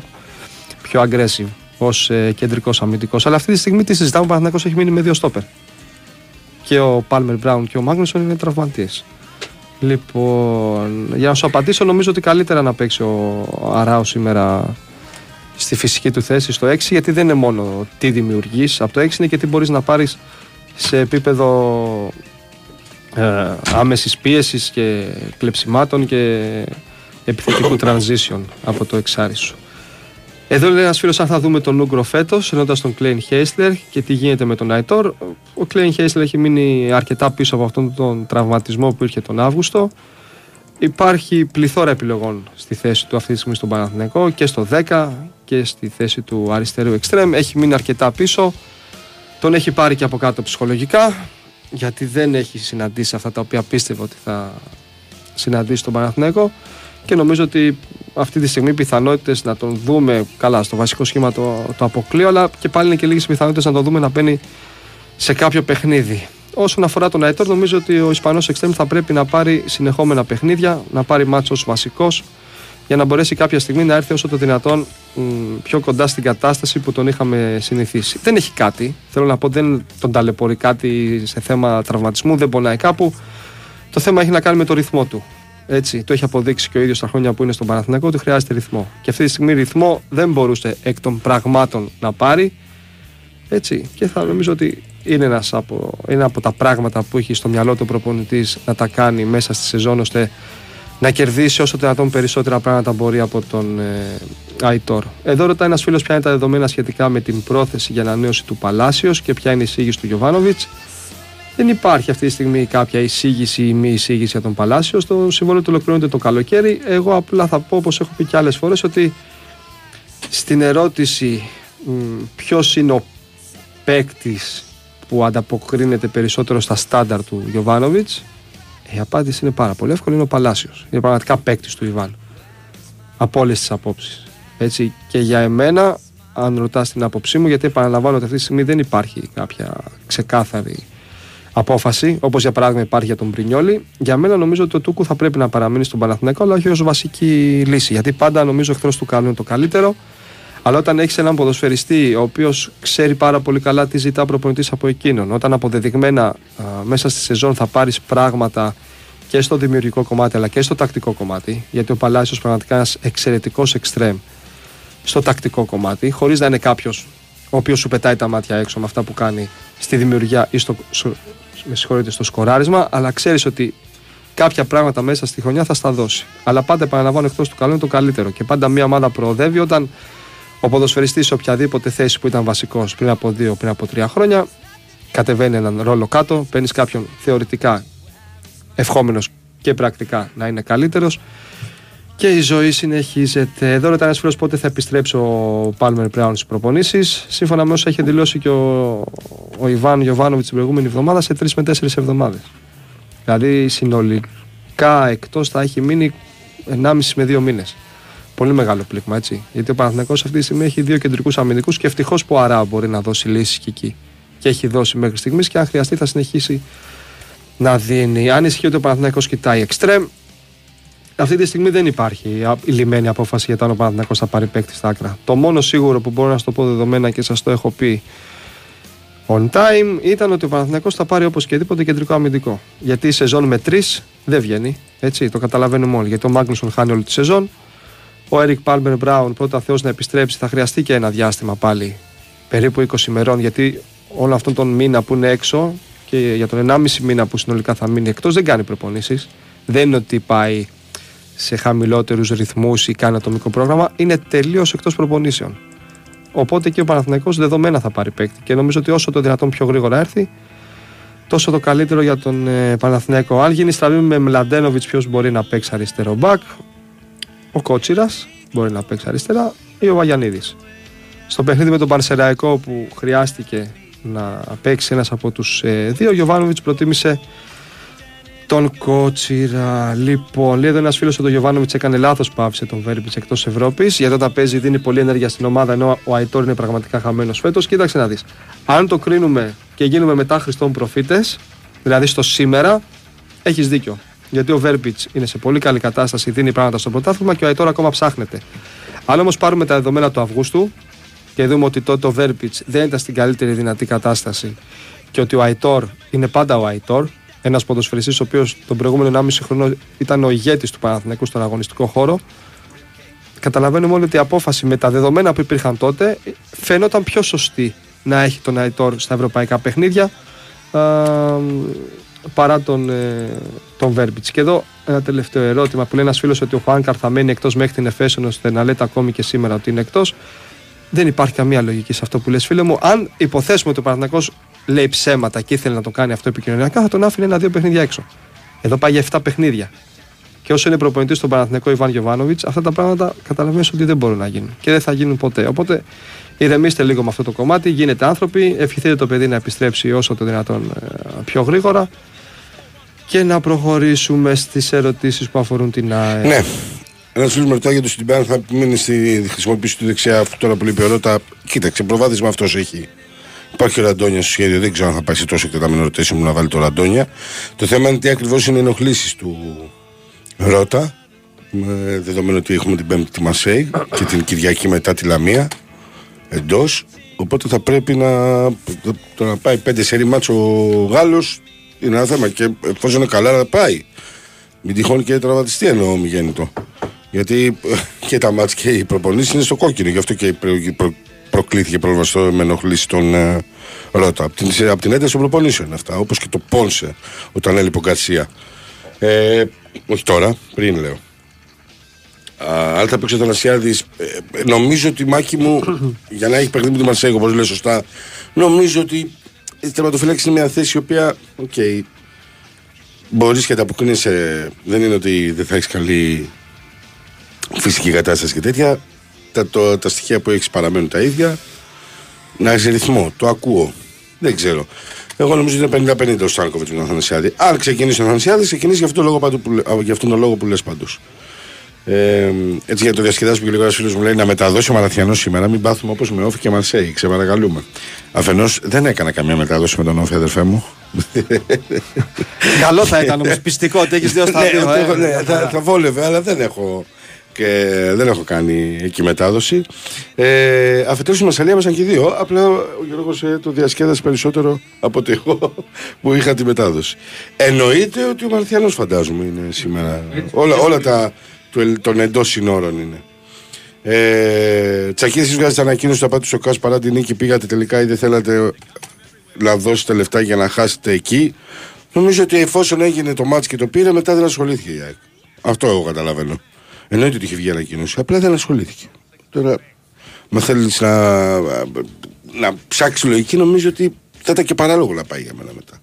Speaker 2: πιο aggressive ως ε, κεντρικός αμυντικός. Αλλά αυτή τη στιγμή τι συζητάμε, ο Παναθηναϊκός έχει μείνει με δύο στόπερ. Και ο Πάλμερ Μπράουν και ο Μάγνουσον είναι τραυματίες. Λοιπόν, για να σου απαντήσω, νομίζω ότι καλύτερα να παίξει ο Αράου σήμερα στη φυσική του θέση στο 6, γιατί δεν είναι μόνο τι δημιουργείς από το 6, είναι και τι μπορείς να πάρεις σε επίπεδο ε, άμεσης πίεσης και κλεψιμάτων και επιθετικού transition από το εξάρι σου. Εδώ λέει ένας φίλος αν θα δούμε τον Νούγκρο φέτος, ενώντας τον Κλέιν Χέισλερ και τι γίνεται με τον Αϊτόρ. Ο Κλέιν Χέισλερ έχει μείνει αρκετά πίσω από αυτόν τον τραυματισμό που ήρθε τον Αύγουστο. Υπάρχει πληθώρα επιλογών στη θέση του αυτή τη στιγμή στον Παναθηναϊκό και στο 10 και στη θέση του αριστερού εξτρέμ. Έχει μείνει αρκετά πίσω. Τον έχει πάρει και από κάτω ψυχολογικά γιατί δεν έχει συναντήσει αυτά τα οποία πίστευε ότι θα συναντήσει τον Παναθηναϊκό και νομίζω ότι αυτή τη στιγμή οι πιθανότητες να τον δούμε καλά στο βασικό σχήμα το, το αποκλείω, αλλά και πάλι είναι και λίγες πιθανότητες να τον δούμε να μπαίνει σε κάποιο παιχνίδι. Όσον αφορά τον Αϊτόρ, νομίζω ότι ο Ισπανός Εξτρέμ θα πρέπει να πάρει συνεχόμενα παιχνίδια, να πάρει μάτσος ω βασικός, για να μπορέσει κάποια στιγμή να έρθει όσο το δυνατόν μ, πιο κοντά στην κατάσταση που τον είχαμε συνηθίσει. Δεν έχει κάτι. Θέλω να πω, δεν τον ταλαιπωρεί κάτι σε θέμα τραυματισμού, δεν πονάει κάπου. Το θέμα έχει να κάνει με το ρυθμό του. Έτσι, το έχει αποδείξει και ο ίδιος τα χρόνια που είναι στον Παναθηναϊκό ότι χρειάζεται ρυθμό. Και αυτή τη στιγμή ρυθμό δεν μπορούσε εκ των πραγμάτων να πάρει. Έτσι, και θα νομίζω ότι είναι ένας από, είναι από τα πράγματα που έχει στο μυαλό του προπονητής να τα κάνει μέσα στη σεζόν ώστε να κερδίσει όσο το δυνατόν περισσότερα πράγματα μπορεί από τον ε, Αϊτόρ. Εδώ ρωτάει ένας φίλος ποια είναι τα δεδομένα σχετικά με την πρόθεση για ανανέωση του Παλάσιος και ποια είναι η εισήγηση του Γιωβάνοβιτς. Δεν υπάρχει αυτή τη στιγμή κάποια εισήγηση ή μη εισήγηση για τον Παλάσιος. Το συμβόλαιο του ολοκληρώνεται το καλοκαίρι. Εγώ απλά θα πω, όπως έχω πει και άλλες φορές, ότι στην ερώτηση ποιος είναι ο παίκτης που ανταποκρίνεται περισσότερο στα στάνταρ του Γιωβάνοβιτς, Η απάντηση είναι πάρα πολύ εύκολη. Είναι ο Παλάσιος. Είναι πραγματικά παίκτης του Ιβάν. Από όλες τις απόψεις. Έτσι και για εμένα, αν ρωτάς την άποψή μου, γιατί επαναλαμβάνω ότι αυτή τη στιγμή δεν υπάρχει κάποια ξεκάθαρη απόφαση, όπως για παράδειγμα υπάρχει για τον Μπρινιόλη. Για μένα νομίζω ότι ο Τούκου θα πρέπει να παραμείνει στον Παναθηναϊκό, αλλά όχι ως βασική λύση. Γιατί πάντα νομίζω εχθρός του καλού είναι το καλύτερο. Αλλά όταν έχεις έναν ποδοσφαιριστή ο οποίος ξέρει πάρα πολύ καλά τι ζητά προπονητής από εκείνον, όταν αποδεδειγμένα α, μέσα στη σεζόν θα πάρεις πράγματα και στο δημιουργικό κομμάτι αλλά και στο τακτικό κομμάτι, γιατί ο Παλάσιος πραγματικά είναι ένας εξαιρετικός εξτρέμ στο τακτικό κομμάτι, χωρίς να είναι κάποιος ο οποίος σου πετάει τα μάτια έξω με αυτά που κάνει στη δημιουργία ή στο, στο- με συγχωρείτε, στο σκοράρισμα, αλλά ξέρεις ότι κάποια πράγματα μέσα στη χρονιά θα στα δώσει. Αλλά πάντα επαναλαμβάνω εκτός του καλού είναι το καλύτερο. Και πάντα μια ομάδα προοδεύει όταν ο ποδοσφαιριστής σε οποιαδήποτε θέση που ήταν βασικός πριν από δύο, πριν από τρία χρόνια, κατεβαίνει έναν ρόλο κάτω, παίρνεις κάποιον θεωρητικά ευχόμενος και πρακτικά να είναι καλύτερος. Και η ζωή συνεχίζεται. Εδώ ρωτάει ένας φίλος πότε θα επιστρέψει ο Πάλμερ Μπράουν στις προπονήσεις. Σύμφωνα με όσα είχε δηλώσει και ο, ο Ιβάν Γιοβάνοβιτ την προηγούμενη εβδομάδα, σε 3 με 4 εβδομάδες. Δηλαδή συνολικά εκτός θα έχει μείνει 1,5 με 2 μήνες. Πολύ μεγάλο πλήγμα έτσι. Γιατί ο Παναθηναϊκός αυτή τη στιγμή έχει δύο κεντρικούς αμυντικούς και ευτυχώς που ο Αρά μπορεί να δώσει λύσεις και εκεί. Και έχει δώσει μέχρι στιγμής και αν χρειαστεί θα συνεχίσει να δίνει. Αν ισχύει ότι ο Παναθηναϊκός κοιτάει εξτρέμ, αυτή τη στιγμή δεν υπάρχει α- η λιμένη απόφαση για το αν ο Παναθηναϊκός θα πάρει παίκτη στα άκρα. Το μόνο σίγουρο που μπορώ να σου το πω δεδομένα και σας το έχω πει on time ήταν ότι ο Παναθηναϊκός θα πάρει όπως και δίποτε κεντρικό αμυντικό. Γιατί η σεζόν με τρεις δεν βγαίνει. Έτσι, το καταλαβαίνουμε όλοι. Γιατί ο Μάγνουσον χάνει όλη τη σεζόν. Ο Έρικ Πάλμερ Μπράουν πρώτα Θεός να επιστρέψει θα χρειαστεί και ένα διάστημα πάλι περίπου 20 ημερών γιατί όλο αυτόν τον μήνα που είναι έξω και για τον 1,5 μήνα που συνολικά θα μείνει εκτός δεν κάνει προπονήσεις. Δεν είναι ότι πάει σε χαμηλότερους ρυθμούς ή κάνει ατομικό πρόγραμμα. Είναι τελείως εκτός προπονήσεων. Οπότε και ο Παναθηναϊκός δεδομένα θα πάρει παίκτη. Και νομίζω ότι όσο το δυνατόν πιο γρήγορα έρθει, τόσο το καλύτερο για τον ε, Παναθηναϊκό. Αν γίνει στραβή με Μλαντένοβιτς, ποιος μπορεί να παίξει αριστερό μπακ, ο Κότσιρας μπορεί να παίξει αριστερά ή ο Βαγιανίδης. Στο παιχνίδι με τον Παρσεραϊκό που χρειάστηκε να παίξει ένας από τους ε, δύο, ο Γιωβάνοβιτς προτίμησε τον Κότσιρα. Λοιπόν, λέει εδώ ένας φίλος ότι ο Γιωβάνοβιτς έκανε λάθος που άφησε τον Βέρμπιτς εκτός Ευρώπης. Γιατί όταν παίζει δίνει πολλή ενέργεια στην ομάδα ενώ ο Αϊτόρ είναι πραγματικά χαμένος φέτος. Κοίταξε να δεις. Αν το κρίνουμε και γίνουμε μετά Χριστών προφήτες, δηλαδή στο σήμερα, έχεις δίκιο. Γιατί ο Βέρμπιτς είναι σε πολύ καλή κατάσταση, δίνει πράγματα στο πρωτάθλημα και ο Αϊτόρ ακόμα ψάχνεται. Αν όμως πάρουμε τα δεδομένα του Αυγούστου και δούμε ότι τότε ο Βέρμπιτς δεν ήταν στην καλύτερη δυνατή κατάσταση και ότι ο Αϊτόρ είναι πάντα ο Αϊτόρ, ένας ποδοσφαιριστής ο οποίος τον προηγούμενο 1,5 χρόνο ήταν ο ηγέτης του Παναθηναϊκού στον αγωνιστικό χώρο. Καταλαβαίνουμε όλοι ότι η απόφαση με τα δεδομένα που υπήρχαν τότε φαίνονταν πιο σωστή να έχει τον Αϊτόρ στα ευρωπαϊκά παιχνίδια α, παρά τον, ε, τον Βέρμπιτς. Και εδώ ένα τελευταίο ερώτημα που λέει ένας φίλος ότι ο Χουάνκαρ θα μένει εκτός μέχρι την Εφέσον ώστε να λέτε ακόμη και σήμερα ότι είναι εκτός. Δεν υπάρχει καμία λογική σε αυτό που λες φίλε μου. Αν υποθέσουμε ότι ο Παναθηναϊκός λέει ψέματα και ήθελε να το κάνει αυτό επικοινωνιακά, θα τον άφηνε ένα-δύο παιχνίδια έξω. Εδώ πάει για 7 παιχνίδια. Και όσο είναι προπονητής στον Παναθηναϊκό Ιβάν Γιοβάνοβιτ, αυτά τα πράγματα καταλαβαίνεις ότι δεν μπορούν να γίνουν και δεν θα γίνουν ποτέ. Οπότε ηρεμήστε λίγο με αυτό το κομμάτι, γίνετε άνθρωποι, ευχηθείτε το παιδί να επιστρέψει όσο το δυνατόν ε, πιο γρήγορα και να προχωρήσουμε στις ερωτήσεις που αφορούν την ΑΕ.
Speaker 1: Ναι. Ένα φίλος με ρωτάει για το Σιντιμπάν θα μείνει στη χρησιμοποίηση του δεξιά αυτό τώρα που λέει η Ρώτα. Κοίταξε, προβάδισμα αυτός έχει. Υπάρχει ο Ραντόνια στο σχέδιο, δεν ξέρω αν θα πάει σε τόσο εκτεταμένο ρωτήσιμο να βάλει το Ραντόνια. Το θέμα είναι τι ακριβώς είναι οι ενοχλήσεις του Ρώτα. Με δεδομένου ότι έχουμε την Πέμπτη τη Μασέη και την Κυριακή μετά τη Λαμία εντός. Οπότε θα πρέπει να, το να πάει πέντε σερή μάτσο ο Γάλλος είναι ένα θέμα. Και εφόσον είναι καλά, να πάει. Μην τυχόν και τραυματιστεί εννοώ μη γέννητο. Γιατί ε, και τα μάτς και οι προπονήσεις είναι στο κόκκινο. Γι' αυτό και προ, προ, προκλήθηκε πρόβλημα στο με ενοχλήσει τον ε, Ρώτα. Από την, απ την ένταση των προπονήσεων αυτά. Όπως και το Πόνσε όταν έλειπε ο Γκαρσία. Ε, όχι τώρα, πριν λέω. Α, αν θα παίξει ο Αθανασιάδης, ε, ε, νομίζω ότι η μάχη μου για να έχει παιχνίδι με τη Μαρσέιγ, όπως λέει σωστά, νομίζω ότι η τερματοφύλαξη είναι μια θέση η οποία, OK, okay, μπορείς και ανταποκρίνεσαι. Δεν είναι ότι δεν θα έχεις καλή φυσική κατάσταση και τέτοια. Τα, το, τα στοιχεία που έχεις παραμένουν τα ίδια. Να έχεις ρυθμό. Το ακούω. Δεν ξέρω. Εγώ νομίζω ότι είναι 50-50 ο Στάνκοβιτς με τον Αθανασιάδη. Αν ξεκινήσει ο Αθανασιάδης, ξεκινήσει για αυτόν τον λόγο, παντού που, λέ- α, για αυτόν τον λόγο που λες πάντως. Ε, έτσι για το διασκεδάσουμε και λίγο ένας φίλος μου λέει να μεταδώσει ο Μαραθιανό σήμερα. Μην πάθουμε όπως με Όφη και Μαρσέη. Ξεπαρακαλούμε. Αφενός δεν έκανα καμία μετάδοση με τον Όφη, αδερφέ μου.
Speaker 2: Καλό θα ήταν όμως πιστικό ότι έχεις δύο στα
Speaker 1: ναι,
Speaker 2: δύο.
Speaker 1: το
Speaker 2: ε.
Speaker 1: έχω- ναι, θα, θα βόλευε, αλλά δεν έχω, και δεν έχω κάνει εκεί μετάδοση. Ε, Αφετέρου στη Μασαλία ήμασταν και οι δύο. Απλά ο Γιώργος ε, το διασκέδασε περισσότερο από ότι εγώ που είχα τη μετάδοση. Εννοείται ότι ο Μαρθιανό φαντάζομαι είναι σήμερα. Όλα, όλα τα του ελ- των εντός συνόρων είναι. Ε, Τσακί, εσεί βγάζετε ανακοίνωση του Απάτου Σοκά παρά την νίκη. Πήγατε τελικά ή δεν θέλατε να δώσετε λεφτά για να χάσετε εκεί. Νομίζω ότι εφόσον έγινε το μάτς και το πήρε, μετά δεν ασχολήθηκε η ΑΕΚ. Αυτό εγώ καταλαβαίνω. Εννοείται ότι είχε βγει ανακοίνωση, απλά δεν ασχολήθηκε. Τώρα, με θέλεις να, να ψάξεις λογική, νομίζω ότι θα ήταν και παράλογο να πάει για μένα μετά.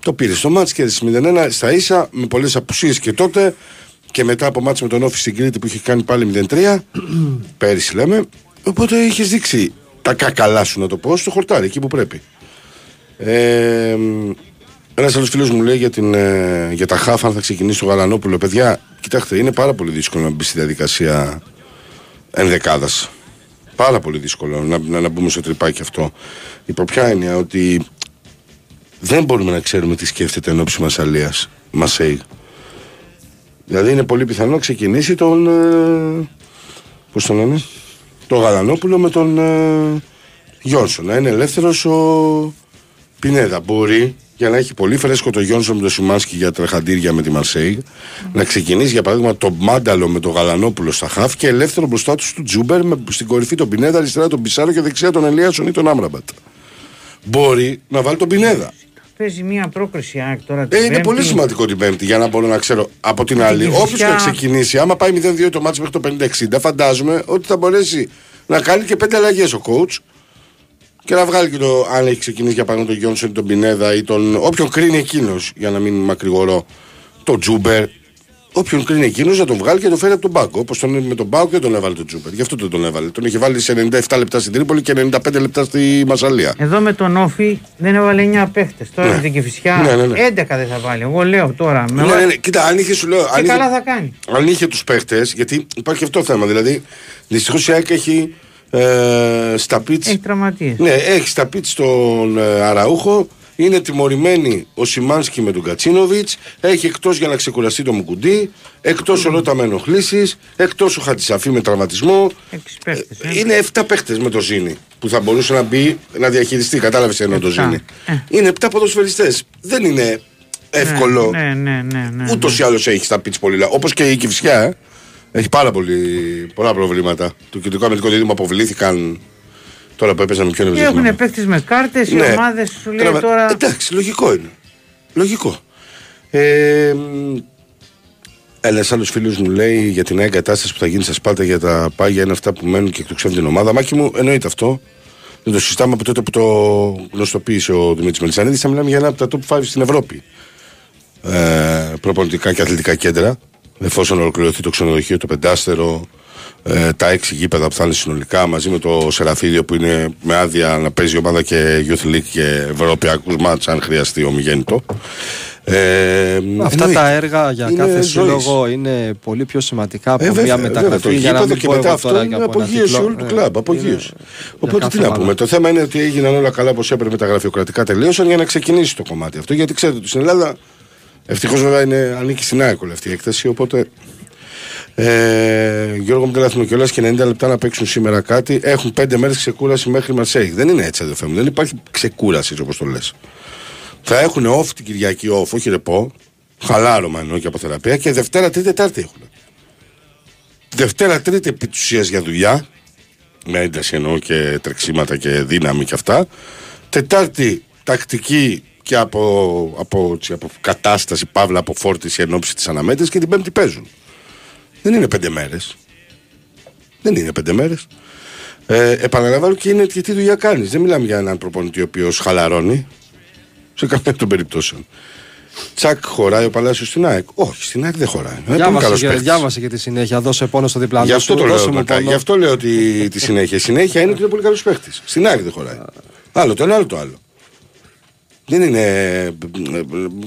Speaker 1: Το πήρε στο μάτς και 0-1 στα ίσα, με πολλές απουσίες και τότε και μετά από μάτς με τον Όφη στην Κρήτη που είχε κάνει πάλι 0-3, πέρυσι λέμε. Οπότε είχες δείξει τα κακαλά σου να το πω στο χορτάρι, εκεί που πρέπει. Ε, ένας άλλος φίλος μου λέει για, την, ε, για τα χάφ, αν θα ξεκινήσει το Γαλανόπουλο. Παιδιά, κοιτάξτε, είναι πάρα πολύ δύσκολο να μπει στη διαδικασία ενδεκάδας. Πάρα πολύ δύσκολο να, να, να μπούμε στο τρυπάκι αυτό. Υπό ποια έννοια ότι δεν μπορούμε να ξέρουμε τι σκέφτεται εν ώψη Μασαλίας. Μασέη. Δηλαδή είναι πολύ πιθανό να ξεκινήσει τον. Ε, Πώς τον λένε, τον Γαλανόπουλο με τον ε, Γιόνσον. Να είναι ελεύθερος ο Πινέδα. Μπορεί για να έχει πολύ φρέσκο το Γιόνσον με το Σιμάνσκι για τρεχαντήρια με τη Μαρσέη να ξεκινήσει για παράδειγμα το Μάνταλο με τον Γαλανόπουλο στα χαφ και ελεύθερο μπροστά τους του Ζούμπερ με, στην κορυφή τον Πινέδα, αριστερά τον Πισάρο και δεξιά τον Ελίασον ή τον Άμραμπατ. Μπορεί να βάλει τον Πινέδα.
Speaker 3: Παίζει μία πρόκριση ΑΕΚ τώρα. την
Speaker 1: Ε, είναι
Speaker 3: Πέμπτη.
Speaker 1: πολύ σημαντικό την Πέμπτη για να μπορώ να ξέρω από την άλλη.
Speaker 3: Κηφισιά-
Speaker 1: Όποιος και να ξεκινήσει, άμα πάει 0-2 το μάτσο μέχρι το 50-60, φαντάζομαι ότι θα μπορέσει να κάνει και πέντε αλλαγές ο coach και να βγάλει και το αν έχει ξεκινήσει για παράδειγμα τον Γιόνσον ή τον Πινέδα ή τον. όποιον κρίνει εκείνος, για να μην μακρηγορώ, τον Ζούμπερ. Όποιον κρίνει εκείνος να τον βγάλει και να τον φέρει από τον πάγκο. Όπως τον με τον πάγκο δεν τον έβαλε τον Ζούμπερ. Γι' αυτό δεν τον έβαλε. Τον είχε βάλει σε 97 λεπτά στην Τρίπολη και 95 λεπτά στη Μασαλία.
Speaker 3: Εδώ με τον ΟΦΗ δεν έβαλε 9 παίχτες. Τώρα
Speaker 1: Ναι.
Speaker 3: με την Κηφισιά
Speaker 1: Ναι, ναι, ναι.
Speaker 3: 11 δεν θα βάλει. Εγώ λέω τώρα. Με
Speaker 1: Ναι,
Speaker 3: βα-
Speaker 1: ναι, ναι. Κοίτα, αν είχε σου λέω.
Speaker 3: Και
Speaker 1: αν είχε-
Speaker 3: καλά θα κάνει.
Speaker 1: αν είχε τους παίχτες, γιατί υπάρχει αυτό το θέμα. Δηλαδή, δυστυχώς η ΑΕΚ έχει ε, στα πίτς
Speaker 3: Έχει τραυματίες.
Speaker 1: Ναι, έχει στα πίτς τον ε, Αραούχο. Είναι τιμωρημένοι ο Σιμάνσκι με τον Κατσίνοβιτς. Έχει εκτός για να ξεκουραστεί το Μουκουντή. Εκτός ο Ρότα με ενοχλήσεις. Εκτός ο Χατζησαφή με τραυματισμό.
Speaker 3: Έξι παίχτες.
Speaker 1: Ε, Είναι 7 παίχτες με το Ζήνη που θα μπορούσε να μπει να διαχειριστεί. Κατάλαβες εννοώ το
Speaker 3: Εφτά.
Speaker 1: Ζήνη.
Speaker 3: Ε.
Speaker 1: Είναι 7 ποδοσφαιριστές. Δεν είναι εύκολο.
Speaker 3: Ναι, ναι, ναι. ναι,
Speaker 1: Ούτως ή άλλως έχει στα πίτς πολύ Όπως και η Κυφσιά, ε. Έχει πάρα πολύ, πολλά προβλήματα. Το κεντρικό αμυντικό δίδυμο αποβλήθηκαν τώρα που έπαιζαν με ποιον
Speaker 3: Και
Speaker 1: έπαιζε.
Speaker 3: έχουν παίχτε με κάρτες. Οι
Speaker 1: Ναι.
Speaker 3: ομάδες σου λέει
Speaker 1: Τραβα-
Speaker 3: τώρα.
Speaker 1: Εντάξει, λογικό είναι. Λογικό. Ε, ένας άλλος φίλος μου λέει για την νέα εγκατάσταση που θα γίνει στα Σπάρτα για τα πάγια είναι αυτά που μένουν και εκτοξεύουν την ομάδα. Μάκη μου, εννοείται αυτό. Δεν το συζητάμε από τότε που το γνωστοποίησε ο Δημήτρης Μελισανίδης. Θα μιλάμε για ένα από τα top 5 στην Ευρώπη. Ε, προπονητικά και αθλητικά κέντρα. Εφόσον ολοκληρωθεί το ξενοδοχείο, το πεντάστερο, ε, τα έξι γήπεδα που θα είναι συνολικά μαζί με το Σεραφίδιο που είναι με άδεια να παίζει ομάδα και Youth League και Ευρωπαϊκούς μάτς αν χρειαστεί ομιγέννητο. Ε,
Speaker 2: Αυτά
Speaker 1: εννοείται.
Speaker 2: τα έργα για
Speaker 1: Είναι
Speaker 2: κάθε
Speaker 1: ζωής.
Speaker 2: σύλλογο είναι πολύ πιο σημαντικά από
Speaker 1: Ε, βέβαια,
Speaker 2: μια
Speaker 1: βέβαια,
Speaker 2: μεταγραφή.
Speaker 1: το
Speaker 2: για να
Speaker 1: γήπεδο
Speaker 2: μην
Speaker 1: και
Speaker 2: πω
Speaker 1: μετά
Speaker 2: εγώ
Speaker 1: αυτό
Speaker 2: τώρα
Speaker 1: είναι
Speaker 2: για από ένα
Speaker 1: απογείωση
Speaker 2: τίτλο.
Speaker 1: όλου του
Speaker 2: Ε,
Speaker 1: κλαμπ.
Speaker 2: είναι
Speaker 1: Απογείωση.
Speaker 2: για
Speaker 1: Οπότε
Speaker 2: κάθε
Speaker 1: τι να
Speaker 2: ομάδα.
Speaker 1: πούμε. Το θέμα είναι ότι έγιναν όλα καλά όπως έπρεπε τα γραφειοκρατικά τελείωσαν για να ξεκινήσει το κομμάτι αυτό. Γιατί ξέρετε ότι στην Ελλάδα ευτυχώς βέβαια είναι, ανήκει στην ΑΕΚ όλη αυτή η έκθεση. Οπότε. Ε, Γιώργο, μην τρελαθούμε κιόλας και 90 λεπτά να παίξουν σήμερα κάτι. Έχουν 5 μέρες ξεκούραση μέχρι Μαρσέη. Δεν είναι έτσι, αδερφέ μου. Δεν υπάρχει ξεκούραση όπως το λες. Θα έχουν off την Κυριακή, off, όχι ρεπό. Χαλάρωμα εννοώ και από θεραπεία. Και Δευτέρα, Τρίτη, Τετάρτη έχουν. Δευτέρα, Τρίτη επί της ουσίας για δουλειά. Με ένταση εννοώ και τρεξίματα και δύναμη και αυτά. Τετάρτη, τακτική και από, από, έτσι, από κατάσταση, παύλα, από φόρτιση εν ώψη της αναμέτρησης και την Πέμπτη παίζουν. Δεν είναι πέντε μέρες. Δεν είναι πέντε μέρες. Ε, επαναλαμβάνω και είναι και τι δουλειά κάνεις. Δεν μιλάμε για έναν προπονητή ο οποίος χαλαρώνει. Σε καμία των περιπτώσεων. Τσακ χωράει ο Παλάσιος στην ΑΕΚ. Όχι, στην ΑΕΚ δεν χωράει. Είναι πολύ
Speaker 2: Διάβασε
Speaker 1: καλός
Speaker 2: και,
Speaker 1: παίκτης.
Speaker 2: διάβασε και τη συνέχεια. Δώσε πόνο στο διπλανό
Speaker 1: Γι' αυτό
Speaker 2: σου,
Speaker 1: το λέω.
Speaker 2: δώσε μου
Speaker 1: Μακά.
Speaker 2: πόνο.
Speaker 1: Γι' αυτό λέω ότι τη συνέχεια. Η συνέχεια είναι ότι είναι πολύ καλός παίχτη. Στην ΑΕΚ δεν χωράει. Άλλο το ένα, άλλο το άλλο. Δεν είναι.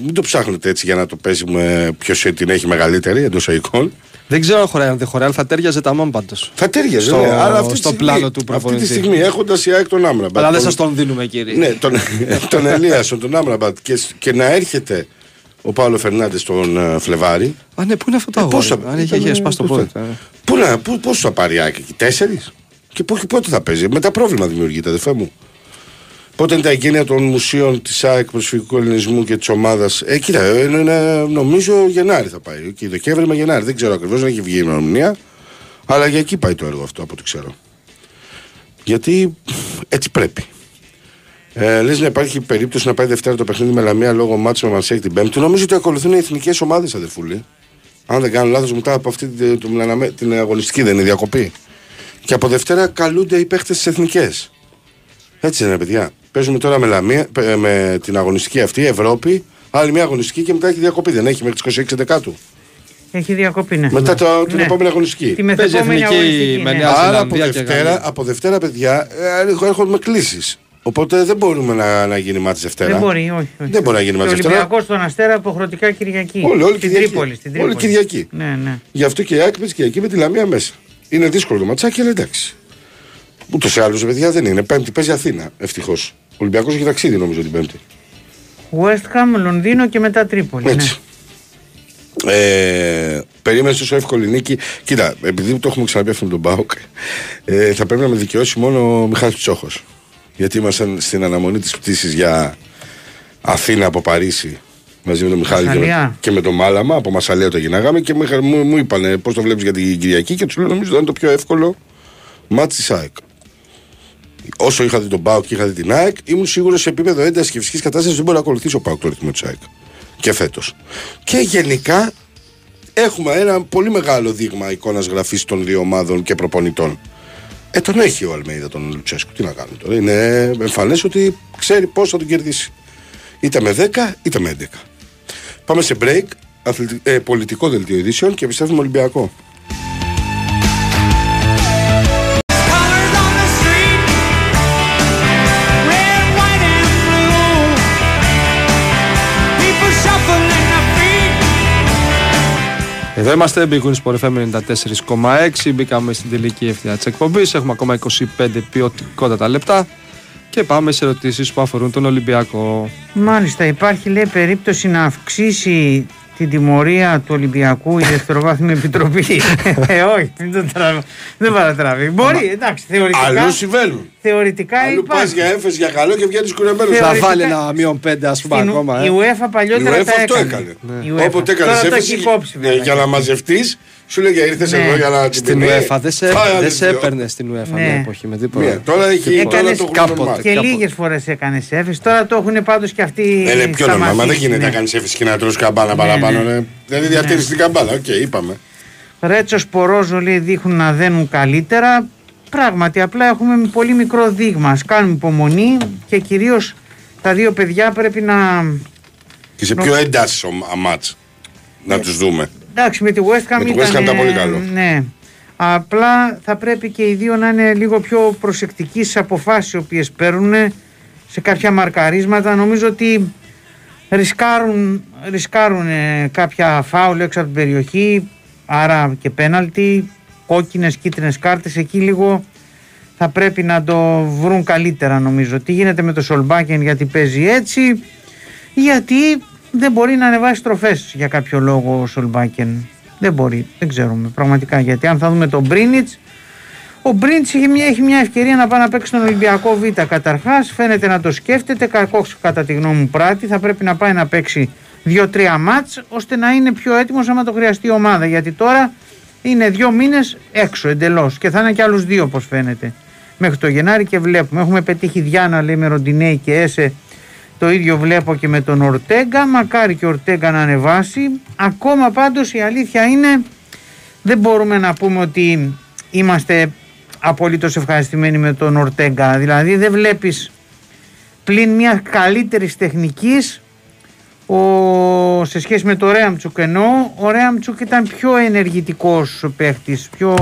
Speaker 1: Μην το ψάχνετε έτσι για να το παίζουμε ποιο την έχει μεγαλύτερη εντός οικών.
Speaker 2: Δεν ξέρω αν χωράει, αν δεν χωράει, αλλά θα τέριαζε τα μόν πάντως.
Speaker 1: Θα τέριαζε,
Speaker 2: Στο-
Speaker 1: ναι, αλλά αυτή τη
Speaker 2: στο
Speaker 1: στιγμή-
Speaker 2: πλάνο του
Speaker 1: Αυτή
Speaker 2: προπονητή.
Speaker 1: τη στιγμή έχοντας η ΑΕΚ τον Άμραμπατ.
Speaker 2: Αλλά δεν
Speaker 1: τον-
Speaker 2: σας τον δίνουμε, κύριε.
Speaker 1: Ναι, τον, τον Ελίασον, τον Άμραμπατ και, και να έρχεται ο Παύλο Φερνάντες τον ε, Φλεβάρι.
Speaker 2: Α, ναι, πού είναι αυτό το
Speaker 1: Ε,
Speaker 2: αγόρι;
Speaker 1: πόσα-
Speaker 2: Αν είχε, είχε
Speaker 1: ήταν,
Speaker 2: σπάσει το
Speaker 1: πώς
Speaker 2: πόδι.
Speaker 1: θα-
Speaker 2: του, ε.
Speaker 1: Πού να, πού, πόσο θα πάρει η ΑΕΚ εκεί, τέσσερις; Και πού- και πότε θα παίζει; Μετά πρόβλημα δημιουργείται, αδερφέ μου. Πότε είναι τα εγγένεια των μουσείων της ΑΕΚ προσφυγικού ελληνισμού και της ομάδας; Ε, κοίτα, ε, είναι, είναι- νομίζω Γενάρη θα πάει. Εκεί, Δεκέμβρη με Γενάρη. Δεν ξέρω ακριβώς, δεν έχει βγει η ημερομηνία. Αλλά για εκεί πάει το έργο αυτό από ό,τι ξέρω. Γιατί έτσι πρέπει. Ε, Λες να υπάρχει περίπτωση να πάει Δευτέρα το παιχνίδι με Λαμία λόγω μάτσο με Μανσέκ την Πέμπτη. Νομίζω ότι ακολουθούν οι εθνικές ομάδες, αδερφούλη. Αν δεν κάνω λάθος, μετά από αυτή την, την, την αγωνιστική δεν είναι η διακοπή. Και από Δευτέρα καλούνται οι παίχτες στι εθνικές. Έτσι δεν είναι, παιδιά. Παίζουμε τώρα με, Λαμία, ε, με την αγωνιστική αυτή, Ευρώπη, άλλη μια αγωνιστική και μετά έχει διακοπή. Δεν έχει μέχρι τις 26 Δεκάτου.
Speaker 3: Έχει διακοπή, ναι.
Speaker 1: Μετά το, την
Speaker 3: Ναι.
Speaker 1: επόμενη αγωνιστική.
Speaker 3: Τη
Speaker 2: Παίζει
Speaker 3: μεθεπόμενη
Speaker 2: εθνική
Speaker 3: αγωνιστική.
Speaker 2: με
Speaker 3: ναι.
Speaker 2: Νέα
Speaker 1: Άρα από
Speaker 2: Ζηλανδία και
Speaker 1: Δευτέρα,
Speaker 2: Γαλλία.
Speaker 1: από Δευτέρα, παιδιά, ε, έρχονται κλήσεις. Οπότε δεν μπορούμε να, να γίνει μάτι Δευτέρα.
Speaker 3: Δεν μπορεί, όχι. όχι.
Speaker 1: Δεν μπορεί να γίνει
Speaker 3: Και ο
Speaker 1: μαζί Δευτέρα.
Speaker 3: Ολυμπιακός στον Αστέρα αποχρεωτικά Κυριακή.
Speaker 1: Όλοι, όλοι
Speaker 3: στην
Speaker 1: Κυριακή.
Speaker 3: Τρίπολη. Στην
Speaker 1: Όλοι
Speaker 3: Τρίπολη.
Speaker 1: Κυριακή.
Speaker 3: Ναι, ναι.
Speaker 1: Γι' αυτό και η ΑΕΚ παίζει Κυριακή με τη Λαμία μέσα. Είναι δύσκολο το ματσάκι, αλλά εντάξει. Ούτως ή άλλως, παιδιά δεν είναι. Πέμπτη παίζει Αθήνα, ευτυχώς. Ο Ολυμπιακός έχει ταξίδι νομίζω την Πέμπτη.
Speaker 3: West Ham, Λονδίνο και μετά Τρίπολη.
Speaker 1: Έτσι. Ε, περίμενες τόσο εύκολη νίκη. Κοίτα, επειδή το έχουμε ξαναπεί αυτό με τον Μπάουκ, ε, θα πρέπει να με δικαιώσει μόνο ο Μιχάλης Τσόχο. Γιατί ήμασταν στην αναμονή της πτήσης για Αθήνα από Παρίσι μαζί με τον Μιχάλη και με,
Speaker 3: Μασαλιά.
Speaker 1: και με τον Μάλαμα. Από Μασαλία το γινάγαμε και μου, είχα- μου, μου είπαν πώς το βλέπεις για την Κυριακή; Και τους λέω νομίζω ότι είναι το πιο εύκολο μάτι της ΑΕΚ. Όσο είχα δει τον Πάοκ και είχα δει την ΑΕΚ, ήμουν σίγουρος σε επίπεδο έντασης και φυσικής κατάστασης δεν μπορεί να ακολουθήσει ο Πάοκ το ρυθμό της ΑΕΚ. Και φέτος. Και γενικά έχουμε ένα πολύ μεγάλο δείγμα εικόνας γραφής των δύο ομάδων και προπονητών. Ε, τον έχει ο Αλμέιδα τον Λουτσέσκου. Τι να κάνουμε τώρα. Είναι εμφανές ότι ξέρει πώς θα τον κερδίσει. Είτε με 10 είτε με 11. Πάμε σε break, αθλητι- ε, πολιτικό δελτίο ειδήσεων και επιστρέφουμε Ολυμπιακό.
Speaker 2: Εδώ είμαστε, Big Win Sport FM 94,6. Μπήκαμε στην τελική ευθεία της εκπομπής. Έχουμε ακόμα 25 ποιοτικότατα λεπτά. Και πάμε σε ερωτήσεις που αφορούν τον Ολυμπιακό.
Speaker 3: Μάλιστα, υπάρχει λέει περίπτωση να αυξήσει την τιμωρία του Ολυμπιακού η Δευτεροβάθμια Επιτροπή. ε, όχι, μην το τραβ... δεν παρατραβεί. Μπορεί, εντάξει, θεωρητικά.
Speaker 1: Αλλού συμβαίνουν.
Speaker 3: Θεωρητικά
Speaker 1: Αλλού πας
Speaker 3: υπάρχει.
Speaker 1: για έφεση για καλό και βγαίνεις κουρεμένος.
Speaker 2: Θα
Speaker 3: Θεωρητικά-
Speaker 2: βάλει ένα μείον 5 ας πούμε
Speaker 3: Στην-
Speaker 2: ακόμα.
Speaker 3: Η
Speaker 2: Ε.
Speaker 3: UEFA παλιότερα
Speaker 1: Η UEFA
Speaker 3: τα
Speaker 1: αυτό
Speaker 3: έκανε.
Speaker 1: έκανε.
Speaker 3: Η UEFA.
Speaker 1: Όποτε έκανες
Speaker 3: Τώρα το
Speaker 1: έφεση
Speaker 3: έχει υπόψη.
Speaker 1: ναι,
Speaker 3: βέβαια.
Speaker 1: για να μαζευτείς, σου λέγε ήρθες
Speaker 3: Ναι.
Speaker 1: εδώ για να την
Speaker 2: Στην
Speaker 1: ποινή.
Speaker 2: UEFA δεν σε,
Speaker 1: Πάει
Speaker 2: δεν
Speaker 1: άλλες
Speaker 2: σε
Speaker 1: δύο.
Speaker 2: έπαιρνε στην UEFA
Speaker 3: Ναι.
Speaker 2: μια εποχή με τίποτα.
Speaker 1: Μία. Τώρα έχει
Speaker 3: Έκανες
Speaker 1: τώρα το
Speaker 2: κάποτε.
Speaker 1: γουρνομά.
Speaker 3: Και
Speaker 2: Κάποτε.
Speaker 3: λίγες φορές έκανες έφεση. Τώρα το έχουν πάντως και αυτοί.
Speaker 1: Ε, Είναι πιο νορμά. Μα δεν
Speaker 3: σταματήσει,
Speaker 1: γίνεται
Speaker 3: ναι.
Speaker 1: να κάνεις έφεση και να τρώσει καμπάνα παραπάνω.
Speaker 3: ναι.
Speaker 1: ναι. Δηλαδή διατήρηση την καμπάνα. Οκ, είπαμε.
Speaker 3: Ρέτσος Πορόζο λέει δείχνουν να δένουν καλύτερα. Πράγματι, απλά έχουμε πολύ μικρό δείγμα. Ας κάνουμε υπομονή και κυρίως τα δύο παιδιά πρέπει να.
Speaker 1: Και σε πιο έντασης μάτς να τους δούμε.
Speaker 3: Εντάξει, με τη West Ham
Speaker 1: Με τη
Speaker 3: ήταν,
Speaker 1: West Ham ήταν πολύ
Speaker 3: ε,
Speaker 1: καλό.
Speaker 3: Ναι. Απλά θα πρέπει και οι δύο να είναι λίγο πιο προσεκτικοί στις αποφάσεις οι οποίες παίρνουν σε κάποια μαρκαρίσματα. Νομίζω ότι ρισκάρουν, ρισκάρουν ε, κάποια φάουλ έξω από την περιοχή, άρα και πέναλτι, κόκκινες, κίτρινες κάρτες, εκεί λίγο θα πρέπει να το βρουν καλύτερα νομίζω. Τι γίνεται με το Σολμπάκεν γιατί παίζει έτσι, γιατί δεν μπορεί να ανεβάσει τροφές για κάποιο λόγο ο Σολμπάκεν. Δεν μπορεί, δεν ξέρουμε πραγματικά γιατί αν θα δούμε τον Μπρίνιτς ο Μπρίνιτς έχει μια, έχει μια ευκαιρία να πάει να παίξει στον Ολυμπιακό Β. Καταρχάς, φαίνεται να το σκέφτεται. Κακός κατά τη γνώμη μου πράττει. Θα πρέπει να πάει να παίξει 2-3 μάτς ώστε να είναι πιο έτοιμος άμα το χρειαστεί η ομάδα. Γιατί τώρα είναι δύο μήνες έξω εντελώς και θα είναι και άλλους δύο όπως φαίνεται. Μέχρι το Γενάρη και βλέπουμε. Έχουμε πετύχει Διάνα λέει με Ροντινέη και Έσε. Το ίδιο βλέπω και με τον Ορτέγκα. Μακάρι και ο Ορτέγκα να ανεβάσει. Ακόμα πάντως η αλήθεια είναι δεν μπορούμε να πούμε ότι είμαστε απολύτως ευχαριστημένοι με τον Ορτέγκα. Δηλαδή δεν βλέπεις πλην μιας καλύτερης τεχνικής ο, σε σχέση με το Ρέαμτσουκ ενώ ο Ρέαμτσουκ ήταν πιο ενεργητικός παίχτης, πιο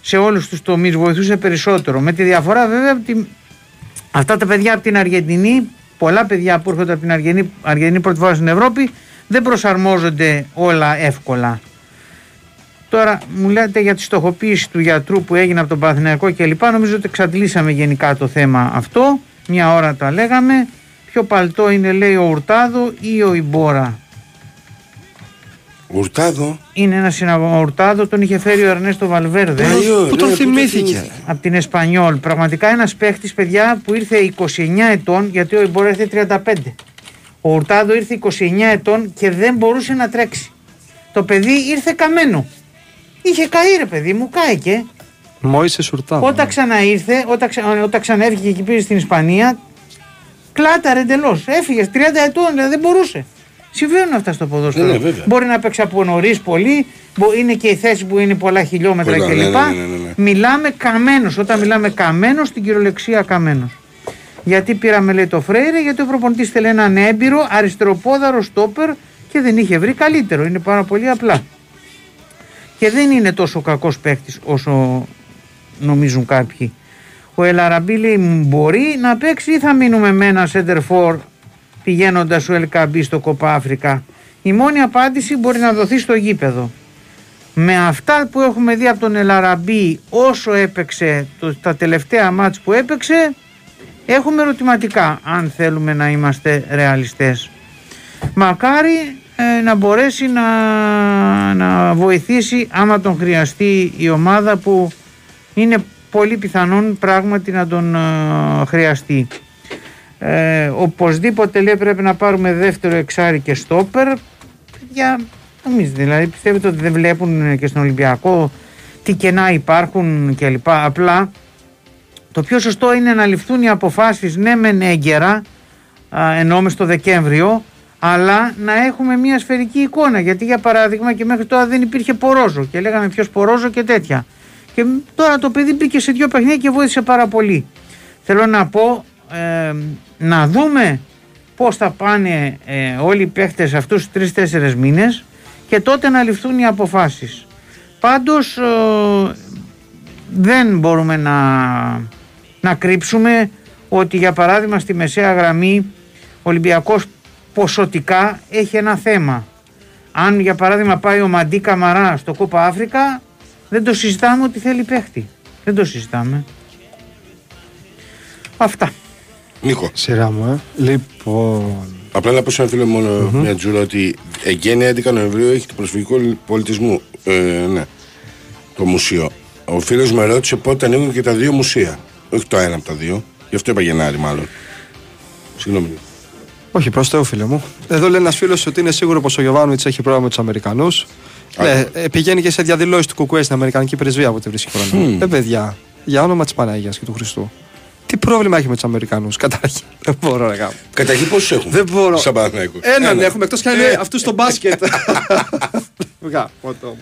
Speaker 3: σε όλους τους τομείς βοηθούσε περισσότερο. Με τη διαφορά βέβαια ότι αυτά τα παιδιά από την Αργεντινή πολλά παιδιά που έρχονται από την Αργενή, Αργενή πρώτη φορά στην Ευρώπη δεν προσαρμόζονται όλα εύκολα. Τώρα μου λέτε για τη στοχοποίηση του γιατρού που έγινε από τον Παναθηναϊκό και λοιπά. Νομίζω ότι εξαντλήσαμε γενικά το θέμα αυτό. Μια ώρα τα λέγαμε. Ποιο παλτό είναι λέει ο Ουρτάδο ή ο Ιμπόρα;
Speaker 1: Ουρτάδο.
Speaker 3: Είναι ένας συναγωγό Ουρτάδο, τον είχε φέρει ο Ερνέστο Βαλβέρδε
Speaker 1: Παλιό,
Speaker 2: Πού τον
Speaker 1: ναι,
Speaker 2: θυμήθηκε.
Speaker 3: από την Εσπανιόλ. Πραγματικά ένας παίχτης, παιδιά, που ήρθε 29 ετών, γιατί ο Ιμπόρα ήρθε 35. Ο Ουρτάδο ήρθε 29 ετών και δεν μπορούσε να τρέξει. Το παιδί ήρθε καμένο. Είχε καεί ρε παιδί μου, κάηκε.
Speaker 2: Μόησες Σουρτάδο.
Speaker 3: Όταν ξαναήρθε, όταν, ξα... όταν ξαναέφυγε και πήγε στην Ισπανία, κλάταρε εντελώς. Έφυγες 30 ετών, δηλαδή δεν μπορούσε. Συμβαίνουν αυτά στο ποδόσφαιρο.
Speaker 1: Ναι, ναι, βέβαια.
Speaker 3: Μπορεί να παίξει από νωρίς πολύ, μπο- είναι και η θέση που είναι πολλά χιλιόμετρα
Speaker 1: Πολλά,
Speaker 3: κλπ.
Speaker 1: ναι, ναι, ναι, ναι, ναι.
Speaker 3: Μιλάμε καμένος. Όταν μιλάμε καμένος, στην κυριολεξία καμένος. Γιατί πήραμε λέει το Φρέιρε, γιατί ο προπονητής θέλει έναν έμπειρο αριστεροπόδαρο στόπερ και δεν είχε βρει καλύτερο. Είναι πάρα πολύ απλά. Και δεν είναι τόσο κακός παίκτης όσο νομίζουν κάποιοι. Ο Ελαραμπή λέει μπορεί να παίξει ή θα μείνουμε με ένα center for πηγαίνοντας ο Ελκαμπή στο Κοπά Αφρικά. Η μόνη απάντηση μπορεί να δοθεί στο γήπεδο. Με αυτά που έχουμε δει από τον Ελαραμπή όσο έπαιξε το, τα τελευταία μάτς που έπαιξε έχουμε ερωτηματικά αν θέλουμε να είμαστε ρεαλιστές. Μακάρι ε, να μπορέσει να, να βοηθήσει άμα τον χρειαστεί η ομάδα που είναι πολύ πιθανόν πράγματι να τον ε, χρειαστεί. Ε, οπωσδήποτε λέει πρέπει να πάρουμε δεύτερο εξάρι και στόπερ. Για νομίζετε, δηλαδή πιστεύετε ότι δεν βλέπουν και στον Ολυμπιακό τι κενά υπάρχουν κλπ. Απλά το πιο σωστό είναι να ληφθούν οι αποφάσεις ναι μεν έγκαιρα α, ενώ μες το Δεκέμβριο αλλά να έχουμε μια σφαιρική εικόνα γιατί για παράδειγμα και μέχρι τώρα δεν υπήρχε πορόζο και λέγαμε ποιος πορόζο και τέτοια και τώρα το παιδί μπήκε σε δύο παιχνίδια και βοήθησε πάρα πολύ θέλω να πω ε, να δούμε πώς θα πάνε ε, όλοι οι παίχτες αυτούς τους τρεις-τέσσερες μήνες και τότε να ληφθούν οι αποφάσεις πάντως ε, δεν μπορούμε να, να κρύψουμε ότι για παράδειγμα στη μεσαία γραμμή ο Ολυμπιακός ποσοτικά έχει ένα θέμα. Αν για παράδειγμα πάει ο Μαντί Καμαρά στο Κόπα Αφρικα δεν το συζητάμε ότι θέλει παίχτη. Δεν το συζητάμε. Αυτά.
Speaker 1: Νίκο.
Speaker 2: Σειρά μου, ε. Λοιπόν.
Speaker 1: Απλά να πω σε ένα φίλο μόνο μια τζούρα ότι εγγένεια 11 Νοεμβρίου έχει το προσφυγικό πολιτισμού. Ε, ναι. Το μουσείο. Ο φίλος με ρώτησε πότε ανοίγουν και τα δύο μουσεία. Όχι το ένα από τα δύο. Γι' αυτό είπα Γενάρη, μάλλον. Συγγνώμη.
Speaker 2: Όχι, προς Θεού, φίλε μου. Εδώ λέει ένας φίλος ότι είναι σίγουρο πως ο Γιωβάνοβιτς έχει πρόβλημα με τους Αμερικανούς. Ναι, ε, πηγαίνει και σε διαδηλώσεις του Κουκουέ στην Αμερικανική πρεσβεία από τη βρίσκει χρόνο. Ε, παιδιά, για όνομα της Παναγίας και του Χριστού. Τι πρόβλημα έχει με τους Αμερικανούς, καταρχήν; Δεν μπορώ να κάνω.
Speaker 1: Καταρχήν πόσους έχουν.
Speaker 2: Δεν μπορώ.
Speaker 1: Σαν Παναθηναϊκός.
Speaker 2: Έναν
Speaker 1: Ένα.
Speaker 2: έχουμε εκτός κι αν είναι αυτούς στο μπάσκετ. Βγά, ποτό.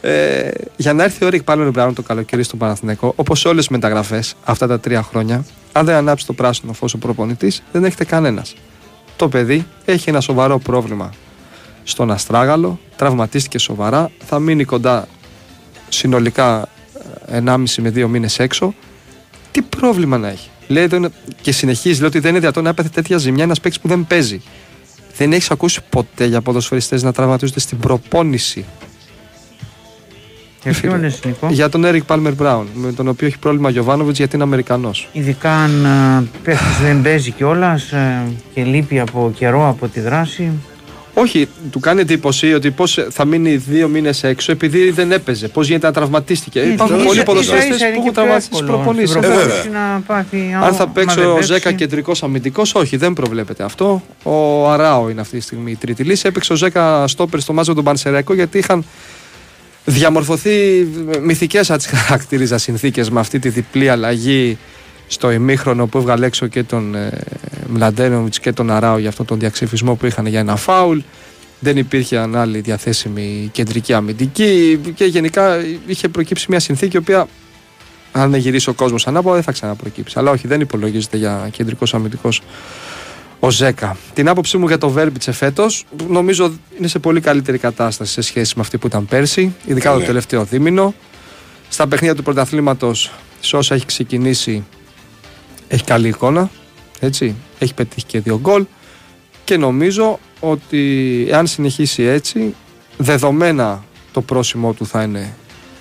Speaker 2: Ε, για να έρθει ο Ρικ Πάλmer Μπράουν το καλοκαίρι στον Παναθηναϊκό, όπως σε όλες τις μεταγραφές αυτά τα τρία χρόνια, αν δεν ανάψει το πράσινο φως ο προπονητής, δεν έχετε κανένας. Το παιδί έχει ένα σοβαρό πρόβλημα στον Αστράγαλο, τραυματίστηκε σοβαρά, θα μείνει κοντά συνολικά ε, 1,5 με 2 μήνες έξω. Τι πρόβλημα να έχει; Λέει, δεν είναι- και συνεχίζει, λέει ότι δεν είναι δυνατόν να έπαθε τέτοια ζημιά ένας παίκτης που δεν παίζει. Δεν έχεις ακούσει ποτέ για ποδοσφαιριστές να τραυματίζονται στην προπόνηση;
Speaker 3: Για ποιον λες Νικό.
Speaker 2: Για τον Eric Palmer Brown, με τον οποίο έχει πρόβλημα ο Γιωβάνοβιτς γιατί είναι Αμερικανός.
Speaker 3: Ειδικά αν ε, παίχτης δεν παίζει κιόλας και λείπει από καιρό από τη δράση.
Speaker 2: Όχι, του κάνει εντύπωση ότι πώς θα μείνει δύο μήνες έξω επειδή δεν έπαιζε. Πώς γίνεται να τραυματίστηκε. Υπάρχουν
Speaker 3: Ίσα-
Speaker 2: πολλοί
Speaker 3: ίσα-
Speaker 2: ποδοσφαιριστές
Speaker 3: ίσα είναι
Speaker 2: που
Speaker 3: και
Speaker 2: έχουν
Speaker 3: πιο
Speaker 2: τραυματιστεί στις
Speaker 3: εύκολο
Speaker 2: προπονήσεις.
Speaker 3: στην
Speaker 1: Ε,
Speaker 3: προπόνηση
Speaker 1: βέβαια.
Speaker 3: να πάθει,
Speaker 2: Αν θα
Speaker 3: άμα
Speaker 2: παίξει
Speaker 3: δεν
Speaker 2: ο
Speaker 3: παίξει.
Speaker 2: Ζέκα κεντρικός αμυντικός, όχι, δεν προβλέπεται αυτό. Ο Αράο είναι αυτή τη στιγμή η τρίτη λύση. Έπαιξε ο Ζέκα στόπερ στο μάζο τον Πανσεραϊκό γιατί είχαν διαμορφωθεί μυθικές τις χαρακτήριζα συνθήκες με αυτή τη διπλή αλλαγή στο ημίχρονο που έβγαλε έξω και τον ε, Μλαντένοβιτς και τον Αράο για αυτόν τον διαξυφισμό που είχαν για ένα φάουλ. Δεν υπήρχε αν άλλη διαθέσιμη κεντρική αμυντική και γενικά είχε προκύψει μια συνθήκη η οποία αν δεν γυρίσει ο κόσμος ανάποδα δεν θα ξαναπροκύψει. Αλλά όχι, δεν υπολογίζεται για κεντρικός αμυντικός ο Ζέκα. Την άποψή μου για το Βέρμπιτσε φέτος, νομίζω είναι σε πολύ καλύτερη κατάσταση σε σχέση με αυτή που ήταν πέρσι, ειδικά
Speaker 1: Ναι.
Speaker 2: το τελευταίο δίμηνο. Στα παιχνίδια του πρωταθλήματος, σε όσα έχει ξεκινήσει, έχει καλή εικόνα. Έτσι. Έχει πετύχει και δύο γκολ και νομίζω ότι αν συνεχίσει έτσι, δεδομένα το πρόσημό του θα είναι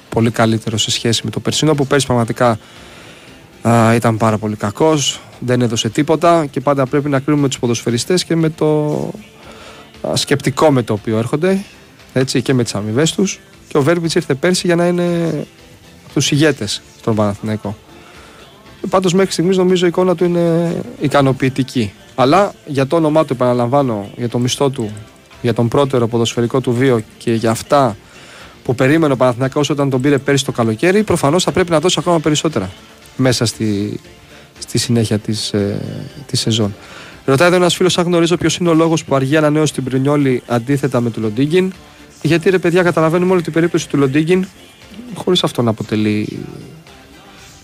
Speaker 2: πολύ καλύτερο σε σχέση με το περσινό που πέρσι πραγματικά α, ήταν πάρα πολύ κακός, δεν έδωσε τίποτα και πάντα πρέπει να κρίνουμε τους ποδοσφαιριστές και με το α, σκεπτικό με το οποίο έρχονται έτσι, και με τις αμοιβές τους και ο Βέρμπιτς ήρθε πέρσι για να είναι τους ηγέτες στον Παναθηναϊκό. Πάντως μέχρι στιγμής νομίζω η εικόνα του είναι ικανοποιητική. Αλλά για το όνομά του, επαναλαμβάνω, για το μισθό του, για τον πρώτερο ποδοσφαιρικό του βίο και για αυτά που περίμενε ο Παναθηναϊκός όταν τον πήρε πέρσι το καλοκαίρι, προφανώς θα πρέπει να δώσει ακόμα περισσότερα μέσα στη, στη συνέχεια της ε, της σεζόν. Ρωτάει εδώ ένας φίλος αν γνωρίζω ποιος είναι ο λόγος που αργεί ανανέωση του Μπρινιόλι αντίθετα με του Λοντίγκιν; Γιατί ρε παιδιά, καταλαβαίνουμε όλη την περίπτωση του Λοντίγκιν, χωρίς αυτό να αποτελεί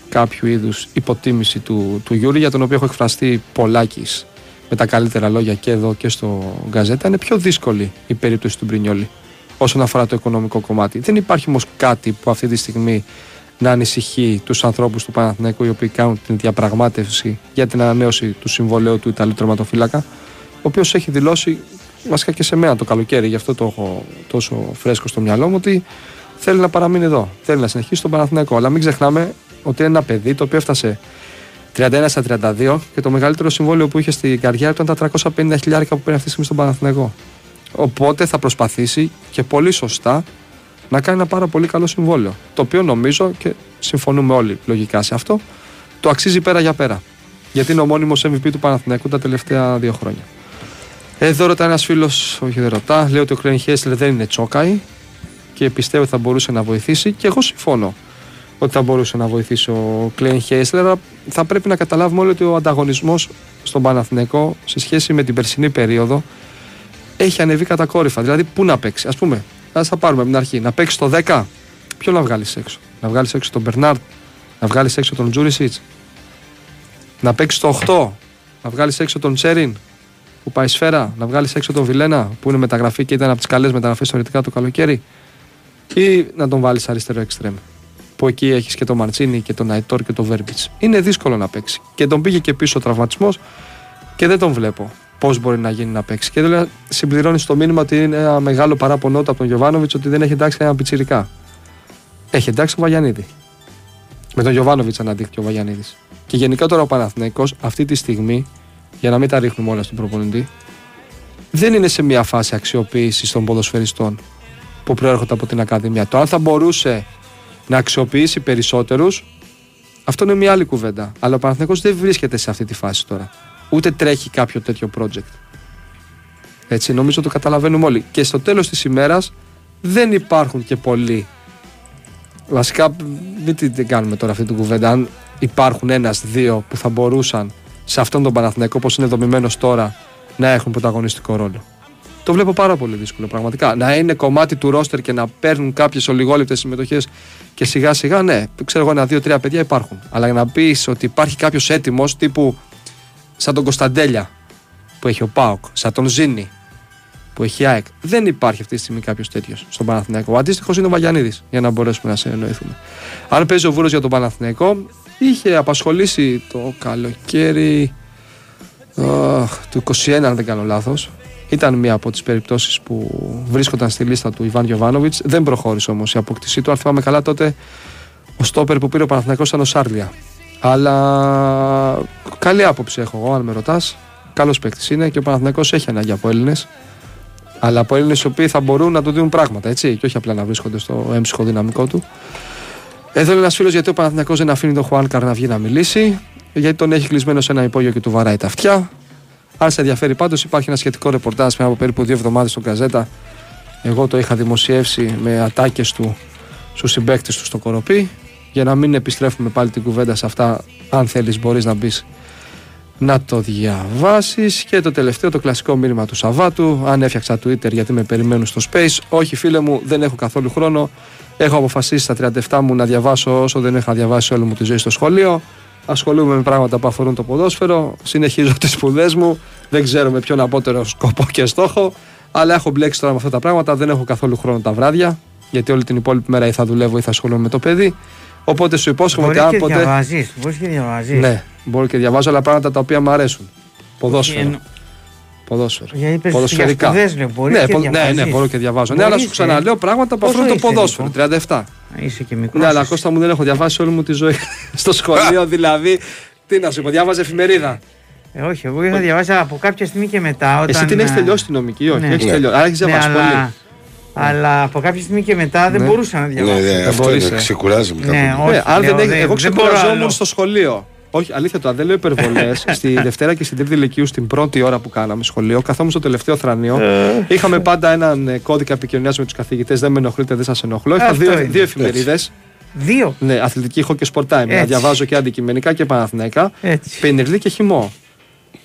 Speaker 2: κάποιου είδους υποτίμηση του, του Γιούρι, για τον οποίο έχω εκφραστεί πολλάκις με τα καλύτερα λόγια και εδώ και στο Γκαζέτα. Είναι πιο δύσκολη η περίπτωση του Μπρινιόλι όσον αφορά το οικονομικό κομμάτι. Δεν υπάρχει όμως κάτι που αυτή τη στιγμή να ανησυχεί τους ανθρώπους του Παναθηναϊκού οι οποίοι κάνουν την διαπραγμάτευση για την ανανέωση του συμβολαίου του Ιταλού τερματοφύλακα, ο οποίος έχει δηλώσει, βασικά και σε μένα το καλοκαίρι, γι' αυτό το έχω τόσο φρέσκο στο μυαλό μου, ότι θέλει να παραμείνει εδώ. Θέλει να συνεχίσει τον Παναθηναϊκό. Αλλά μην ξεχνάμε ότι είναι ένα παιδί το οποίο έφτασε 31 στα 32 και το μεγαλύτερο συμβόλαιο που είχε στην καριέρα του ήταν τα 350 χιλιάρικα που παίρνει αυτή τη στιγμή στον Παναθηναϊκό. Οπότε θα προσπαθήσει και πολύ σωστά να κάνει ένα πάρα πολύ καλό συμβόλαιο. Το οποίο νομίζω και συμφωνούμε όλοι λογικά σε αυτό, το αξίζει πέρα για πέρα. Γιατί είναι ο μόνιμος MVP του Παναθηναϊκού τα τελευταία δύο χρόνια. Εδώ ρωτάει ένας φίλος, όχι δεν ρωτά, λέει ότι ο Κρέν Χέσλερ δεν είναι τσόκαη και πιστεύω ότι θα μπορούσε να βοηθήσει και εγώ συμφωνώ ότι θα μπορούσε να βοηθήσει ο Κλέιν Χέσλερ. Θα πρέπει να καταλάβουμε όλοι ότι ο ανταγωνισμός στον Παναθηναϊκό σε σχέση με την περσινή περίοδο έχει ανεβεί κατακόρυφα. Δηλαδή, πού να παίξει. Α πούμε, ας τα πάρουμε από την αρχή. Να παίξει το 10, ποιο να βγάλεις έξω; Να βγάλεις έξω τον Μπερνάρτ, να βγάλεις έξω τον Τζούρισιτς. Να παίξεις το 8, να βγάλεις έξω τον Τσέριν που πάει σφαίρα, να βγάλεις έξω τον Βιλένα που είναι μεταγραφή και ήταν από τις καλές μεταγραφές θεωρητικά το καλοκαίρι. Ή να τον βάλεις αριστερό εξτρέμ που εκεί έχεις και τον Μαρτσίνη και τον Αϊτόρ και τον Βέρμπιτς. Είναι δύσκολο να παίξει. Και τον πήγε και πίσω ο τραυματισμός και δεν τον βλέπω πώς μπορεί να γίνει να παίξει. Και δηλαδή συμπληρώνεις το μήνυμα ότι είναι ένα μεγάλο παράπονο από τον Γιωβάνοβιτς ότι δεν έχει εντάξει ένα πιτσυρικά. Έχει εντάξει τον Βαγιανίδη. Με τον Γιωβάνοβιτς αναδείχθηκε ο Βαγιανίδης. Και γενικά τώρα ο Παναθηναϊκός αυτή τη στιγμή, για να μην τα ρίχνουμε όλα στον προπονητή, δεν είναι σε μια φάση αξιοποίησης των ποδοσφαιριστών που προέρχονται από την Ακαδημία. Το αν θα μπορούσε να αξιοποιήσει περισσότερους, αυτό είναι μια άλλη κουβέντα. Αλλά ο Παναθηναϊκός δεν βρίσκεται σε αυτή τη φάση τώρα. Ούτε τρέχει κάποιο τέτοιο project. Έτσι, νομίζω το καταλαβαίνουμε όλοι. Και στο τέλος της ημέρας δεν υπάρχουν και πολλοί. Βασικά, μην την κάνουμε τώρα αυτή την κουβέντα. Αν υπάρχουν ένα-δύο που θα μπορούσαν σε αυτόν τον Παναθηναϊκό, όπως είναι δομημένος τώρα, να έχουν πρωταγωνιστικό ρόλο. Το βλέπω πάρα πολύ δύσκολο πραγματικά. Να είναι κομμάτι του ρόστερ και να παίρνουν κάποιες ολιγόλεπτε συμμετοχές και σιγά σιγά, ναι, ξέρω εγώ, ένα-δύο-τρία παιδιά υπάρχουν. Αλλά για να πεις ότι υπάρχει κάποιος έτοιμος τύπου σαν τον Κωνσταντέλια που έχει ο Πάοκ, σαν τον Ζήνη που έχει η ΑΕΚ, δεν υπάρχει αυτή τη στιγμή κάποιος τέτοιος στον Παναθηναϊκό. Ο αντίστοιχος είναι ο Βαγιανίδης, για να μπορέσουμε να σε εννοηθούμε. Αν παίζει ο Βούρο για τον Παναθηναϊκό, είχε απασχολήσει το καλοκαίρι oh, του 21, αν δεν κάνω λάθος. Ήταν μία από τις περιπτώσεις που βρίσκονταν στη λίστα του Ιβάν Γιοβάνοβιτ. Δεν προχώρησε όμως η αποκτησή του. Αν θυμάμαι καλά, τότε ο στόπερ που πήρε ο Παναθηναϊκός ήταν ο Σάρλια. Αλλά καλή άποψη έχω εγώ, αν με ρωτάς. Καλός παίκτης είναι και ο Παναθηναϊκός έχει ανάγκη από Έλληνες. Αλλά από Έλληνες οι οποίοι θα μπορούν να του δίνουν πράγματα, έτσι. Και όχι απλά να βρίσκονται στο έμψυχο δυναμικό του. Εδώ είναι ένας φίλος γιατί ο Παναθηναϊκός δεν αφήνει τον Χουάνκαρ να βγει να μιλήσει. Γιατί τον έχει κλεισμένο σε ένα υπόγειο και του βαράει τα αυτιά. Αν σε ενδιαφέρει πάντως, υπάρχει ένα σχετικό ρεπορτάζ πριν από περίπου δύο εβδομάδες στον Καζέτα. Εγώ το είχα δημοσιεύσει με ατάκες του στους συμπαίκτες του στο Κοροπή. Για να μην επιστρέφουμε πάλι την κουβέντα σε αυτά, αν θέλεις, μπορείς να μπεις να το διαβάσεις. Και το τελευταίο, το κλασικό μήνυμα του Σαββάτου. Αν έφτιαξα Twitter γιατί με περιμένουν στο Space. Όχι, φίλε μου, δεν έχω καθόλου χρόνο. Έχω αποφασίσει στα 37 μου να διαβάσω όσο δεν είχα διαβάσει όλη μου τη ζωή στο σχολείο ασχολούμαι με πράγματα που αφορούν το ποδόσφαιρο, συνεχίζω τις σπουδές μου, δεν ξέρω με ποιον απότερο σκοπό και στόχο, αλλά έχω μπλέξει τώρα με αυτά τα πράγματα, δεν έχω καθόλου χρόνο τα βράδια, γιατί όλη την υπόλοιπη μέρα ή θα δουλεύω ή θα ασχολούμαι με το παιδί. Οπότε σου υπόσχομαι ότι
Speaker 3: Μπορείς
Speaker 2: αν
Speaker 3: και
Speaker 2: ποτέ.
Speaker 3: διαβάζεις, μπορείς και διαβάζεις.
Speaker 2: Ναι, μπορώ και διαβάζω άλλα πράγματα τα οποία μου αρέσουν. Ποδόσφαιρο.
Speaker 3: Εννο-
Speaker 2: Ποδόσφαιρο.
Speaker 3: Γιατί πες
Speaker 2: Ποδοσφαιρικά.
Speaker 3: για σπουδές, λέω, μπορείς
Speaker 2: ναι,
Speaker 3: και
Speaker 2: πο- ναι, ναι,
Speaker 3: διαβάζεις.
Speaker 2: μπορώ και διαβάζω. Ναι, αλλά
Speaker 3: Μπορείς,
Speaker 2: σου ξαναλέω
Speaker 3: ε.
Speaker 2: πράγματα που
Speaker 3: Πόσο
Speaker 2: αφορούν το
Speaker 3: είσαι,
Speaker 2: ποδόσφαιρο.
Speaker 3: Νίκο;
Speaker 2: 37.
Speaker 3: Α, Είσαι και μικρός.
Speaker 2: Ναι, αλλά Κώστα μου δεν έχω διαβάσει όλη μου τη ζωή. Στο σχολείο δηλαδή. Τι να σου πω, διάβαζε εφημερίδα.
Speaker 3: Ε, όχι, εγώ είχα διαβάσει από κάποια στιγμή και μετά. Όταν,
Speaker 2: Εσύ την έχεις
Speaker 3: ε,
Speaker 2: τελειώσει την νομική, όχι.
Speaker 3: ναι.
Speaker 2: Έχεις
Speaker 1: Ναι.
Speaker 2: τελειώσει. Άρα έχεις
Speaker 3: Ναι,
Speaker 2: διαβάσει πολύ.
Speaker 3: αλλά, αλλά από κάποια στιγμή και μετά δεν
Speaker 2: Ναι.
Speaker 3: μπορούσα να
Speaker 1: Ναι,
Speaker 3: διαβάσω.
Speaker 1: ναι, αυτό
Speaker 2: μπορείς,
Speaker 1: είναι,
Speaker 2: ε.
Speaker 1: ξεκουράζει μετά.
Speaker 3: Ναι,
Speaker 1: από-
Speaker 3: όχι,
Speaker 2: Ναι, αν
Speaker 3: λέω,
Speaker 2: δεν έχει,
Speaker 3: δεν-
Speaker 2: εγώ
Speaker 3: δεν μπορώ
Speaker 2: ξεκουραζόμουν
Speaker 3: άλλο.
Speaker 2: στο σχολείο. Όχι, αλήθεια το, αν δεν λέω υπερβολές. στη Δευτέρα και στην Τρίτη Λυκείου, στην πρώτη ώρα που κάναμε σχολείο, καθόμουν στο τελευταίο θρανείο.
Speaker 3: Ε.
Speaker 2: είχαμε πάντα έναν ε, κώδικα επικοινωνίας με τους καθηγητές. Δεν με ενοχλείτε, δεν σας ενοχλώ. Είχα
Speaker 3: Αυτό
Speaker 2: δύο,
Speaker 3: είναι.
Speaker 2: δύο εφημερίδες.
Speaker 3: Δύο.
Speaker 2: Ναι, αθλητική, έχω και sport time. Να
Speaker 3: Έτσι.
Speaker 2: διαβάζω και αντικειμενικά και παναθηναϊκά.
Speaker 3: Έτσι.
Speaker 2: Πενιρλί και χυμό.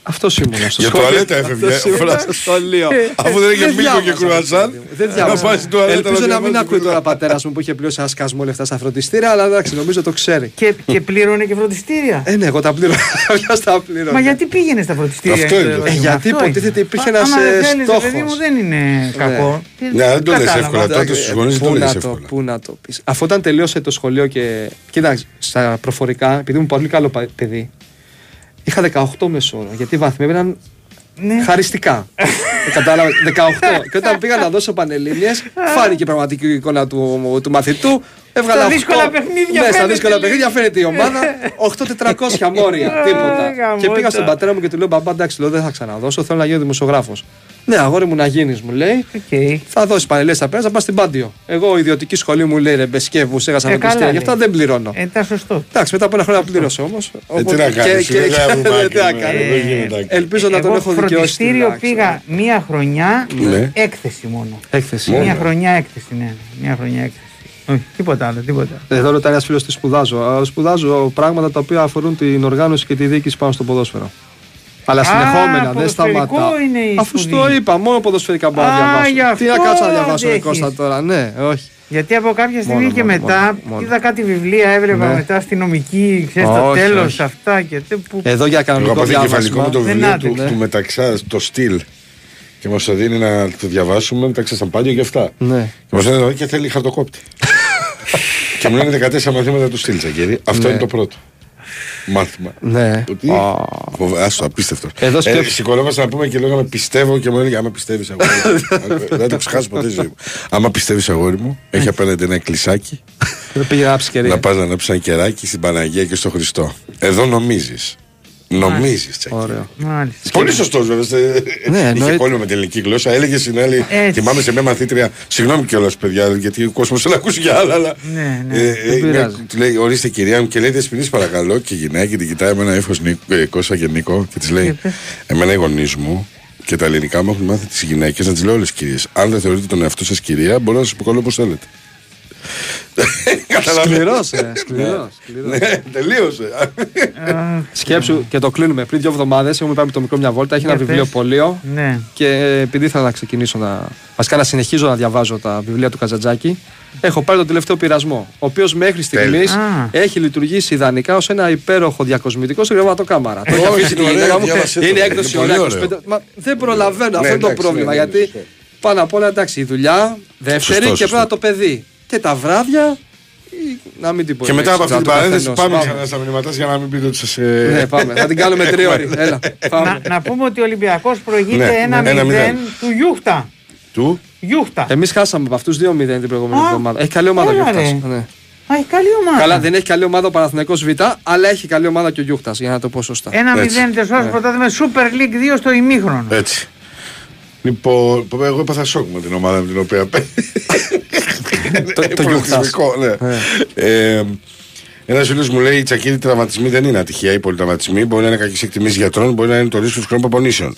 Speaker 2: Αυτό ήμουν στο
Speaker 1: Για
Speaker 2: σχολείο.
Speaker 1: τουαλέτα έφευγε,
Speaker 2: Αυτός ήμουνα
Speaker 1: φράση.
Speaker 2: στο σχολείο.
Speaker 1: Αφού δεν είχε μήλκο και
Speaker 2: διάβασα,
Speaker 1: κρουαζάν,
Speaker 2: παιδί μου. Δεν
Speaker 1: να
Speaker 2: διάβασα.
Speaker 1: πάει στην τουαλέτα
Speaker 2: Ελπίζω να μην
Speaker 1: διαβάζει
Speaker 2: ακούει
Speaker 1: μετά.
Speaker 2: τώρα πατέρας μου που είχε πληρώσει ένα σκασμό λεφτά στα φροντιστήρια, αλλά εντάξει, νομίζω το ξέρει.
Speaker 3: Και, και πλήρωνε και φροντιστήρια.
Speaker 2: Ε, ναι, εγώ τα πλήρωνα. Ποιο τα πλήρωνα.
Speaker 3: Μα γιατί πήγαινε στα φροντιστήρια.
Speaker 1: Αυτό είναι.
Speaker 3: ε,
Speaker 1: Ε,
Speaker 2: γιατί
Speaker 3: αυτό
Speaker 2: υποτίθεται
Speaker 3: είναι.
Speaker 2: υπήρχε
Speaker 3: Α,
Speaker 2: ένας,
Speaker 3: άμα δεν
Speaker 2: ε,
Speaker 3: θέλεις, ρε παιδί
Speaker 2: στόχος.
Speaker 3: μου δεν είναι κακό. Τι-
Speaker 1: Ναι, δεν το λες
Speaker 3: κατάλαβα.
Speaker 1: εύκολα. τότε στους γονείς δεν το
Speaker 2: Πού
Speaker 1: λες
Speaker 2: να το,
Speaker 1: εύκολα.
Speaker 2: πού να το πεις. Αφού όταν τελείωσε το σχολείο και. Κοίταξε, στα προφορικά, επειδή ήμουν πολύ καλό πα- παιδί, είχα 18 μεσόωρο. Γιατί οι βαθμοί έμειναν
Speaker 3: Ναι.
Speaker 2: χαριστικά. Ε, Κατάλαβα, 18. και όταν πήγα να δώσω πανελλήνιες, φάνηκε η πραγματική εικόνα του, του μαθητού. Έβγαλα
Speaker 3: Στα
Speaker 2: 8.
Speaker 3: δύσκολα παιχνίδια
Speaker 2: Ναι, στα
Speaker 3: φαίνεται,
Speaker 2: δύσκολα
Speaker 3: λέει.
Speaker 2: παιχνίδια φαίνεται η ομάδα. 8-400 μόρια. τίποτα.
Speaker 3: γαμώτα.
Speaker 2: και πήγα στον πατέρα μου και του λέω: Μπαμπά, εντάξει, λέω, δεν θα ξαναδώσω. Θέλω να γίνω δημοσιογράφος. Ναι, αγόρι μου να γίνεις, μου λέει.
Speaker 3: Οκ.
Speaker 2: Θα δώσεις πανελέ θα πέρασε, θα πας στην Πάντιο. Εγώ ιδιωτική σχολή μου λέει ρε Μπεσκεύου, έγραψα
Speaker 3: Ε,
Speaker 2: φροντιστήρια,
Speaker 3: καλά
Speaker 2: γι' αυτά
Speaker 3: λέει.
Speaker 2: δεν πληρώνω.
Speaker 3: Ε, ήταν σωστό.
Speaker 2: Εντάξει, μετά από ένα χρόνο πλήρωσε όμως.
Speaker 1: Ε, τι να κάνεις, δεν θα
Speaker 2: τι να κάνει.
Speaker 1: Δεν γίνεται.
Speaker 2: Ελπίζω να τον
Speaker 3: Εγώ
Speaker 2: έχω δικαιώσει.
Speaker 3: φροντιστήριο
Speaker 2: τουλάχιστον.
Speaker 3: πήγα μία χρονιά
Speaker 1: Ναι.
Speaker 3: έκθεση μόνο.
Speaker 2: Έκθεση.
Speaker 1: Μόνο.
Speaker 3: Μία χρονιά έκθεση, ναι. Μία χρονιά έκθεση. Όχι, τίποτα άλλο, τίποτα.
Speaker 2: Εδώ ρωτάει ένας φίλος τι σπουδάζω; Α, Σπουδάζω πράγματα τα οποία αφορούν την οργάνωση και τη διοίκηση πάνω στο ποδόσφαιρο. Αλλά
Speaker 3: Α,
Speaker 2: συνεχόμενα, δεν
Speaker 3: ποδοσφαιρικό
Speaker 2: σταματά.
Speaker 3: είναι η
Speaker 2: Αφού
Speaker 3: σπουδή.
Speaker 2: στο είπα, μόνο ποδοσφαιρικά μπορώ να
Speaker 3: Α, γι'
Speaker 2: διαβάσω. Τι να
Speaker 3: αυτό
Speaker 2: κάτσω να διαβάσω, ρε
Speaker 3: αντέχεις.
Speaker 2: Κώστα τώρα, ναι, όχι.
Speaker 3: Γιατί από κάποια στιγμή
Speaker 2: Μόνο,
Speaker 3: και
Speaker 2: μόνο,
Speaker 3: μετά
Speaker 2: μόνο, μόνο.
Speaker 3: είδα κάτι βιβλία, έβλεπα
Speaker 2: Ναι.
Speaker 3: μετά αστυνομική, ξέρεις το
Speaker 2: Όχι,
Speaker 3: τέλος
Speaker 2: όχι.
Speaker 3: αυτά και τε, που...
Speaker 2: Εδώ για
Speaker 1: Εγώ
Speaker 2: κανονικό
Speaker 1: από την κεφαλικό
Speaker 2: διάβασμα.
Speaker 1: με το
Speaker 3: Δεν
Speaker 1: βιβλίο
Speaker 3: άντε,
Speaker 1: του,
Speaker 2: ναι.
Speaker 1: του Μεταξά, το στυλ. Και μας το δίνει να το διαβάσουμε, μεταξύ στα πάλιο και αυτά.
Speaker 2: Ναι.
Speaker 1: Και μας λένε και θέλει χαρτοκόπτη. και μου λένε 14 μαθήματα του στυλ, Τζαγκέρι. Αυτό
Speaker 2: Ναι.
Speaker 1: είναι το πρώτο. Μάθημα.
Speaker 2: Ναι.
Speaker 1: Ότι.
Speaker 2: Α.
Speaker 1: Φοβα- Άστο, απίστευτο.
Speaker 2: Εδώ
Speaker 1: ε,
Speaker 2: σκέψου-
Speaker 1: σηκωνόμαστε να πούμε και λέγαμε πιστεύω και μου έλεγε Άμα πιστεύεις αγόρι μου. Δεν το ξεχάσω ποτέ στη ζωή μου. Άμα πιστεύεις αγόρι μου, έχει απέναντι ένα εκκλησάκι
Speaker 2: Δεν πήγε να ψυχερή.
Speaker 1: να πας να ανάψεις ένα κεράκι στην Παναγία και στο Χριστό. Εδώ νομίζεις. Νομίζεις, Τσακίρι.
Speaker 2: Ωραίο.
Speaker 3: Μάλιστα.
Speaker 1: Πολύ σωστός βέβαια. σε-
Speaker 2: Ναι,
Speaker 1: Είχε
Speaker 2: εννοείται.
Speaker 1: κόλλημα με την ελληνική γλώσσα. Έλεγε στην άλλη.
Speaker 3: Έτσι.
Speaker 1: Θυμάμαι σε μια μαθήτρια. Συγγνώμη κιόλας, παιδιά, γιατί ο κόσμος θέλει να ακούσει για άλλα. Αλλά,
Speaker 3: Ναι, ναι.
Speaker 1: ε, ε,
Speaker 2: Δεν
Speaker 1: μια-
Speaker 2: πειράζει.
Speaker 1: του λέει, ορίστε κυρία μου και λέει Δεσποινής παρακαλώ. Και η γυναίκα την κοιτάει με ένα ύφος Κώστα και Νίκο και της λέει
Speaker 3: Και πες.
Speaker 1: Εμένα οι γονείς μου και τα ελληνικά μου έχουν μάθει τις γυναίκες να τις λέω όλες κυρίες. Αν δεν θεωρείτε τον εαυτό σας κυρία, μπορώ να σας αποκαλώ όπως θέλετε. Καταλαβαίνετε.
Speaker 2: Σκληρός, ε, σκληρός, σκληρός.
Speaker 1: Ναι, τελείωσε.
Speaker 2: Σκέψου και το κλείνουμε. Πριν δύο εβδομάδες έχουμε πάει με το μικρό μια βόλτα. Έχει ένα
Speaker 3: Για πες.
Speaker 2: βιβλιοπωλείο.
Speaker 3: Ναι.
Speaker 2: Και επειδή ήθελα να ξεκινήσω να. Βασικά να συνεχίζω να διαβάζω τα βιβλία του Καζατζάκη, έχω πάρει τον τελευταίο πειρασμό. Ο οποίος μέχρι στιγμής
Speaker 1: Τέλεια.
Speaker 3: Α.
Speaker 2: έχει λειτουργήσει ιδανικά ως ένα υπέροχο διακοσμητικό στην κρεβατοκάμαρα. Το
Speaker 1: Όχι,
Speaker 2: έχω αφήσει τη
Speaker 1: είναι
Speaker 2: γυναίκα
Speaker 1: ωραίο,
Speaker 2: μου.
Speaker 1: διάβασέ το.
Speaker 2: Είναι
Speaker 1: Είναι
Speaker 2: έκδοση
Speaker 1: πολύ
Speaker 2: ωραία.
Speaker 1: ωραίο.
Speaker 2: 25. Μα δεν προλαβαίνω. Αυτό είναι το
Speaker 1: εντάξει,
Speaker 2: πρόβλημα.
Speaker 1: ναι, ναι,
Speaker 2: Γιατί
Speaker 1: σωστό.
Speaker 2: πάνω απ' όλα εντάξει η δουλειά, δεύτερη
Speaker 1: Σωστό,
Speaker 2: και
Speaker 1: σωστό.
Speaker 2: πρώτα το παιδί. Και τα βράδια. ή Να μην την πω.
Speaker 1: Και μετά από αυτή την παρένθεση πάμε
Speaker 2: ξανά
Speaker 1: ξανά στα μηνύματα για να μην πείτε ότι σας.
Speaker 2: Ναι, πάμε. Θα την κάνουμε τριώρη. Έλα.
Speaker 3: Να,
Speaker 2: Πάμε.
Speaker 3: να πούμε ότι ο Ολυμπιακός προηγείται
Speaker 1: Ναι,
Speaker 3: 1-0
Speaker 1: ναι, 1-0.
Speaker 3: του Γιούχτα.
Speaker 1: Του;
Speaker 3: Γιούχτα.
Speaker 2: Εμείς χάσαμε από αυτούς 2-0 την προηγούμενη
Speaker 3: Α,
Speaker 2: εβδομάδα. Έχει καλή ομάδα ο
Speaker 3: έλα,
Speaker 2: Γιούχτας.
Speaker 3: ρε.
Speaker 2: Ναι.
Speaker 3: Α, έχει καλή ομάδα.
Speaker 2: Καλά, δεν έχει καλή ομάδα ο Παναθηναϊκός Β, αλλά έχει καλή ομάδα και ο Γιούχτας, για να το πω σωστά.
Speaker 3: 1-0
Speaker 1: Έτσι.
Speaker 3: τεσσάρες πρωτάθλημα Super League 2 στο ημίχρονο.
Speaker 1: Έτσι. Λοιπόν, εγώ έπαθα σοκ με την ομάδα με την οποία παίζει.
Speaker 2: Το- το
Speaker 1: Πολιτισμικό, ναι. Ε, ένας φίλος μου λέει: Οι τσακίρι τραυματισμοί δεν είναι ατυχία. Οι πολυτραυματισμοί μπορεί να είναι κακέ εκτιμήσεις γιατρών, μπορεί να είναι το ρίσκο χρόνου προπονήσεων.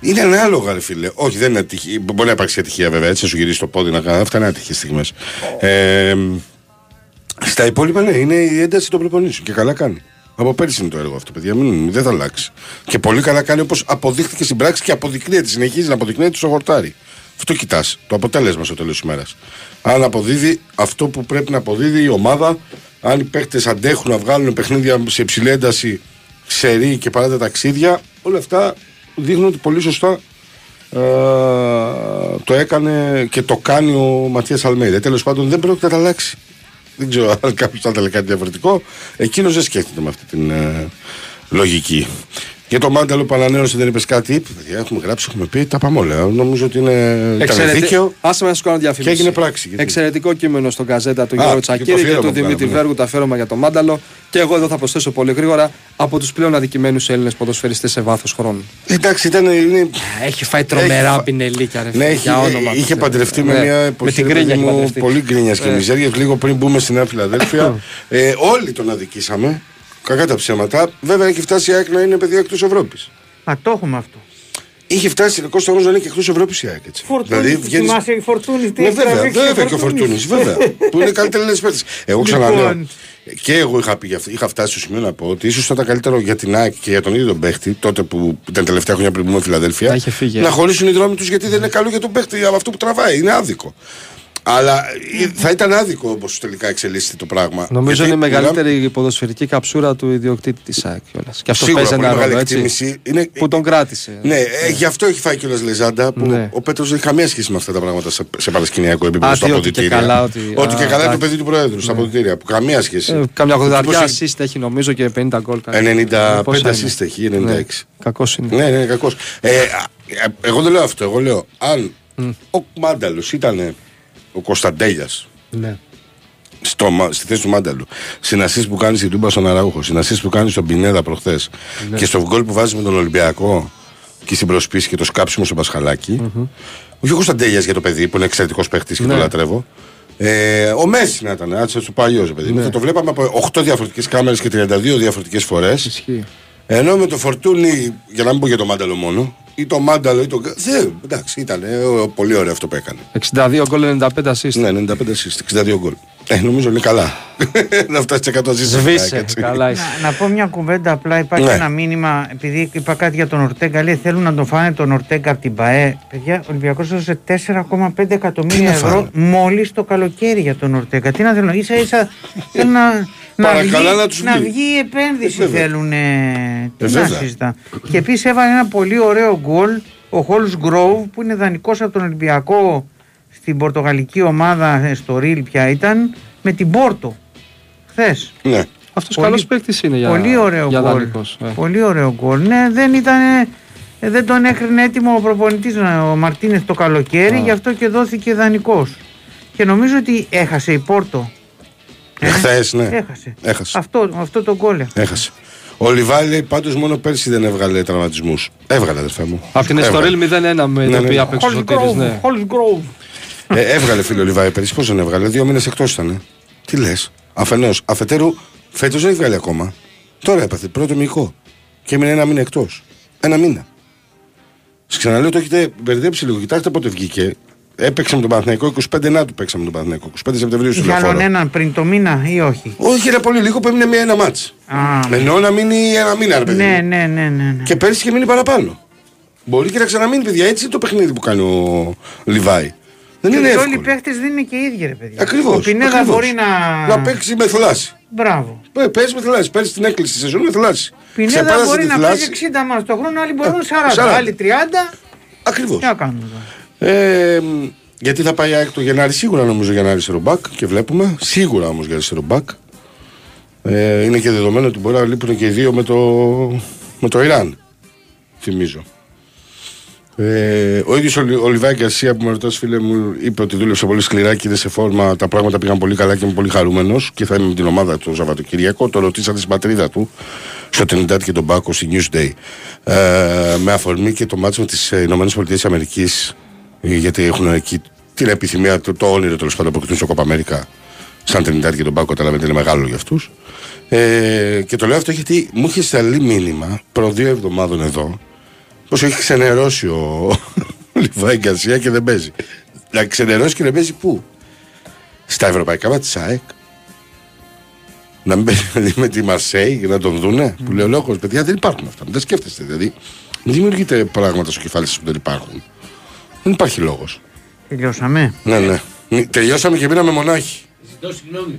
Speaker 1: Είναι ανάλογα, ρε φίλε. Όχι, δεν είναι ατυχία. Μπορεί να υπάρξει ατυχία βέβαια. Έτσι, να σου γυρίσει το πόδι να κάνει. Αυτά είναι άτυχες στιγμές. Ε, στα υπόλοιπα, ναι, είναι η ένταση των προπονήσεων. Και καλά κάνει. Από πέρυσι είναι το έργο αυτό, παιδιά. Μην, δεν θα αλλάξει. Και πολύ καλά κάνει όπως αποδείχθηκε στην πράξη και αποδεικνύεται. Συνεχίζει να αποδεικνύεται στο χορτάρι. Αυτό κοιτάς. Το αποτέλεσμα στο τέλος της ημέρας. Αν αποδίδει αυτό που πρέπει να αποδίδει η ομάδα, αν οι παίχτε αντέχουν να βγάλουν παιχνίδια σε υψηλή ένταση, σερή και παρά τα ταξίδια, όλα αυτά δείχνουν ότι πολύ σωστά ε, το έκανε και το κάνει ο Ματίας Αλμέιδα. Τέλος πάντων δεν πρόκειται να τα αλλάξει. Δεν ξέρω αν κάποιος θα ήθελε κάτι διαφορετικό. Εκείνος δεν σκέφτεται με αυτή την ε, λογική. Και το μάνταλο που ανανέωσε δεν είπες κάτι. Είπε, παιδιά, έχουμε γράψει, έχουμε πει, τα πάμε όλα. Νομίζω ότι είναι ήταν δίκαιο.
Speaker 2: Άσε με να σου κάνω διαφήμιση.
Speaker 1: Και έγινε πράξη, γιατί-
Speaker 2: Εξαιρετικό κείμενο στον καζέτα του
Speaker 1: Α,
Speaker 2: Γιώργου
Speaker 1: και το
Speaker 2: Τσακίρη και
Speaker 1: αφιέρωμα
Speaker 2: του
Speaker 1: που
Speaker 2: Δημήτρη
Speaker 1: κάναμε, ναι.
Speaker 2: Βέργου το αφιέρωμα για το Μάνταλο. Και εγώ εδώ θα προσθέσω πολύ γρήγορα από τους πλέον αδικημένους Έλληνες ποδοσφαιριστές σε βάθος χρόνου.
Speaker 1: Εντάξει, ήταν. Είναι...
Speaker 2: Έχει φάει τρομερά
Speaker 1: Έχει φα-
Speaker 2: πινελίκια, ρε
Speaker 1: Ναι,
Speaker 2: φίλε,
Speaker 1: έχει,
Speaker 2: για όνομα
Speaker 1: είχε
Speaker 2: του
Speaker 1: παντρευτεί
Speaker 2: Θεού.
Speaker 1: με
Speaker 2: Ναι,
Speaker 1: μια
Speaker 2: Με
Speaker 1: εποχή
Speaker 2: την
Speaker 1: ρε
Speaker 2: κρίνια
Speaker 1: παιδί
Speaker 2: έχει
Speaker 1: μου,
Speaker 2: παντρευτεί.
Speaker 1: πολύ γκρίνιας και
Speaker 2: Ε.
Speaker 1: μιζέρια. Λίγο πριν μπούμε στη Νέα Φιλαδέλφια, ε, όλοι τον αδικήσαμε. Κακά τα ψέματα. Βέβαια, έχει φτάσει η ΑΕΚ να είναι παιδιά εκτός Ευρώπης.
Speaker 3: Μα το έχουμε αυτό.
Speaker 1: Είχε φτάσει ο Κώστας όμως να είναι και εκτός Ευρώπης η ΑΕΚ. Έτσι.
Speaker 3: Φορτούνης,
Speaker 1: δηλαδή, βγαίνεις-
Speaker 3: θυμάσαι η Φορτούνης, τι
Speaker 1: Ναι,
Speaker 3: έχει
Speaker 1: βέβαια,
Speaker 3: τραβήξει
Speaker 1: βέβαια
Speaker 3: ο
Speaker 1: και ο
Speaker 3: Φορτούνης.
Speaker 1: Φορτούνης, βέβαια. που είναι καλύτεροι Έλληνες παίκτες. Εγώ ξαναλέω.
Speaker 3: Λοιπόν.
Speaker 1: Και εγώ είχα, πει, γι' αυτό- είχα φτάσει στο σημείο να πω ότι ίσως θα ήταν καλύτερο για την ΑΕΚ και για τον ίδιο τον παίχτη, τότε που ήταν τελευταία χρόνια πριν μπούμε Φιλαδέλφια,
Speaker 2: Να είχε φύγει,
Speaker 1: να
Speaker 2: ε.
Speaker 1: χωρίσουν οι δρόμοι τους γιατί δεν είναι καλό για τον παίχτη από αυτό που τραβάει. Είναι άδικο. Αλλά ε, θα ήταν άδικο όπω τελικά εξελίσσεται το πράγμα.
Speaker 2: Νομίζω
Speaker 1: Γιατί
Speaker 2: είναι η
Speaker 1: μιλάμε-
Speaker 2: μεγαλύτερη ποδοσφαιρική καψούρα του ιδιοκτήτη της ΑΕΚ κιόλας. Και αυτό
Speaker 1: Σίγουρα,
Speaker 2: παίζει
Speaker 1: πολύ
Speaker 2: ένα
Speaker 1: μεγάλη
Speaker 2: ρόλο έτσι.
Speaker 1: εκτίμηση. Είναι-
Speaker 2: Που τον κράτησε.
Speaker 1: Ναι, ε, γι' αυτό έχει φάει κιόλας λεζάντα που
Speaker 2: Ναι.
Speaker 1: ο Πέτρος δεν έχει καμία σχέση με αυτά τα πράγματα σε, σε παρασκηνιακό επίπεδο
Speaker 2: Α,
Speaker 1: στα
Speaker 2: τι, ότι και
Speaker 1: αποδητήρια.
Speaker 2: καλά, ότι-
Speaker 1: Ότι
Speaker 2: α,
Speaker 1: και καλά είναι το
Speaker 2: εντάξει.
Speaker 1: παιδί του Προέδρου στα αποδητήρια. Που καμία σχέση.
Speaker 2: Ε, Κάμια
Speaker 1: Ο
Speaker 2: χοδαριά
Speaker 1: τύπος έχει-
Speaker 2: assist έχει νομίζω και 50 γκολ. κάνει.
Speaker 1: 95
Speaker 2: Πόσα είναι;
Speaker 1: assist έχει, 96.
Speaker 2: Κακός είναι.
Speaker 1: Ναι, ναι, είναι κακός. Ε, α, ε, εγώ δεν λέω αυτό. Εγώ λέω αν ο Μάνταλος ήταν ο Κωνσταντέλιας
Speaker 2: Ναι.
Speaker 1: στο, μα- στη θέση του Μάνταλου, συνασύς που κάνει στην Τούμπα στον Αραούχο, συνασύς που κάνει στον Πινέδα προχθές
Speaker 2: Ναι.
Speaker 1: και στο γκολ που βάζει με τον Ολυμπιακό και στην προσπίση και το σκάψιμο στο πασχαλακι Όχι ο Κωνσταντέλιας για το παιδί που είναι εξαιρετικός παίχτης και
Speaker 2: Ναι.
Speaker 1: το λατρεύω. Ε, ο Μέση να ήταν, άτσε του παλιός παιδί.
Speaker 2: Ναι.
Speaker 1: μου. Θα το βλέπαμε από 8 διαφορετικές κάμερες και 32 διαφορετικές φορές.
Speaker 2: Ισχύει.
Speaker 1: Ενώ με το φορτούνι, για να μην πω για το μάνταλο μόνο, ή το μάνταλο ή το. Δεν, εντάξει, ήταν ε, ο- πολύ ωραίο αυτό που έκανε.
Speaker 2: 62 γκολ 95 assist.
Speaker 1: Ναι, 95 assist, 62 γκολ. Ε, νομίζω είναι καλά. να φτάσει σε 100 assist.
Speaker 2: Σβήσε.
Speaker 1: έτσι.
Speaker 2: Καλά είσαι.
Speaker 3: Να, να πω μια κουβέντα απλά. Υπάρχει
Speaker 1: Ναι.
Speaker 3: ένα μήνυμα, επειδή είπα κάτι για τον Ορτέγκα. Λέει θέλουν να τον φάνε τον Ορτέγκα από την ΠαΕ. Παιδιά, ο Ολυμπιακός έδωσε 4,5 εκατομμύρια
Speaker 1: Τι να
Speaker 3: ευρώ
Speaker 1: φάνε;
Speaker 3: μόλις το καλοκαίρι για τον Ορτέγκα. Τι να θέλουν, ίσα ίσα θέλουν να, να,
Speaker 1: Παρακαλά
Speaker 3: βγει,
Speaker 1: να τους
Speaker 3: να
Speaker 1: βγει.
Speaker 3: βγει η επένδυση.
Speaker 1: Ε, βέβαια.
Speaker 3: θέλουν. Ε, τι
Speaker 1: Ε,
Speaker 3: να
Speaker 1: βέβαια.
Speaker 3: συζητά. Και επίσης έβαλε ένα πολύ ωραίο γκολ ο Χόλς Γκρόβ που είναι δανεικός από τον Ολυμπιακό στην πορτογαλική ομάδα ε, στο Ριλ πια ήταν με την Πόρτο. Χθες.
Speaker 1: Ναι.
Speaker 2: Αυτός
Speaker 3: Πολύ-
Speaker 2: καλό παίκτης είναι για,
Speaker 3: Πολύ ωραίο
Speaker 2: για
Speaker 3: γκολ.
Speaker 2: δανεικός, ε.
Speaker 3: Πολύ ωραίο γκολ. Ναι, δεν ήταν. ε, Δεν τον έκρινε έτοιμο ο προπονητής ο Μαρτίνες το καλοκαίρι,
Speaker 2: Α.
Speaker 3: γι' αυτό και δόθηκε δανεικός. Και νομίζω ότι έχασε η Πόρτο. Ε,
Speaker 1: Χθες, ναι.
Speaker 3: Έχασε.
Speaker 1: Έχασε.
Speaker 3: Αυτό, αυτό το γκολ. έχασε.
Speaker 1: Έχασε. Ο Λιβάη λέει πάντως μόνο πέρσι δεν έβγαλε τραυματισμούς. Έβγαλε, αδερφέ μου.
Speaker 2: Από την
Speaker 1: Έβγαλε.
Speaker 2: Εστορίλ 0-1 με
Speaker 1: Ναι,
Speaker 2: την
Speaker 1: ναι.
Speaker 2: οποία παίξει ο Σωτήρης, ναι.
Speaker 3: Holzgrove.
Speaker 1: Ε, έβγαλε φίλο Λιβάη πέρσι. Πώς δεν έβγαλε, δύο μήνες εκτός ήταν. Τι λες. Αφενός. Αφετέρου, φέτος δεν έχει βγάλει ακόμα. Τώρα έπαθε πρώτο μυϊκό. Και έμεινε ένα μήνα εκτός. Ένα μήνα. Σας ξαναλέω, το έχετε μπερδέψει λίγο. Κοιτάξτε πότε βγήκε. Έπαιξε με τον Παναθηναϊκό 25 να του παίξαμε τον Παναθηναϊκό. 25 Σεπτεμβρίου στο
Speaker 3: Για άλλον
Speaker 1: λεωφόρο.
Speaker 3: έναν πριν το μήνα ή όχι;
Speaker 1: Όχι, είναι πολύ λίγο που έμεινε μία ένα μάτς.
Speaker 3: Α,
Speaker 1: Εννοώ να μείνει ένα μήνα, ρε παιδί.
Speaker 3: ναι,
Speaker 1: μου.
Speaker 3: ναι, ναι, ναι. ναι.
Speaker 1: Και πέρσι είχε μείνει παραπάνω. Μπορεί και να ξαναμείνει, παιδιά. Έτσι είναι το παιχνίδι που κάνει ο Λιβάη. Δεν είναι
Speaker 3: Και όλοι οι
Speaker 1: εύκολο.
Speaker 3: παίχτε δεν είναι και οι ίδιοι, ρε παιδιά.
Speaker 1: Ακριβώς.
Speaker 3: Ο Πινέδα μπορεί να.
Speaker 1: Να παίξει με θλάση.
Speaker 3: Μπράβο.
Speaker 1: Ε, Παίζει με θλάση. Πέρσι την έκλεισε της σεζόν με θλάση.
Speaker 3: Πινέδα
Speaker 1: Ξεπέρασε
Speaker 3: μπορεί
Speaker 1: τη
Speaker 3: να
Speaker 1: θλάση.
Speaker 3: παίζει 60 μάτς το χρόνο, άλλοι μπορούν 40,
Speaker 1: 40.
Speaker 3: άλλοι 30.
Speaker 1: Ακριβώς.
Speaker 3: Τι να κάνουμε τώρα.
Speaker 1: Ε, γιατί θα πάει η ΑΕΚ το Γενάρη, σίγουρα νομίζω για ένα αριστερό μπακ και βλέπουμε. Σίγουρα όμως για αριστερό μπακ. Ε, είναι και δεδομένο ότι μπορεί να λείπουν και οι δύο με το, με το Ιράν. Θυμίζω. Ε, ο ίδιος ο, Λι- ο Λιβάη Γκαρσία που με ρωτάς, φίλε μου, είπε ότι δούλεψε πολύ σκληρά και είναι σε φόρμα. Τα πράγματα πήγαν πολύ καλά και είμαι πολύ χαρούμενος και θα είμαι με την ομάδα το Σαββατοκύριακο. Το ρωτήσατε στην πατρίδα του, στο Τρινιντάντ και Τομπάγκο, στη Newsday. Ε, με αφορμή και το ματς με τις ΗΠΑ, γιατί έχουν εκεί την επιθυμία, το, το όνειρο τέλος πάντων που αποκτούν στο Κόπα Αμέρικα. Σαν Τρινιντάντ και Τομπάγκο, καταλαβαίνετε, είναι μεγάλο για αυτούς. Ε, και το λέω αυτό γιατί μου είχε σταλεί μήνυμα προ δύο εβδομάδων εδώ Πώς έχει ξενερώσει ο Λιβάι Γκαρσία και δεν παίζει. Να ξενερώσει και να παίζει πού; Στα ευρωπαϊκά ματς της ΑΕΚ. Να μην παίζει δηλαδή, με τη Μαρσέη για να τον δούνε. Που λέει ο λόγο, παιδιά δεν υπάρχουν αυτά. Μην τα σκέφτεστε δηλαδή. Μην δημιουργείτε πράγματα στο κεφάλι σας που δεν υπάρχουν. Δεν υπάρχει λόγος.
Speaker 3: Τελειώσαμε.
Speaker 1: Ναι, ναι. Μη- Τελειώσαμε και μείναμε μονάχοι.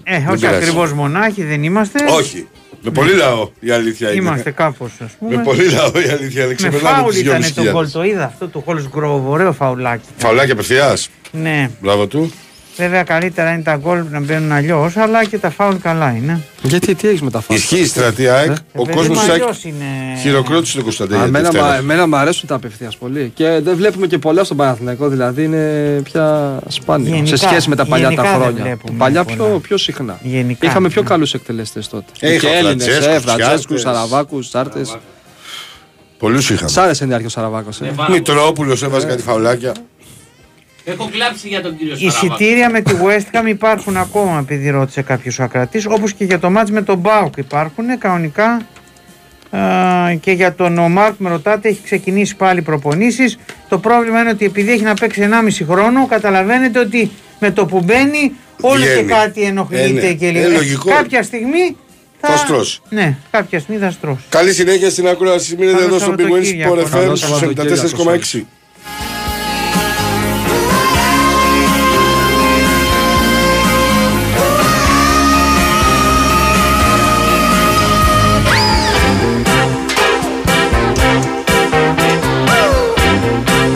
Speaker 3: Ε, όχι
Speaker 1: πειράζει.
Speaker 3: ακριβώς μονάχοι δεν είμαστε.
Speaker 1: Όχι. Με πολύ λαό η αλήθεια είναι.
Speaker 3: Είμαστε κάπως, ας πούμε.
Speaker 1: Με πολύ λαό η αλήθεια είναι.
Speaker 3: Με
Speaker 1: Ξεπερνάμε
Speaker 3: φάουλ
Speaker 1: τις
Speaker 3: ήταν
Speaker 1: 2.500.
Speaker 3: το γκολ, το είδα αυτό του Χολ Γκρόβ. Ωραίο φαουλάκι.
Speaker 1: Φαουλάκι απευθείας.
Speaker 3: Ναι.
Speaker 1: Μπράβο του.
Speaker 3: Βέβαια καλύτερα είναι τα γκολ να μπαίνουν αλλιώς, αλλά και τα φάουλ καλά είναι.
Speaker 2: Γιατί τι έχεις με τα φάουλ;
Speaker 1: Ισχύει η στρατή ΑΕΚ. Ο
Speaker 3: Ε,
Speaker 1: κόσμος
Speaker 3: παιδί μου,
Speaker 1: ΑΕΚ
Speaker 3: αλλιώς είναι.
Speaker 1: χειροκρότησε τον Κωνσταντέλια.
Speaker 2: Εμένα,
Speaker 1: Δευτέρα.
Speaker 2: μα- εμένα μου αρέσουν τα απευθείας πολύ. Και δεν βλέπουμε και πολλά στον Παναθηναϊκό, δηλαδή είναι πια σπάνιο
Speaker 3: Γενικά-
Speaker 2: σε σχέση με τα παλιά
Speaker 3: γενικά
Speaker 2: τα
Speaker 3: δεν
Speaker 2: χρόνια.
Speaker 3: βλέπουμε
Speaker 2: Παλιά
Speaker 3: πολλά.
Speaker 2: πιο, πιο συχνά.
Speaker 3: Γενικά,
Speaker 2: Είχαμε πιο
Speaker 3: ναι.
Speaker 2: καλούς εκτελεστές τότε.
Speaker 1: Ε, είχα
Speaker 2: και Έλληνες,
Speaker 1: Φραντσέσκους,
Speaker 2: ε, Φραντσέσκους,
Speaker 1: Τσιάρτες.
Speaker 2: Σαραβάκους, Τσάρτε.
Speaker 1: Πολλούς είχαμε.
Speaker 2: Σ' άρεσε η αρχή ο Σαραβάκος. Ε.
Speaker 1: Μητρόπουλος έβαζε κάτι φαουλάκια.
Speaker 5: Έχω κλάψει για τον κύριο Σαραβά.
Speaker 3: Εισιτήρια με τη West Ham υπάρχουν ακόμα, επειδή ρώτησε κάποιος ακρατή, όπως και για το μάτς με τον Μπάουκ υπάρχουν κανονικά. Και για τον Μάρκ με ρωτάτε έχει ξεκινήσει πάλι προπονήσεις. το πρόβλημα είναι ότι επειδή έχει να παίξει 1,5 χρόνο καταλαβαίνετε ότι με το που μπαίνει όλο
Speaker 1: Βγαίνει.
Speaker 3: και κάτι ενοχλείται
Speaker 1: ε, ναι.
Speaker 3: και λίγο.
Speaker 1: Ε,
Speaker 3: κάποια στιγμή θα,
Speaker 1: θα στρώσει.
Speaker 3: Ναι, κάποια στιγμή θα στρώσει.
Speaker 1: Καλή συνέχεια στην ακρόαση. Μείνετε εδώ στο Πιγουίνι
Speaker 2: Πορεφέρ
Speaker 1: στους 94,6.